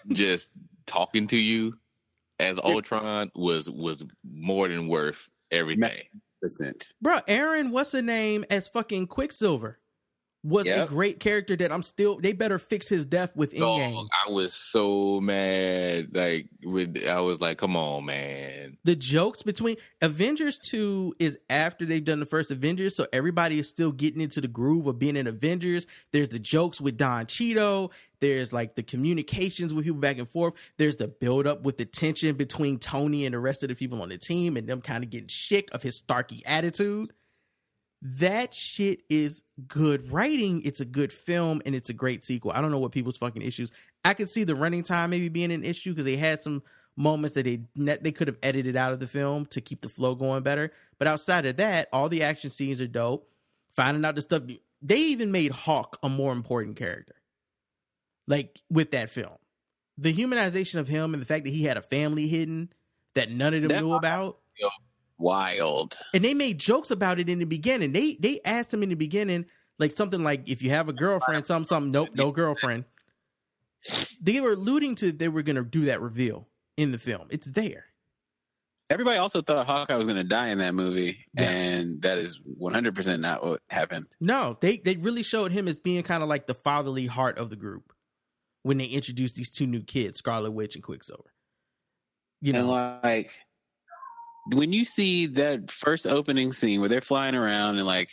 just talking to you as Ultron was was more than worth everything. percent. Bro, Aaron, what's her name as fucking Quicksilver? Was a great character that I'm still. They better fix his death with Endgame. Dog, I was so mad. Like, with, I was like, "Come on, man!" the jokes between Avengers 2 is after they've done the first Avengers, so everybody is still getting into the groove of being in Avengers. There's the jokes with Don Cheadle. There's like the communications with people back and forth. There's the build up with the tension between Tony and the rest of the people on the team and them kind of getting sick of his Starky attitude. That shit is good writing. It's a good film and it's a great sequel. I don't know what people's fucking issues. I could see the running time maybe being an issue because they had some moments that they they could have edited out of the film to keep the flow going better. But outside of that, all the action scenes are dope. Finding out the stuff they even made Hawk a more important character. Like with that film, the humanization of him and the fact that he had a family hidden that none of them That- knew about. Wild. And they made jokes about it in the beginning. They they asked him in the beginning, like something like, if you have a girlfriend, something, something, nope, no girlfriend. They were alluding to they were gonna do that reveal in the film. It's there. Everybody also thought Hawkeye was going to die in that movie, Yes. and that is 100% not what happened. No, they they really showed him as being kind of like the fatherly heart of the group when they introduced these two new kids, Scarlet Witch and Quicksilver. You know, and like when you see that first opening scene where they're flying around and like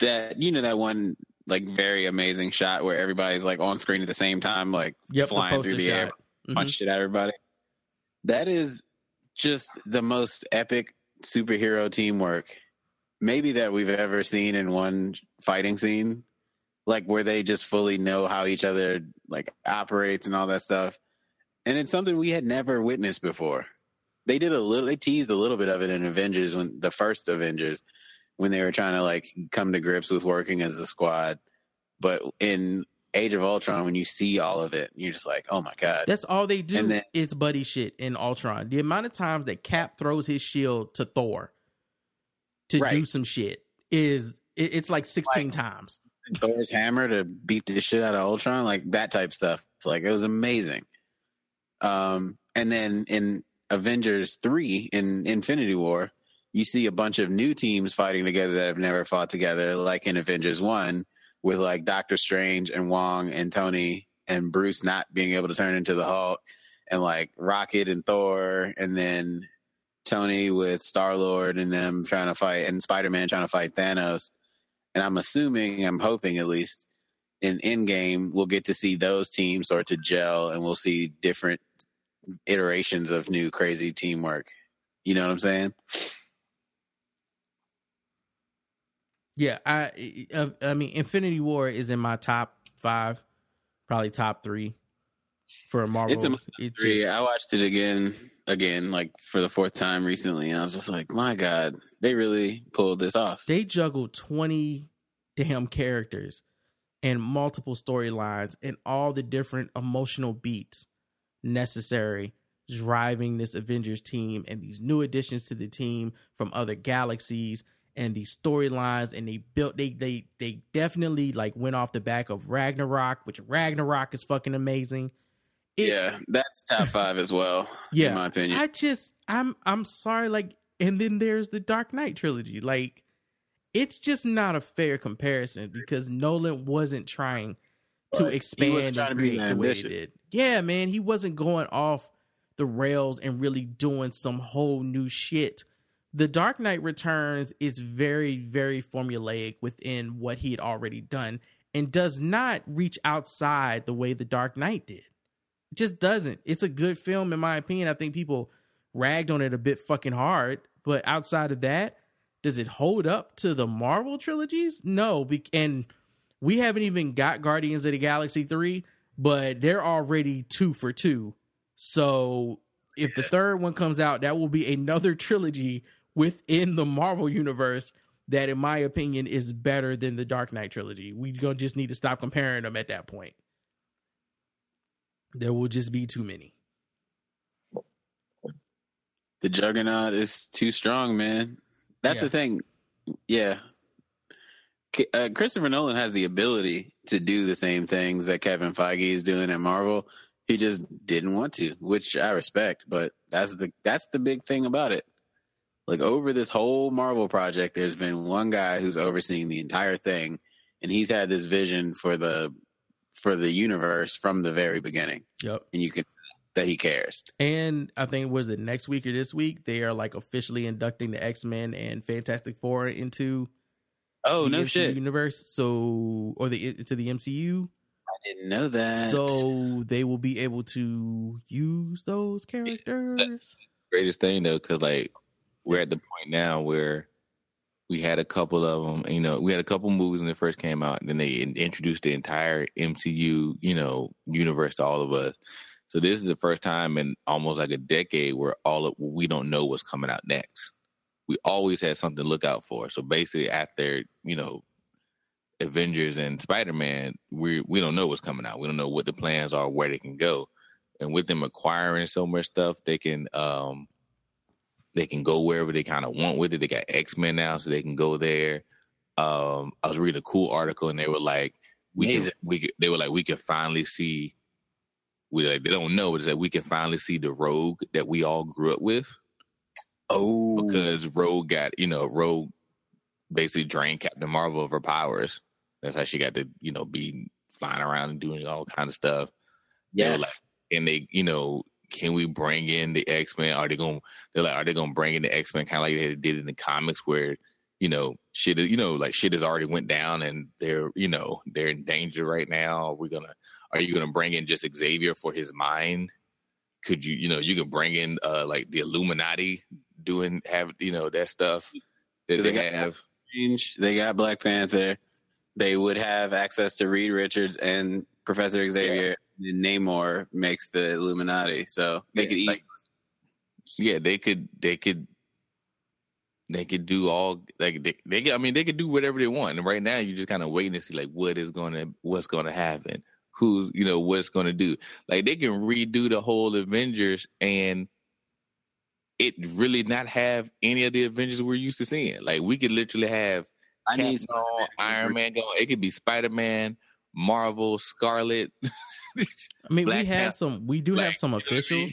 that, you know, that one like very amazing shot where everybody's like on screen at the same time, like Yep, the flying through poster the air, shot. Mhm. punch shit at everybody. That is just the most epic superhero teamwork, maybe that we've ever seen in one fighting scene. Like where they just fully know how each other like operates and all that stuff. And it's something we had never witnessed before. They did a little they teased a little bit of it in Avengers when the first Avengers when they were trying to like come to grips with working as a squad. But in Age of Ultron, when you see all of it, you're just like, oh my god. That's all they do. Then- it's buddy shit in Ultron. The amount of times that Cap throws his shield to Thor to do some shit is it, it's like sixteen times. Thor's hammer to beat the shit out of Ultron, like that type stuff. Like it was amazing. Um, and then in Avengers three in Infinity War, you see a bunch of new teams fighting together that have never fought together, like in Avengers one, with like Doctor Strange and Wong and Tony and Bruce not being able to turn into the Hulk, and like Rocket and Thor, and then Tony with Star Lord and them trying to fight, and Spider Man trying to fight Thanos. And I'm assuming, I'm hoping at least in Endgame, we'll get to see those teams start to gel, and we'll see different iterations of new crazy teamwork. You know what I'm saying? Yeah, I I, mean Infinity War is in my top five, probably top three for a Marvel. It's a It three. just- I watched it again, again, like for the fourth time recently, and I was just like, my God, they really pulled this off. they juggled 20 damn characters and multiple storylines and all the different emotional beats necessary driving this Avengers team and these new additions to the team from other galaxies and these storylines and they built they they they definitely like went off the back of Ragnarok which Ragnarok is fucking amazing. It- yeah, that's top five as well, yeah, in my opinion. I just I'm I'm sorry, like, and then there's the Dark Knight trilogy. Like, it's just not a fair comparison because Nolan wasn't trying to. He expand and create the way he did. Yeah, man, he wasn't going off the rails and really doing some whole new shit. The Dark Knight Returns is very, very formulaic within what he had already done and does not reach outside the way the Dark Knight did. It just doesn't. It's a good film, in my opinion. I think people ragged on it a bit fucking hard, but outside of that, does it hold up to the Marvel trilogies? No, and we haven't even got Guardians of the Galaxy 3, but they're already two for two. So if the third one comes out, that will be another trilogy within the Marvel universe that, in my opinion, is better than the Dark Knight trilogy. We gonna just need to stop comparing them at that point. There will just be too many. the juggernaut is too strong, man. That's Yeah. the thing. Yeah. Uh, Christopher Nolan has the ability to do the same things that Kevin Feige is doing at Marvel. He just didn't want to, which I respect, but that's the that's the big thing about it. Like over this whole Marvel project, there's been one guy who's overseeing the entire thing, and he's had this vision for the for the universe from the very beginning. Yep. And you can that he cares. And I think was it next week or this week they are like officially inducting the X Men and Fantastic Four into Oh the no MCU shit! universe. So or the to the MCU. I didn't know that. So they will be able to use those characters. greatest thing though, because like we're at the point now where we had a couple of them. You know, we had a couple movies when they first came out, and then they introduced the entire MCU, you know, universe to all of us. So this is the first time in almost like a decade where all of we don't know what's coming out next. We always had something to look out for. So basically, after you know Avengers and Spider Man, we we don't know what's coming out. We don't know what the plans are, where they can go. And with them acquiring so much stuff, they can um they can go wherever they kind of want with it. They got X Men now, so they can go there. Um, I was reading a cool article, and they were like, "We can, we can, they were like, we can finally see. We like they don't know, but it's like we can finally see the Rogue that we all grew up with Oh, because Rogue got you know Rogue basically drained Captain Marvel of her powers. That's how she got to you know be flying around and doing all kind of stuff. Yes. like, and they, you know, can we bring in the X Men? Are they going? They're like, are they going to bring in the X Men kind of like they did in the comics, where you know, shit, is- you know, like shit has already went down and they're, you know, they're in danger right now. We're we gonna, are you gonna bring in just Xavier for his mind? Could you, you know, you can bring in uh like the Illuminati doing have you know that stuff that They they got- have. Strange. They got Black Panther. They would have access to Reed Richards and Professor Xavier. And Namor makes the Illuminati, so they Yeah, could eat. like- yeah, they could they could they could do all like they, they could- I mean they could do whatever they want. And right now you're just kind of waiting to see like what is going to what's going to happen. Who's you know what's going to do. Like they can redo the whole Avengers and it really not have any of the Avengers we're used to seeing. Like we could literally have I need Captain on, Iron Man going. It could be Spider Man, Marvel, Scarlet. I mean, Black we have Panther, some. We do have Black- some you know I mean? officials.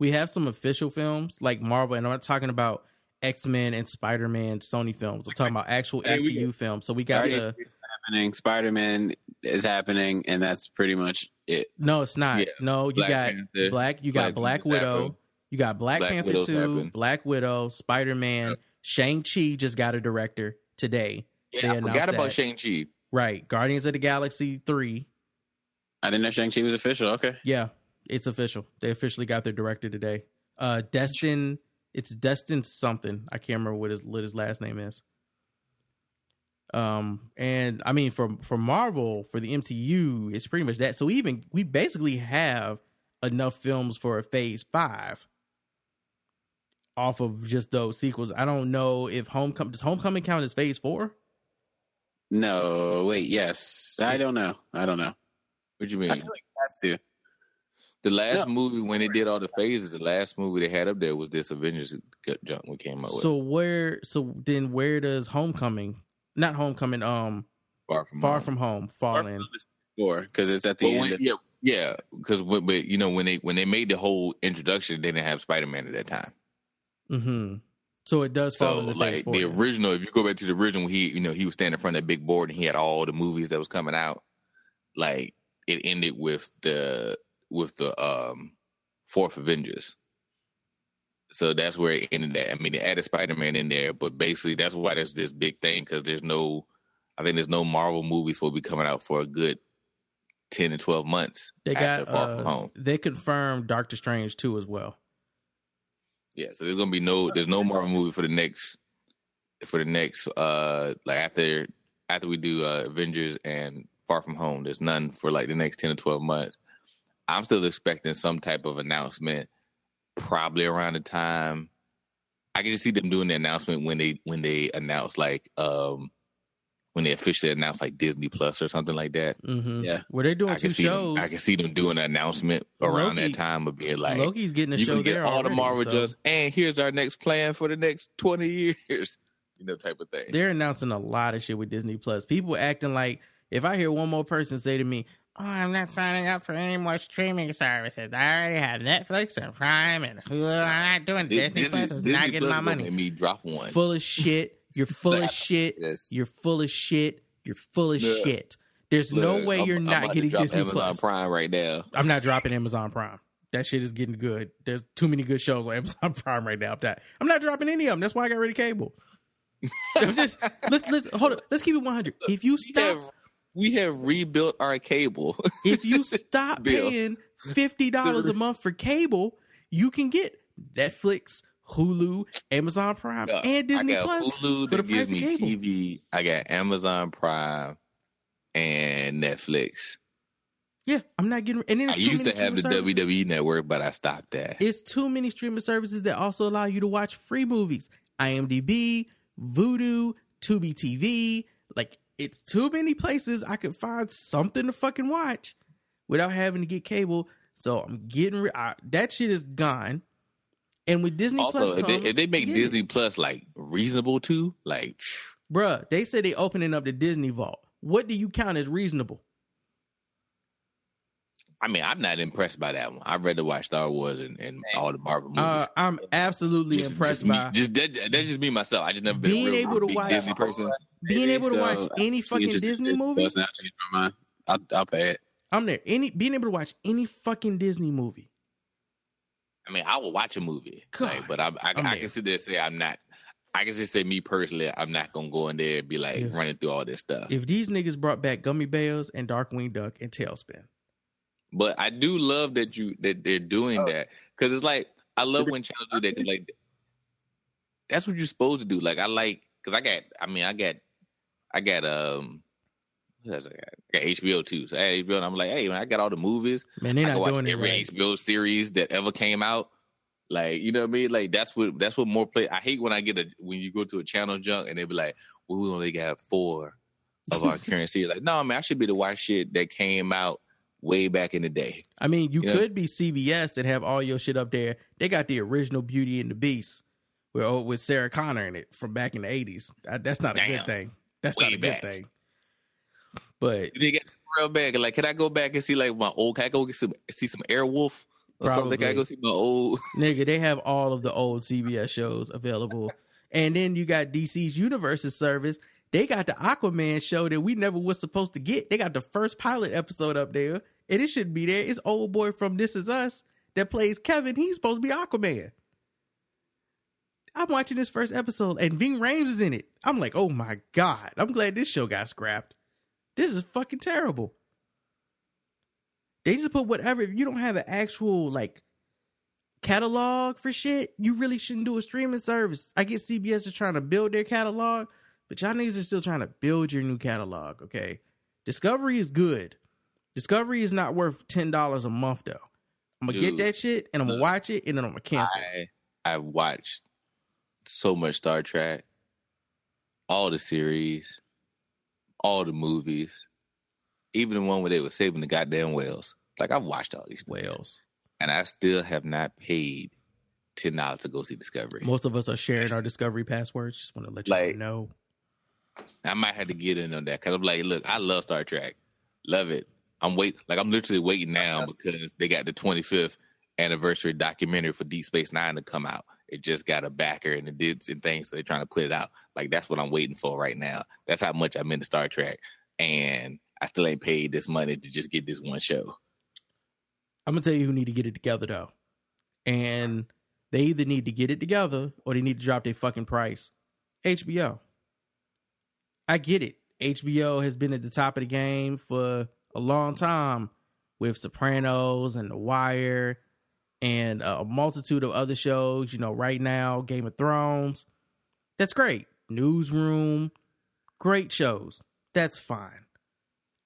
We have some official films like Marvel, and I'm not talking about X Men and Spider Man Sony films. I'm talking about actual Hey, MCU films. So we got Guardians the. happening. Spider Man is happening, and that's pretty much it. No, it's not. Yeah. No, you Black got Panther. Black. You got Black Black Panther's Widow. Happening. You got Black, Black Panther Widow's two, happening. Black Widow, Spider Man, Shang Chi just got a director today. They Yeah, I announced forgot about that. Shang Chi. Right, Guardians of the Galaxy three. I didn't know Shang Chi was official. Okay, Yeah, it's official. They officially got their director today. Uh Destin it's Destin something. I can't remember what his what his last name is. Um and I mean for for Marvel, for the MCU, it's pretty much that. So we even we basically have enough films for a phase 5 off of just those sequels. I don't know if Homecoming does Homecoming count as phase 4? no, wait, yes, I don't know. I don't know. What you mean? I feel like it has to. the last No. movie when they did all the phases, the last movie they had up there was this Avengers junk we came up with. So where so then where does Homecoming not Homecoming um far from Far home. from Home fall in? Four, because it's at the But end. when, of, yeah, yeah, because but you know when they when they made the whole introduction, they didn't have Spider Man at that time. Mm-hmm. So it does fall So into like the original, if you go back to the original, he you know he was standing in front of that big board and he had all the movies that was coming out. Like it ended with the with the um fourth Avengers. So that's where it ended at. I mean, they added Spider Man in there, but basically that's why there's this big thing because there's no, I think there's no Marvel movies will be coming out for a good ten to twelve months. they got uh, they confirmed Doctor Strange too as well. Yeah, so there's gonna be no there's no Marvel movie for the next for the next uh like after after we do uh Avengers and Far From Home, there's none for like the next ten to twelve months. I'm still expecting some type of announcement probably around the time I can just see them doing the announcement when they when they announce like um when they officially announce like Disney Plus or something like that. Mm-hmm. Yeah. Where they're doing I two can see shows. them, I can see them doing an announcement around Loki- that time of being like Loki's getting a you show can get there all already. the Marvel so just and here's our next plan for the next twenty years, you know, type of thing. they're announcing a lot of shit with Disney Plus. People acting like if I hear one more person say to me, "Oh, I'm not signing up for any more streaming services. I already have Netflix and Prime and Hulu. I'm not doing Disney, Plus. It's not getting my money." gonna me drop one. Full of shit. You're full of shit. yes. You're full of shit. You're full of Look, shit. There's no way I'm- you're I'm not getting Disney Amazon Plus. Prime right now. I'm not dropping Amazon Prime. That shit is getting good. There's too many good shows on Amazon Prime right now. I'm not, I'm not dropping any of them. That's why I got rid of cable. I'm just let's let's hold it. Let's keep it 100. If you We stop, have, we have rebuilt our cable. if you stop paying fifty dollars a month for cable, you can get Netflix, Hulu, Amazon Prime, Yeah, and Disney I got Plus Hulu for the price of cable. TV. I got Amazon Prime and Netflix. Yeah, I'm not getting. And then I used to have the services. WWE network, but I stopped that. It's too many streaming services that also allow you to watch free movies. IMDb, Vudu, Tubi TV. Like it's too many places I could find something to fucking watch without having to get cable. So I'm getting. I, that shit is gone. And with Disney also, Plus if they, if they make get it. Disney Plus like reasonable too, like bruh, they say they opening up the Disney Vault. What do you count as reasonable? I mean, I'm not impressed by that one. I'd rather watch Star Wars and, and all the Marvel movies. Uh, I'm absolutely Just- impressed just me- by just that, that's just me myself. I just never been Being a real able to big watch- Disney person. being able to So, watch any fucking interested Disney movie. Plus, now I changed my mind. I'll, I'll pay it. I'm there. Any being able to watch any fucking Disney movie. I mean, I will watch a movie, like, but I, I, I'm I can sit there and say I'm not I can just say me personally, I'm not gonna go in there and be like If- running through all this stuff. If these niggas brought back Gummy Bears and Darkwing Duck and Tailspin, But I do love that you that they're doing Oh. that because it's like I love when channels do that. Like that's what you're supposed to do. Like I like because I got I mean I got I got um what else I got? HBO too. So I had HBO and I'm like, hey man, I got all the movies. man, they're not doing it every right. HBO series that ever came out. Like you know what I mean? Like that's what that's what more play. I hate when I get a when you go to a channel junk and they be like, well, we only got four of our current series. Like no man, I should be to watch shit that came out way back in the day. I mean, you Yeah. could be CBS and have all your shit up there. They got the original Beauty and the Beast with oh, with Sarah Connor in it from back in the eighties. That's not a Damn. good thing. That's Way not a back. good thing. But They get real bad. Like, can I go back and see like my old? Can I go get some see some Airwolf or something? Can I go see my old? nigga, they have all of the old CBS shows available. And then you got DC's Universes service. They got the Aquaman show that we never was supposed to get. They got the first pilot episode up there, and it should be there. It's old boy from This Is Us that plays Kevin. He's supposed to be Aquaman. I'm watching this first episode, and Ving Rhames is in it. I'm like, oh my god! I'm glad this show got scrapped. This is fucking terrible. They just put whatever. If you don't have an actual like catalog for shit, you really shouldn't do a streaming service. I get CBS is trying to build their catalog, but y'all niggas are still trying to build your new catalog, okay? Discovery is good. Discovery is not worth ten dollars a month though. I'm gonna get that shit and I'm gonna watch it and then I'm gonna cancel. I I watched so much Star Trek, all the series, all the movies, even the one where they were saving the goddamn whales. Like I've watched all these things, Whales. and I still have not paid ten dollars to go see Discovery. Most of us are sharing our Discovery passwords. Just want to let you Like- know. I might have to get in on that because I'm like, look, I love Star Trek, love it. I'm wait, like I'm literally waiting now uh-huh. because they got the 25th anniversary documentary for Deep Space Nine to come out. It just got a backer and it did some things, so they're trying to put it out. Like that's what I'm waiting for right now. That's how much I'm into Star Trek, and I still ain't paid this money to just get this one show. I'm gonna tell you who need to get it together though, and they either need to get it together or they need to drop their fucking price. HBO. I get it. HBO has been at the top of the game for a long time with Sopranos and The Wire and a multitude of other shows. You know, right now, Game of Thrones. That's great. Newsroom, great shows. That's fine.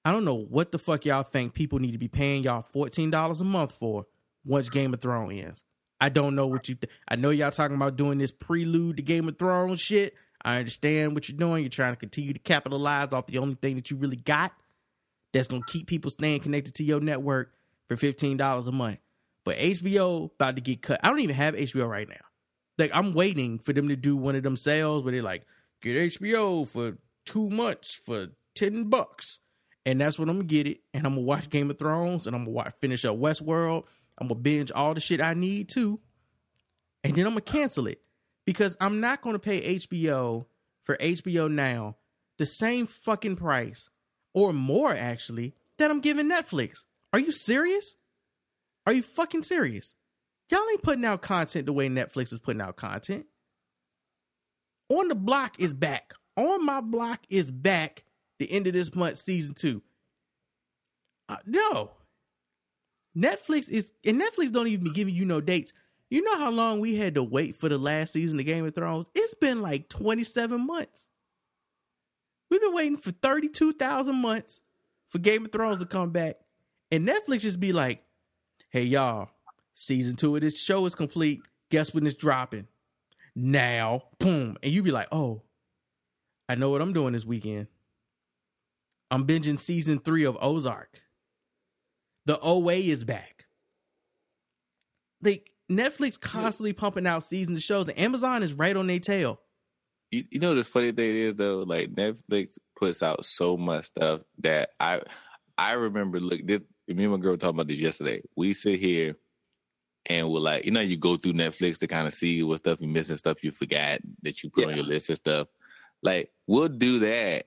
I don't know what the fuck y'all think people need to be paying y'all $14 a month for once Game of Thrones ends. I don't know what you th- I know y'all talking about doing this prelude to Game of Thrones shit. I understand what you're doing. You're trying to continue to capitalize off the only thing that you really got that's going to keep people staying connected to your network for $15 a month. But HBO about to get cut. I don't even have HBO right now. Like I'm waiting for them to do one of them sales where they're like, get HBO for two months for 10 bucks. And that's when I'm gonna get it. And I'm gonna watch Game of Thrones and I'm gonna watch, finish up Westworld. I'm gonna binge all the shit I need to. And then I'm gonna cancel it. Because I'm not gonna pay HBO for HBO now the same fucking price or more actually that I'm giving Netflix. Are you serious? Are you fucking serious? Y'all ain't putting out content the way Netflix is putting out content. On the Block is back. On My Block is back the end of this month, season two. Uh, no. Netflix is, and Netflix don't even be giving you no dates. You know how long we had to wait for the last season of Game of Thrones? It's been like 27 months. We've been waiting for 32,000 months for Game of Thrones to come back. And Netflix just be like, hey, y'all, season two of this show is complete. Guess when it's dropping? Now. Boom. And you be like, oh, I know what I'm doing this weekend. I'm binging season three of Ozark. The OA is back. Like Netflix constantly pumping out seasons of shows, and Amazon is right on their tail. You, you know the funny thing is though, like Netflix puts out so much stuff that I I remember look this me and my girl were talking about this yesterday. We sit here and we're like, you know, you go through Netflix to kind of see what stuff you missing, stuff you forgot that you put on your list and stuff. Like we'll do that,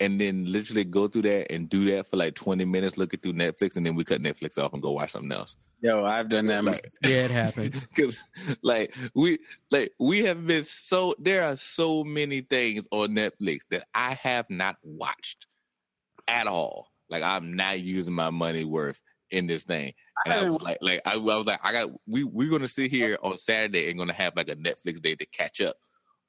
and then literally go through that and do that for like 20 minutes, looking through Netflix, and then we cut Netflix off and go watch something else. Yo, I've done that. Like, Yeah, it happens. Because like we like we have been so there are so many things on Netflix that I have not watched at all. Like I'm not using my money worth in this thing. And I was like like I, I was like I got we we're gonna sit here on Saturday and gonna have like a Netflix day to catch up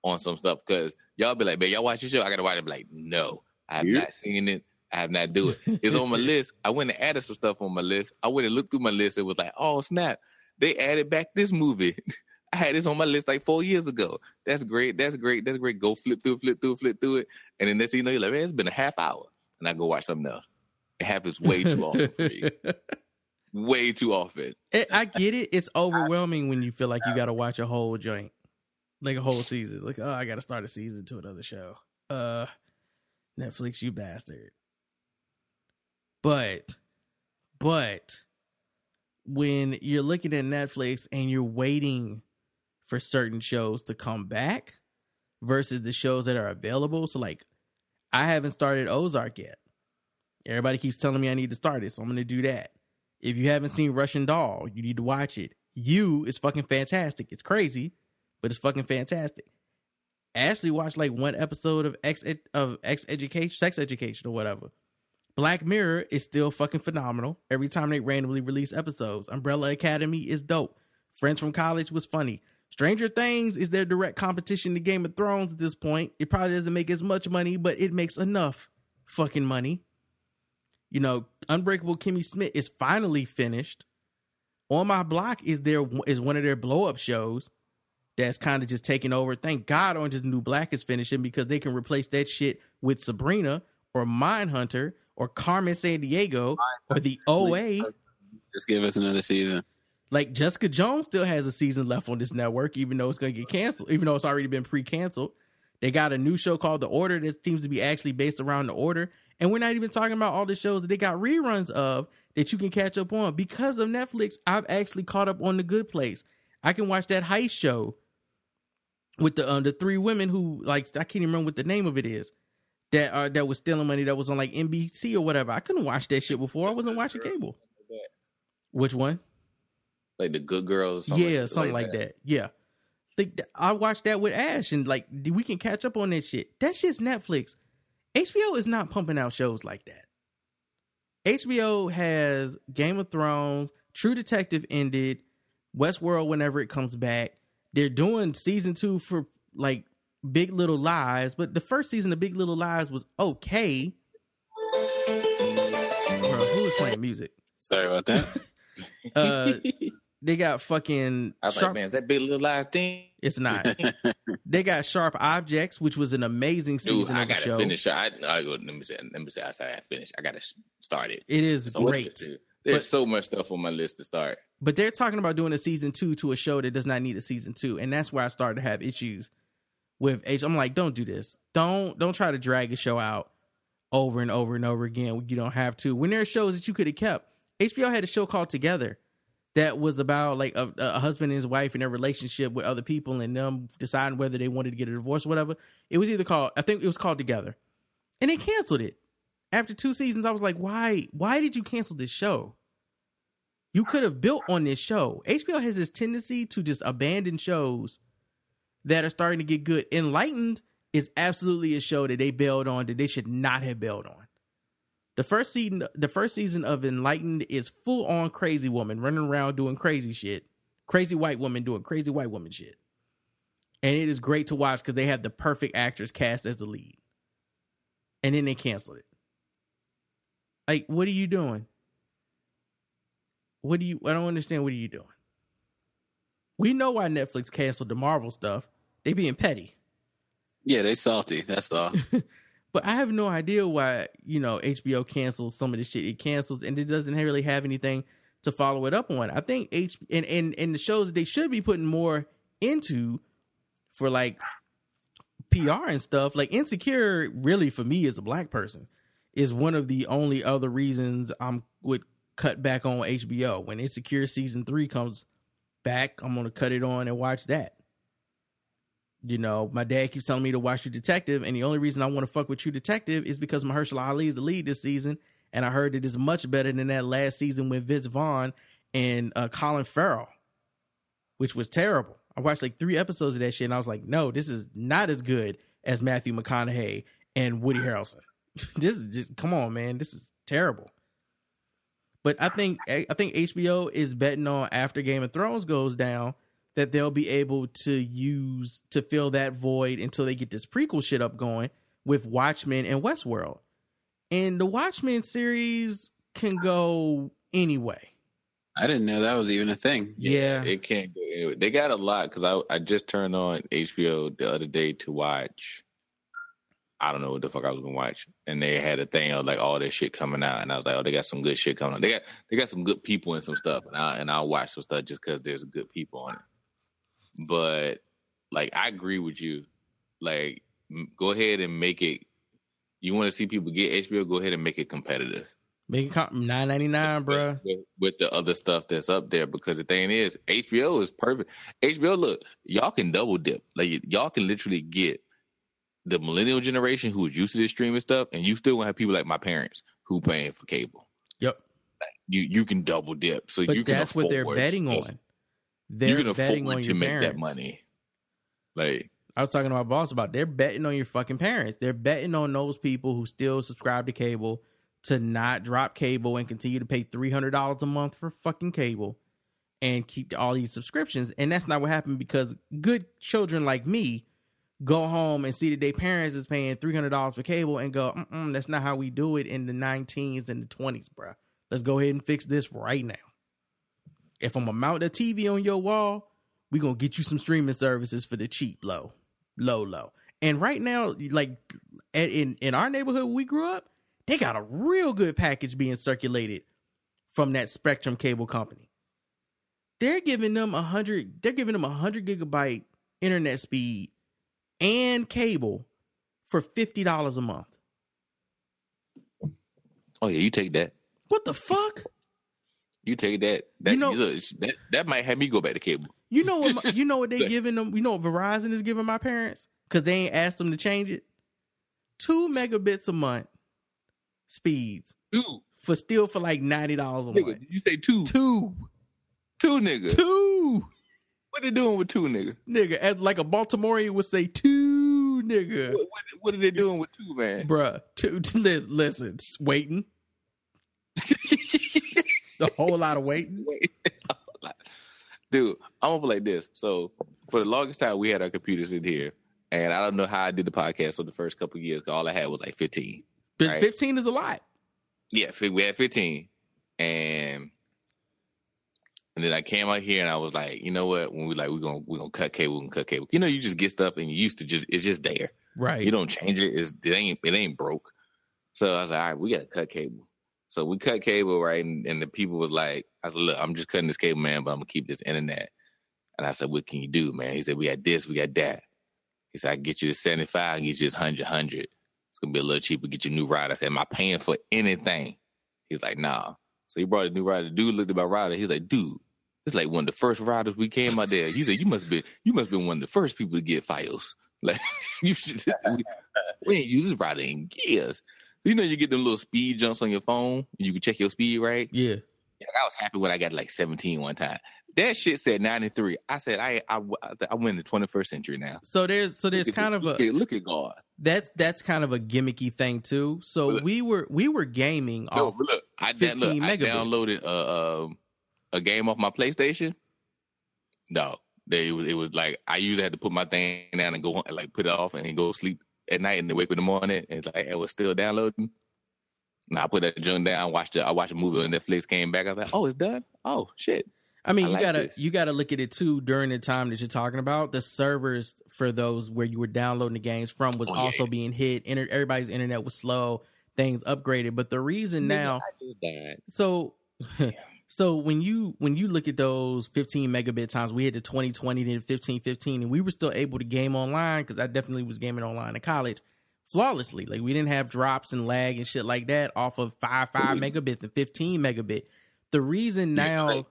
on some stuff because y'all be like, man, y'all watch the show. I gotta watch it. Be like, no, I have Yeah. not seen it. I have not do it. It's on my list. I went and added some stuff on my list. I went and looked through my list. It was like, oh snap, they added back this movie. I had this on my list like four years ago. That's great. That's great. That's great. Go flip through, flip through, flip through it, and then next thing you know, you're like, man, it's been a half hour, and I go watch something else. It happens way too often for me. Way too often. It- I get it. It's overwhelming when you feel like you got to watch a whole joint, like a whole season. Like, oh, I got to start a season to another show. Uh, Netflix, you bastard. But, but when you're looking at Netflix and you're waiting for certain shows to come back versus the shows that are available, so like, I haven't started Ozark yet. Everybody keeps telling me I need to start it, so I'm going to do that. If you haven't seen Russian Doll, you need to watch it. You is fucking fantastic. It's crazy, but it's fucking fantastic. Ashley watched like one episode of X of X education, sex education or whatever. Black Mirror is still fucking phenomenal. Every time they randomly release episodes, Umbrella Academy is dope. Friends from College was funny. Stranger Things is their direct competition to Game of Thrones at this point. It probably doesn't make as much money, but it makes enough fucking money. You know, Unbreakable Kimmy Schmidt is finally finished. On My Block is there is one of their blow up shows that's kind of just taking over. Thank God Orange is the New Black is finishing because they can replace that shit with Sabrina or Mindhunter or Carmen Sandiego or the OA. Just give us another season. Like Jessica Jones still has a season left on this network, even though it's going to get canceled, even though it's already been pre canceled. They got a new show called The Order that seems to be actually based around The Order. And we're not even talking about all the shows that they got reruns of that you can catch up on. Because of Netflix, I've actually caught up on The Good Place. I can watch that heist show with the um, the three women who like I can't even remember what the name of it is that uh, that was stealing money that was on like NBC or whatever. I couldn't watch that shit before. I wasn't watching cable. Which one? Like the Good Girls. yeah, something like that. Yeah. Like I watched that with Ash and like we can catch up on that shit. That shit's Netflix. HBO is not pumping out shows like that. HBO has Game of Thrones, True Detective ended, Westworld whenever it comes back. They're doing season 2 for like Big Little Lies, but the first season of Big Little Lies was okay. Bro, who was playing music? Sorry about that. Uh they got fucking I was Sharp- like, man, is that big little live thing? It's not. they got Sharp Objects, which was an amazing season I of the gotta show. finish. I, I let me say, let me say, I said I finished. I gotta start it. It is So great. There's But- so much stuff on my list to start. But they're talking about doing a season two to a show that does not need a season two, and that's where I started to have issues with H. I'm like, don't do this. Don't don't try to drag a show out over and over and over again. You don't have to. When there are shows that you could have kept, HBO had a show called Together that was about like a, a husband and his wife and their relationship with other people and them deciding whether they wanted to get a divorce or whatever. It was either called, I think it was called Together, and they canceled it after two seasons. I was like, why? Why did you cancel this show? You could have built on this show. HBO has this tendency to just abandon shows that are starting to get good. Enlightened is absolutely a show that they bailed on that they should not have bailed on. The first season, the first season of Enlightened is full on crazy woman running around doing crazy shit, crazy white woman doing crazy white woman shit, and it is great to watch because they have the perfect actress cast as the lead, and then they canceled it. Like, what are you doing? What do you? I don't understand. What are you doing? We know why Netflix canceled the Marvel stuff. They being petty. Yeah, they salty. That's all. But I have no idea why, you know, HBO cancels some of the shit it cancels and it doesn't really have anything to follow it up on. I think H and, and, and the shows they should be putting more into for like PR and stuff, like Insecure really for me as a black person is one of the only other reasons I'm would cut back on HBO. When Insecure season three comes back, I'm gonna cut it on and watch that You know, my dad keeps telling me to watch True Detective, and the only reason I want to fuck with True Detective is because Mahershala Ali is the lead this season, and I heard it is much better than that last season with Vince Vaughn and uh, Colin Farrell, which was terrible. I watched like three episodes of that shit, and I was like, no, this is not as good as Matthew McConaughey and Woody Harrelson. this is just come on, man, this is terrible. But I think I think HBO is betting on after Game of Thrones goes down that they'll be able to use to fill that void until they get this prequel shit up going with Watchmen and Westworld. And the Watchmen series can go anyway. I didn't know that was even a thing. Yeah. it can't go anyway. They got a lot because I I just turned on HBO the other day to watch. I don't know what the fuck I was gonna watch, and they had a thing of like all this shit coming out, and I was like, oh, they got some good shit coming. on. They got they got some good people and some stuff, and I and I'll watch some stuff just because there's good people on it. But like, I agree with you. Like, m- go ahead and make it. You want to see people get HBO? Go ahead and make it competitive Make it nine ninety nine, bruh. with, with the other stuff that's up there because the thing is HBO is perfect. HBO, look, y'all can double dip. Like y'all can literally get the millennial generation who's used to this streaming stuff, and you still gonna have people like my parents who paying for cable. Yep. You you can double dip. So But you can that's what they're betting on. They're you can betting afford on to your make parents. that money. Like I was talking to my boss about they're betting on your fucking parents. They're betting on those people who still subscribe to cable to not drop cable and continue to pay three hundred dollars a month for fucking cable and keep all these subscriptions. And that's not what happened because good children like me go home and see that their parents is paying three hundred dollars for cable and go, Mm-mm, that's not how we do it in the nineteens and the twenties, bro. Let's go ahead and fix this right now. If I'm gonna mount a TV on your wall, we gonna get you some streaming services for the cheap, low, low, low. And right now, like in in our neighborhood where we grew up, they got a real good package being circulated from that Spectrum cable company. They're giving them a hundred. They're giving them a hundred gigabyte internet speed and cable for fifty dollars a month. oh yeah, you take that. What the fuck? You take that. That You know- look, that that might have me go back to cable. You know what? my- you know what they giving them? You know what Verizon is giving my parents because they ain't asked them to change it. Two megabits a month speeds Two. for still for like ninety dollars a Nigga, month. did you say two? Two, Two nigga. two, What they doing with two nigga? nigga. As like a Baltimorean would say, two, nigga. What, what, what are they doing with two, man? Bruh, two. Listen, listen waiting. a whole lot of waiting. Dude, I'm gonna play this. So for the longest time, we had our computers in here, and I don't know how I did the podcast for the first couple of years. all I had was like 15. But Right. fifteen is a lot. Yeah, we had 15, and and then I came out here and I was like, you know what? When we like, we're gonna we're gonna cut cable and cut cable. You know, you just get stuff and you used to just it's just there. Right. You don't change it. It's, it ain't it ain't broke. So I was like, all right, we gotta cut cable. So we cut cable, right? And, and the people was like, I said, look, I'm just cutting this cable, man, but I'm gonna keep this internet. And I said, what can you do, man? He said, we got this, we got that. He said, I get you to 75, I get you this 100, 100. It's gonna be a little cheaper, get you a new rider. I said, am I paying for anything? He's like, nah. So he brought a new rider. Dude looked at my rider. He's like, dude, it's like one of the first riders we came out there. He said, you must be you must be one of the first people to get FiOS. Like you should we, we ain't used this rider in years. You know you get them little speed jumps on your phone. You can check your speed, right? Yeah. I was happy when I got like 17 one time. That shit said 93. I said I I I win the 21st century now. So there's so there's Look at- kind of a look at, look at God. that's that's kind of a gimmicky thing too. So Look. we were we were gaming No, off look, I, 15 look, I megabits. downloaded a, um a game off my PlayStation. No, they it was, it was like I usually had to put my thing down and go like put it off and then go sleep at night and wake up in the morning and it's like it was still downloading. And I put that junk down. I watched it. I watched a movie on Netflix. Came back. I was like, oh, it's done. Oh shit. I mean, I you like gotta this. you gotta look at it too during the time that you're talking about. The servers for those where you were downloading the games from was Oh, yeah. also being hit. Inter- everybody's internet was slow. Things upgraded, but the reason now, just died. so when you when you look at those 15 megabit times, we hit the 2020 then 1515, and we were still able to game online because I definitely was gaming online in college flawlessly. Like we didn't have drops and lag and shit like that off of five five mm-hmm. megabits and 15 megabit. The reason now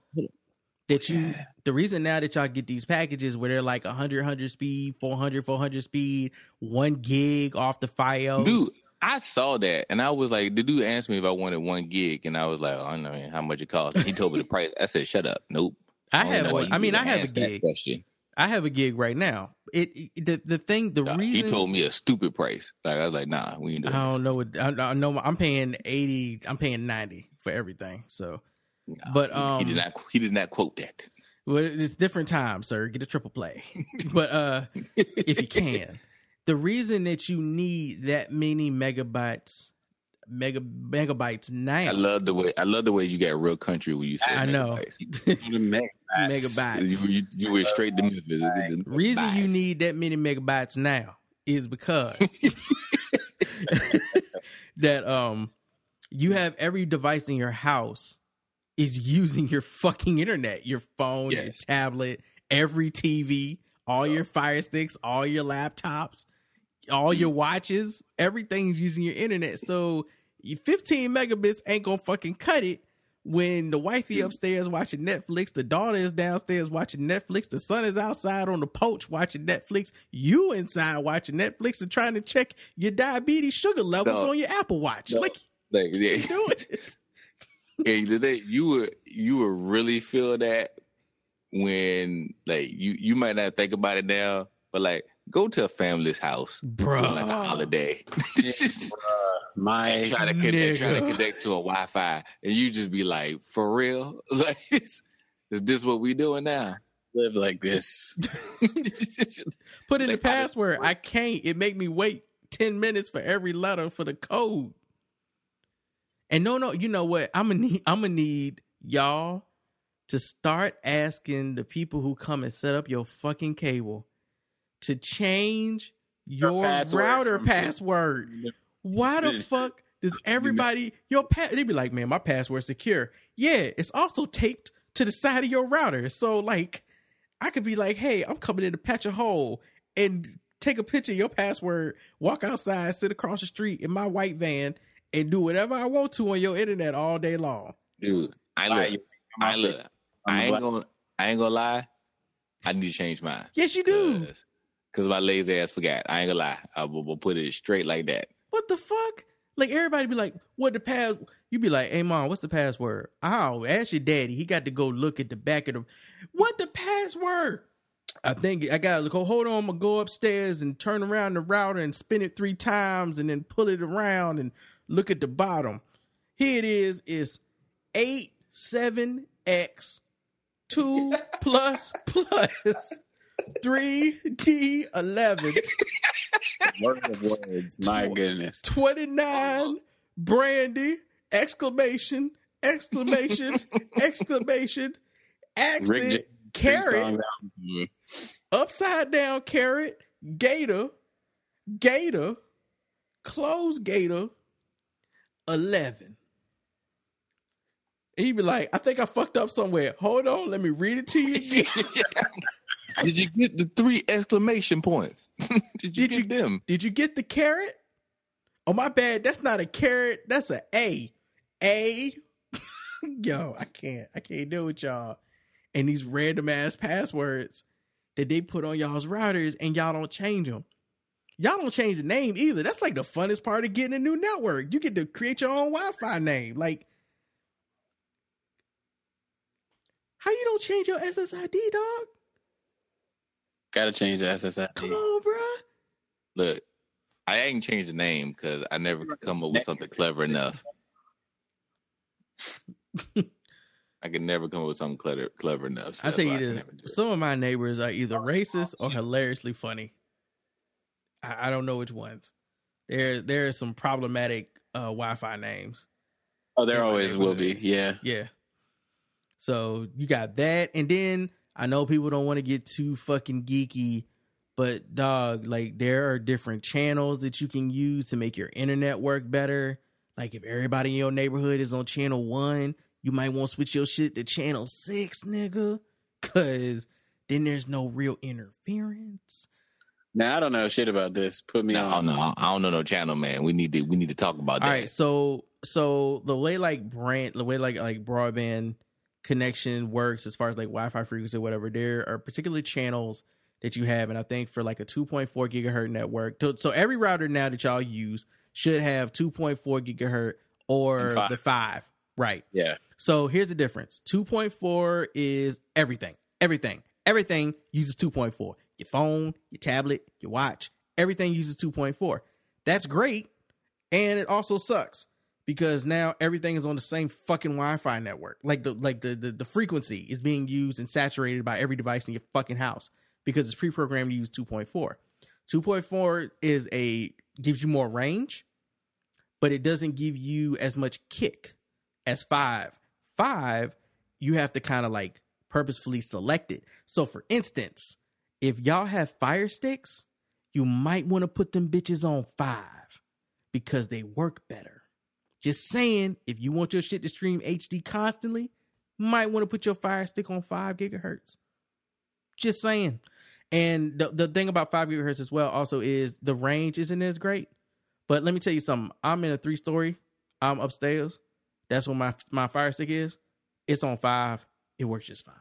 that you the reason now that y'all get these packages where they're like 100 100 speed 400 400 speed one gig off the FiOS Dude, I saw that and I was like, the dude asked me if I wanted one gig, and I was like, I don't know how much it costs. He told me the price. I said, shut up. Nope. i don't have one i mean i have a gig Question. i have a gig right now it, it- the the thing the Nah, reason He told me a stupid price. Like I was like, nah, we ain't i don't know what I, I know i'm paying 80 i'm paying 90 for everything so but, he- um, he did not. He did not quote that. Well, it's different times, sir. Get a triple play. but uh if you can. The reason that you need that many megabytes mega megabytes now I love the way. I love the way you got real country when you said. I know. megabytes. megabytes. You, you, you went straight to Memphis. reason you need that many megabytes now is because that um you have every device in your house is using your fucking internet your phone your tablet every tv all your fire sticks all your laptops all your mm. watches everything's using your internet so your 15 megabits ain't gonna fucking cut it when the wifey upstairs watching Netflix, the daughter is downstairs watching Netflix, the son is outside on the porch watching Netflix, you inside watching Netflix and trying to check your diabetes sugar levels No. on your Apple Watch. No. Like Like, yeah. do it. and today you would you would really feel that when like you you might not think about it now, but like go to a family's house, bro, like a holiday, My try to connect, try to connect to a Wi-Fi, and you just be like, for real, like is this what we doing now? live like this. Put in the Like, password. I can't. It make me wait 10 minutes for every letter for the code. And no, no, you know what? I'm gonna need I'm gonna need y'all to start asking the people who come and set up your fucking cable to change your password router from- password. Why the fuck does everybody your pa- they be like, man, my password's secure. Yeah, it's also taped to the side of your router. So like I could be like, hey, I'm coming in to patch a hole and take a picture of your password, walk outside, sit across the street in my white van, and do whatever I want to on your internet all day long. Dude, I look, you- I look, I'm ain't gonna, I ain't gonna lie. I need to change mine. Yes, you do. Cause my lazy ass forgot. I ain't gonna lie. I will, will put it straight like that. What the fuck? Like everybody be like, what the pass? You be like, hey mom, what's the password? Oh, ask your daddy. He got to go look at the back of the. What the password? I think I gotta go. Hold on, I'm gonna go upstairs and turn around the router and spin it three times and then pull it around and look at the bottom. Here it is. It's eight seven x two plus plus three d eleven. Word of words. My goodness. 29 brandy exclamation exclamation exclamation accent caret mm-hmm. upside down caret gator gator close gator 11 and he'd be like i think i fucked up somewhere hold on let me read it to you again Did you get the three exclamation points? Did you Did get you- them? Did you get the caret? Oh my bad. That's not a caret. That's a A. A. Yo, I can't. I can't deal with y'all. And these random ass passwords that they put on y'all's routers and y'all don't change them. Y'all don't change the name either. That's like the funnest part of getting a new network. You get to create your own Wi-Fi name. Like, how you don't change your SSID, dog? Gotta change the SSID. Come on, bro. Look, I ain't changed the name because I never could come up with something clever enough. I could never come up with something clever, clever enough. so I tell you this: never do it. some of my neighbors are either racist or hilariously funny. I, I don't know which ones. There, there are some problematic uh, Wi-Fi names. Oh, there always will be. Yeah. Yeah. So you got that, and then I know people don't want to get too fucking geeky, but dog, like there are different channels that you can use to make your internet work better. Like if everybody in your neighborhood is on channel one, you might want to switch your shit to channel six, nigga, cause then there's no real interference. Now I don't know shit about this. Put me No, on. no, I don't know no channel, man. We need to we need to talk about All that. right, so so the way like brand, the way like like broadband connection works as far as like Wi-Fi frequency or whatever. There are particular channels that you have, and I think for like a 2.4 gigahertz network, so, so every router now that y'all use should have 2.4 gigahertz or five. the five, right? Yeah. So here's the difference: 2.4 is everything, everything, everything uses 2.4. Your phone, your tablet, your watch, everything uses 2.4. That's great, and it also sucks because now everything is on the same fucking Wi-Fi network. Like the like the the, the frequency is being used and saturated by every device in your fucking house because it's pre-programmed to use 2.4. 2.4 is a gives you more range, but it doesn't give you as much kick as 5. 5 you have to kind of like purposefully select it. So for instance, if y'all have fire sticks, you might want to put them bitches on 5 because they work better. Just saying, if you want your shit to stream HD constantly, might want to put your fire stick on 5 gigahertz. Just saying. And the, the thing about 5 gigahertz as well also is the range isn't as great. But let me tell you something. I'm in a three story. I'm upstairs. That's where my my fire stick is. It's on five. It works just fine.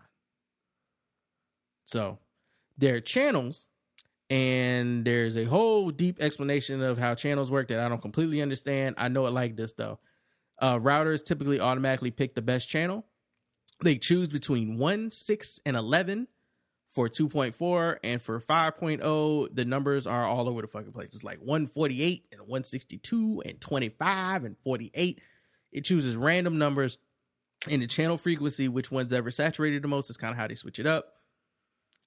So there are channels, and there's a whole deep explanation of how channels work that I don't completely understand. I know it like this though. Uh, routers typically automatically pick the best channel. They choose between 1, 6, and 11 for 2.4 and for 5.0 the numbers are all over the fucking place it's like 148 and 162 and 25 and 48 it chooses random numbers and the channel frequency which one's ever saturated the most is kind of how they switch it up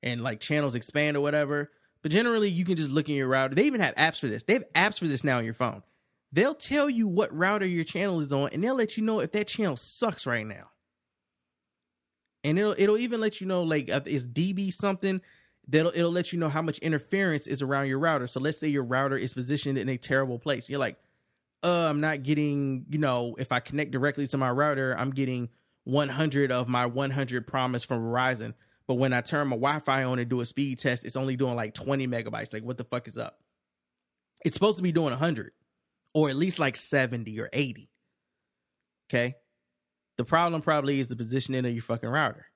and like channels expand or whatever but generally you can just look in your router they even have apps for this they have apps for this now on your phone they'll tell you what router your channel is on and they'll let you know if that channel sucks right now and it'll it'll even let you know like if it's DB something that'll it'll let you know how much interference is around your router. So let's say your router is positioned in a terrible place. You're like, uh, I'm not getting, you know, if I connect directly to my router, I'm getting 100 of my 100 promise from Verizon. But when I turn my Wi-Fi on and do a speed test, it's only doing like 20 megabytes. Like, what the fuck is up? It's supposed to be doing 100 or at least like 70 or 80. Okay. The problem probably is the positioning of your fucking router.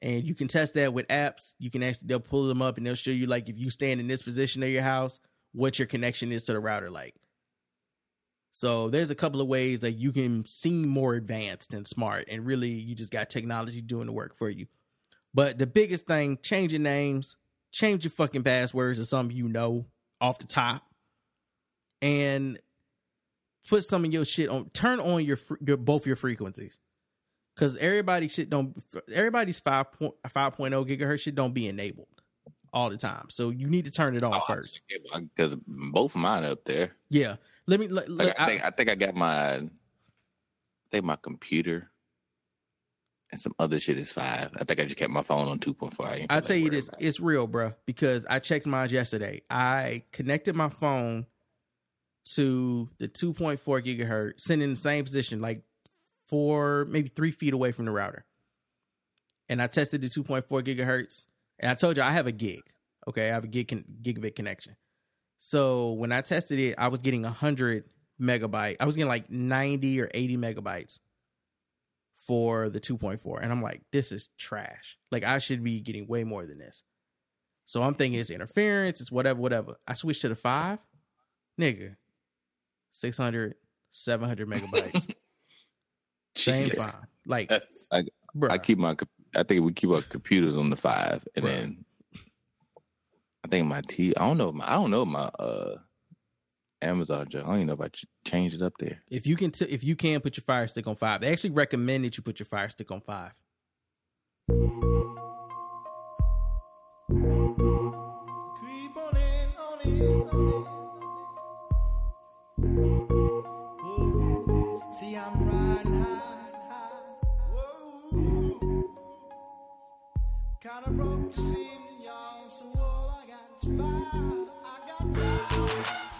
And you can test that with apps. You can actually they'll pull them up and they'll show you like if you stand in this position of your house, what your connection is to the router like. So there's a couple of ways that you can seem more advanced and smart, and really you just got technology doing the work for you. But the biggest thing, change your names, change your fucking passwords to something you know off the top, and put some of your shit on. Turn on your, your both your frequencies, because everybody shit don't. Everybody's five point five oh gigahertz shit don't be enabled all the time. So you need to turn it on oh, first. because both of mine up there. Yeah, let me. Let, Like, let- I, think, I think I got my, I think my computer and some other shit is five. I think I just kept my phone on two point five. I'll tell you this, it's real, bro. Because I checked mine yesterday. I connected my phone to the 2.4 gigahertz, sitting in the same position, like four, maybe three feet away from the router. And I tested the 2.4 gigahertz, and I told you I have a gig. Okay, I have a gig con- gigabit connection. So when I tested it, I was getting 100 megabyte. I was getting like 90 or 80 megabytes for the 2.4 and i'm like this is trash like i should be getting way more than this so i'm thinking it's interference it's whatever whatever i switched to the 5 nigga 600 700 megabytes same Jesus. fine like I, bruh. I keep my, I think we keep our computers on the five, and Bruh. then I think my T. I don't know. My, I don't know my uh Amazon. junk. I don't even know if I ch- changed it up there. if you can t- if you can put your fire stick on 5 they actually recommend that you put your fire stick on 5 See,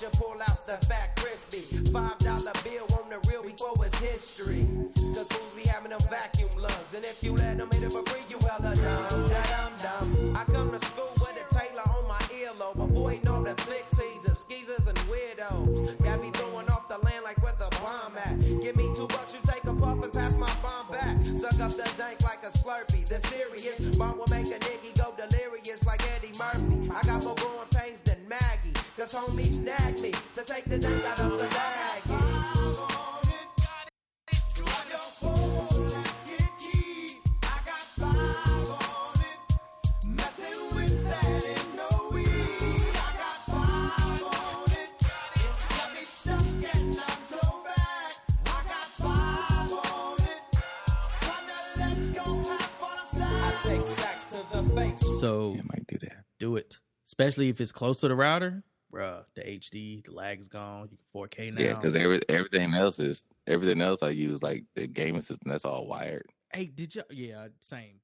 You pull out the fat crispy. Five dollar bill on the real before it's history. Cause fools be having them vacuum lungs. And if you let them hit it for free, you hella dumb. Da-dum dum. I come to Cause homies snagged me to take the dank out of the bag. I take sacks to the face. So do it, especially if it's close to the router, bruh. The HD, the lag's gone. You can 4K now. Yeah, because every, everything else is everything else I use like the gaming system. That's all wired. Hey, did you? Yeah, same.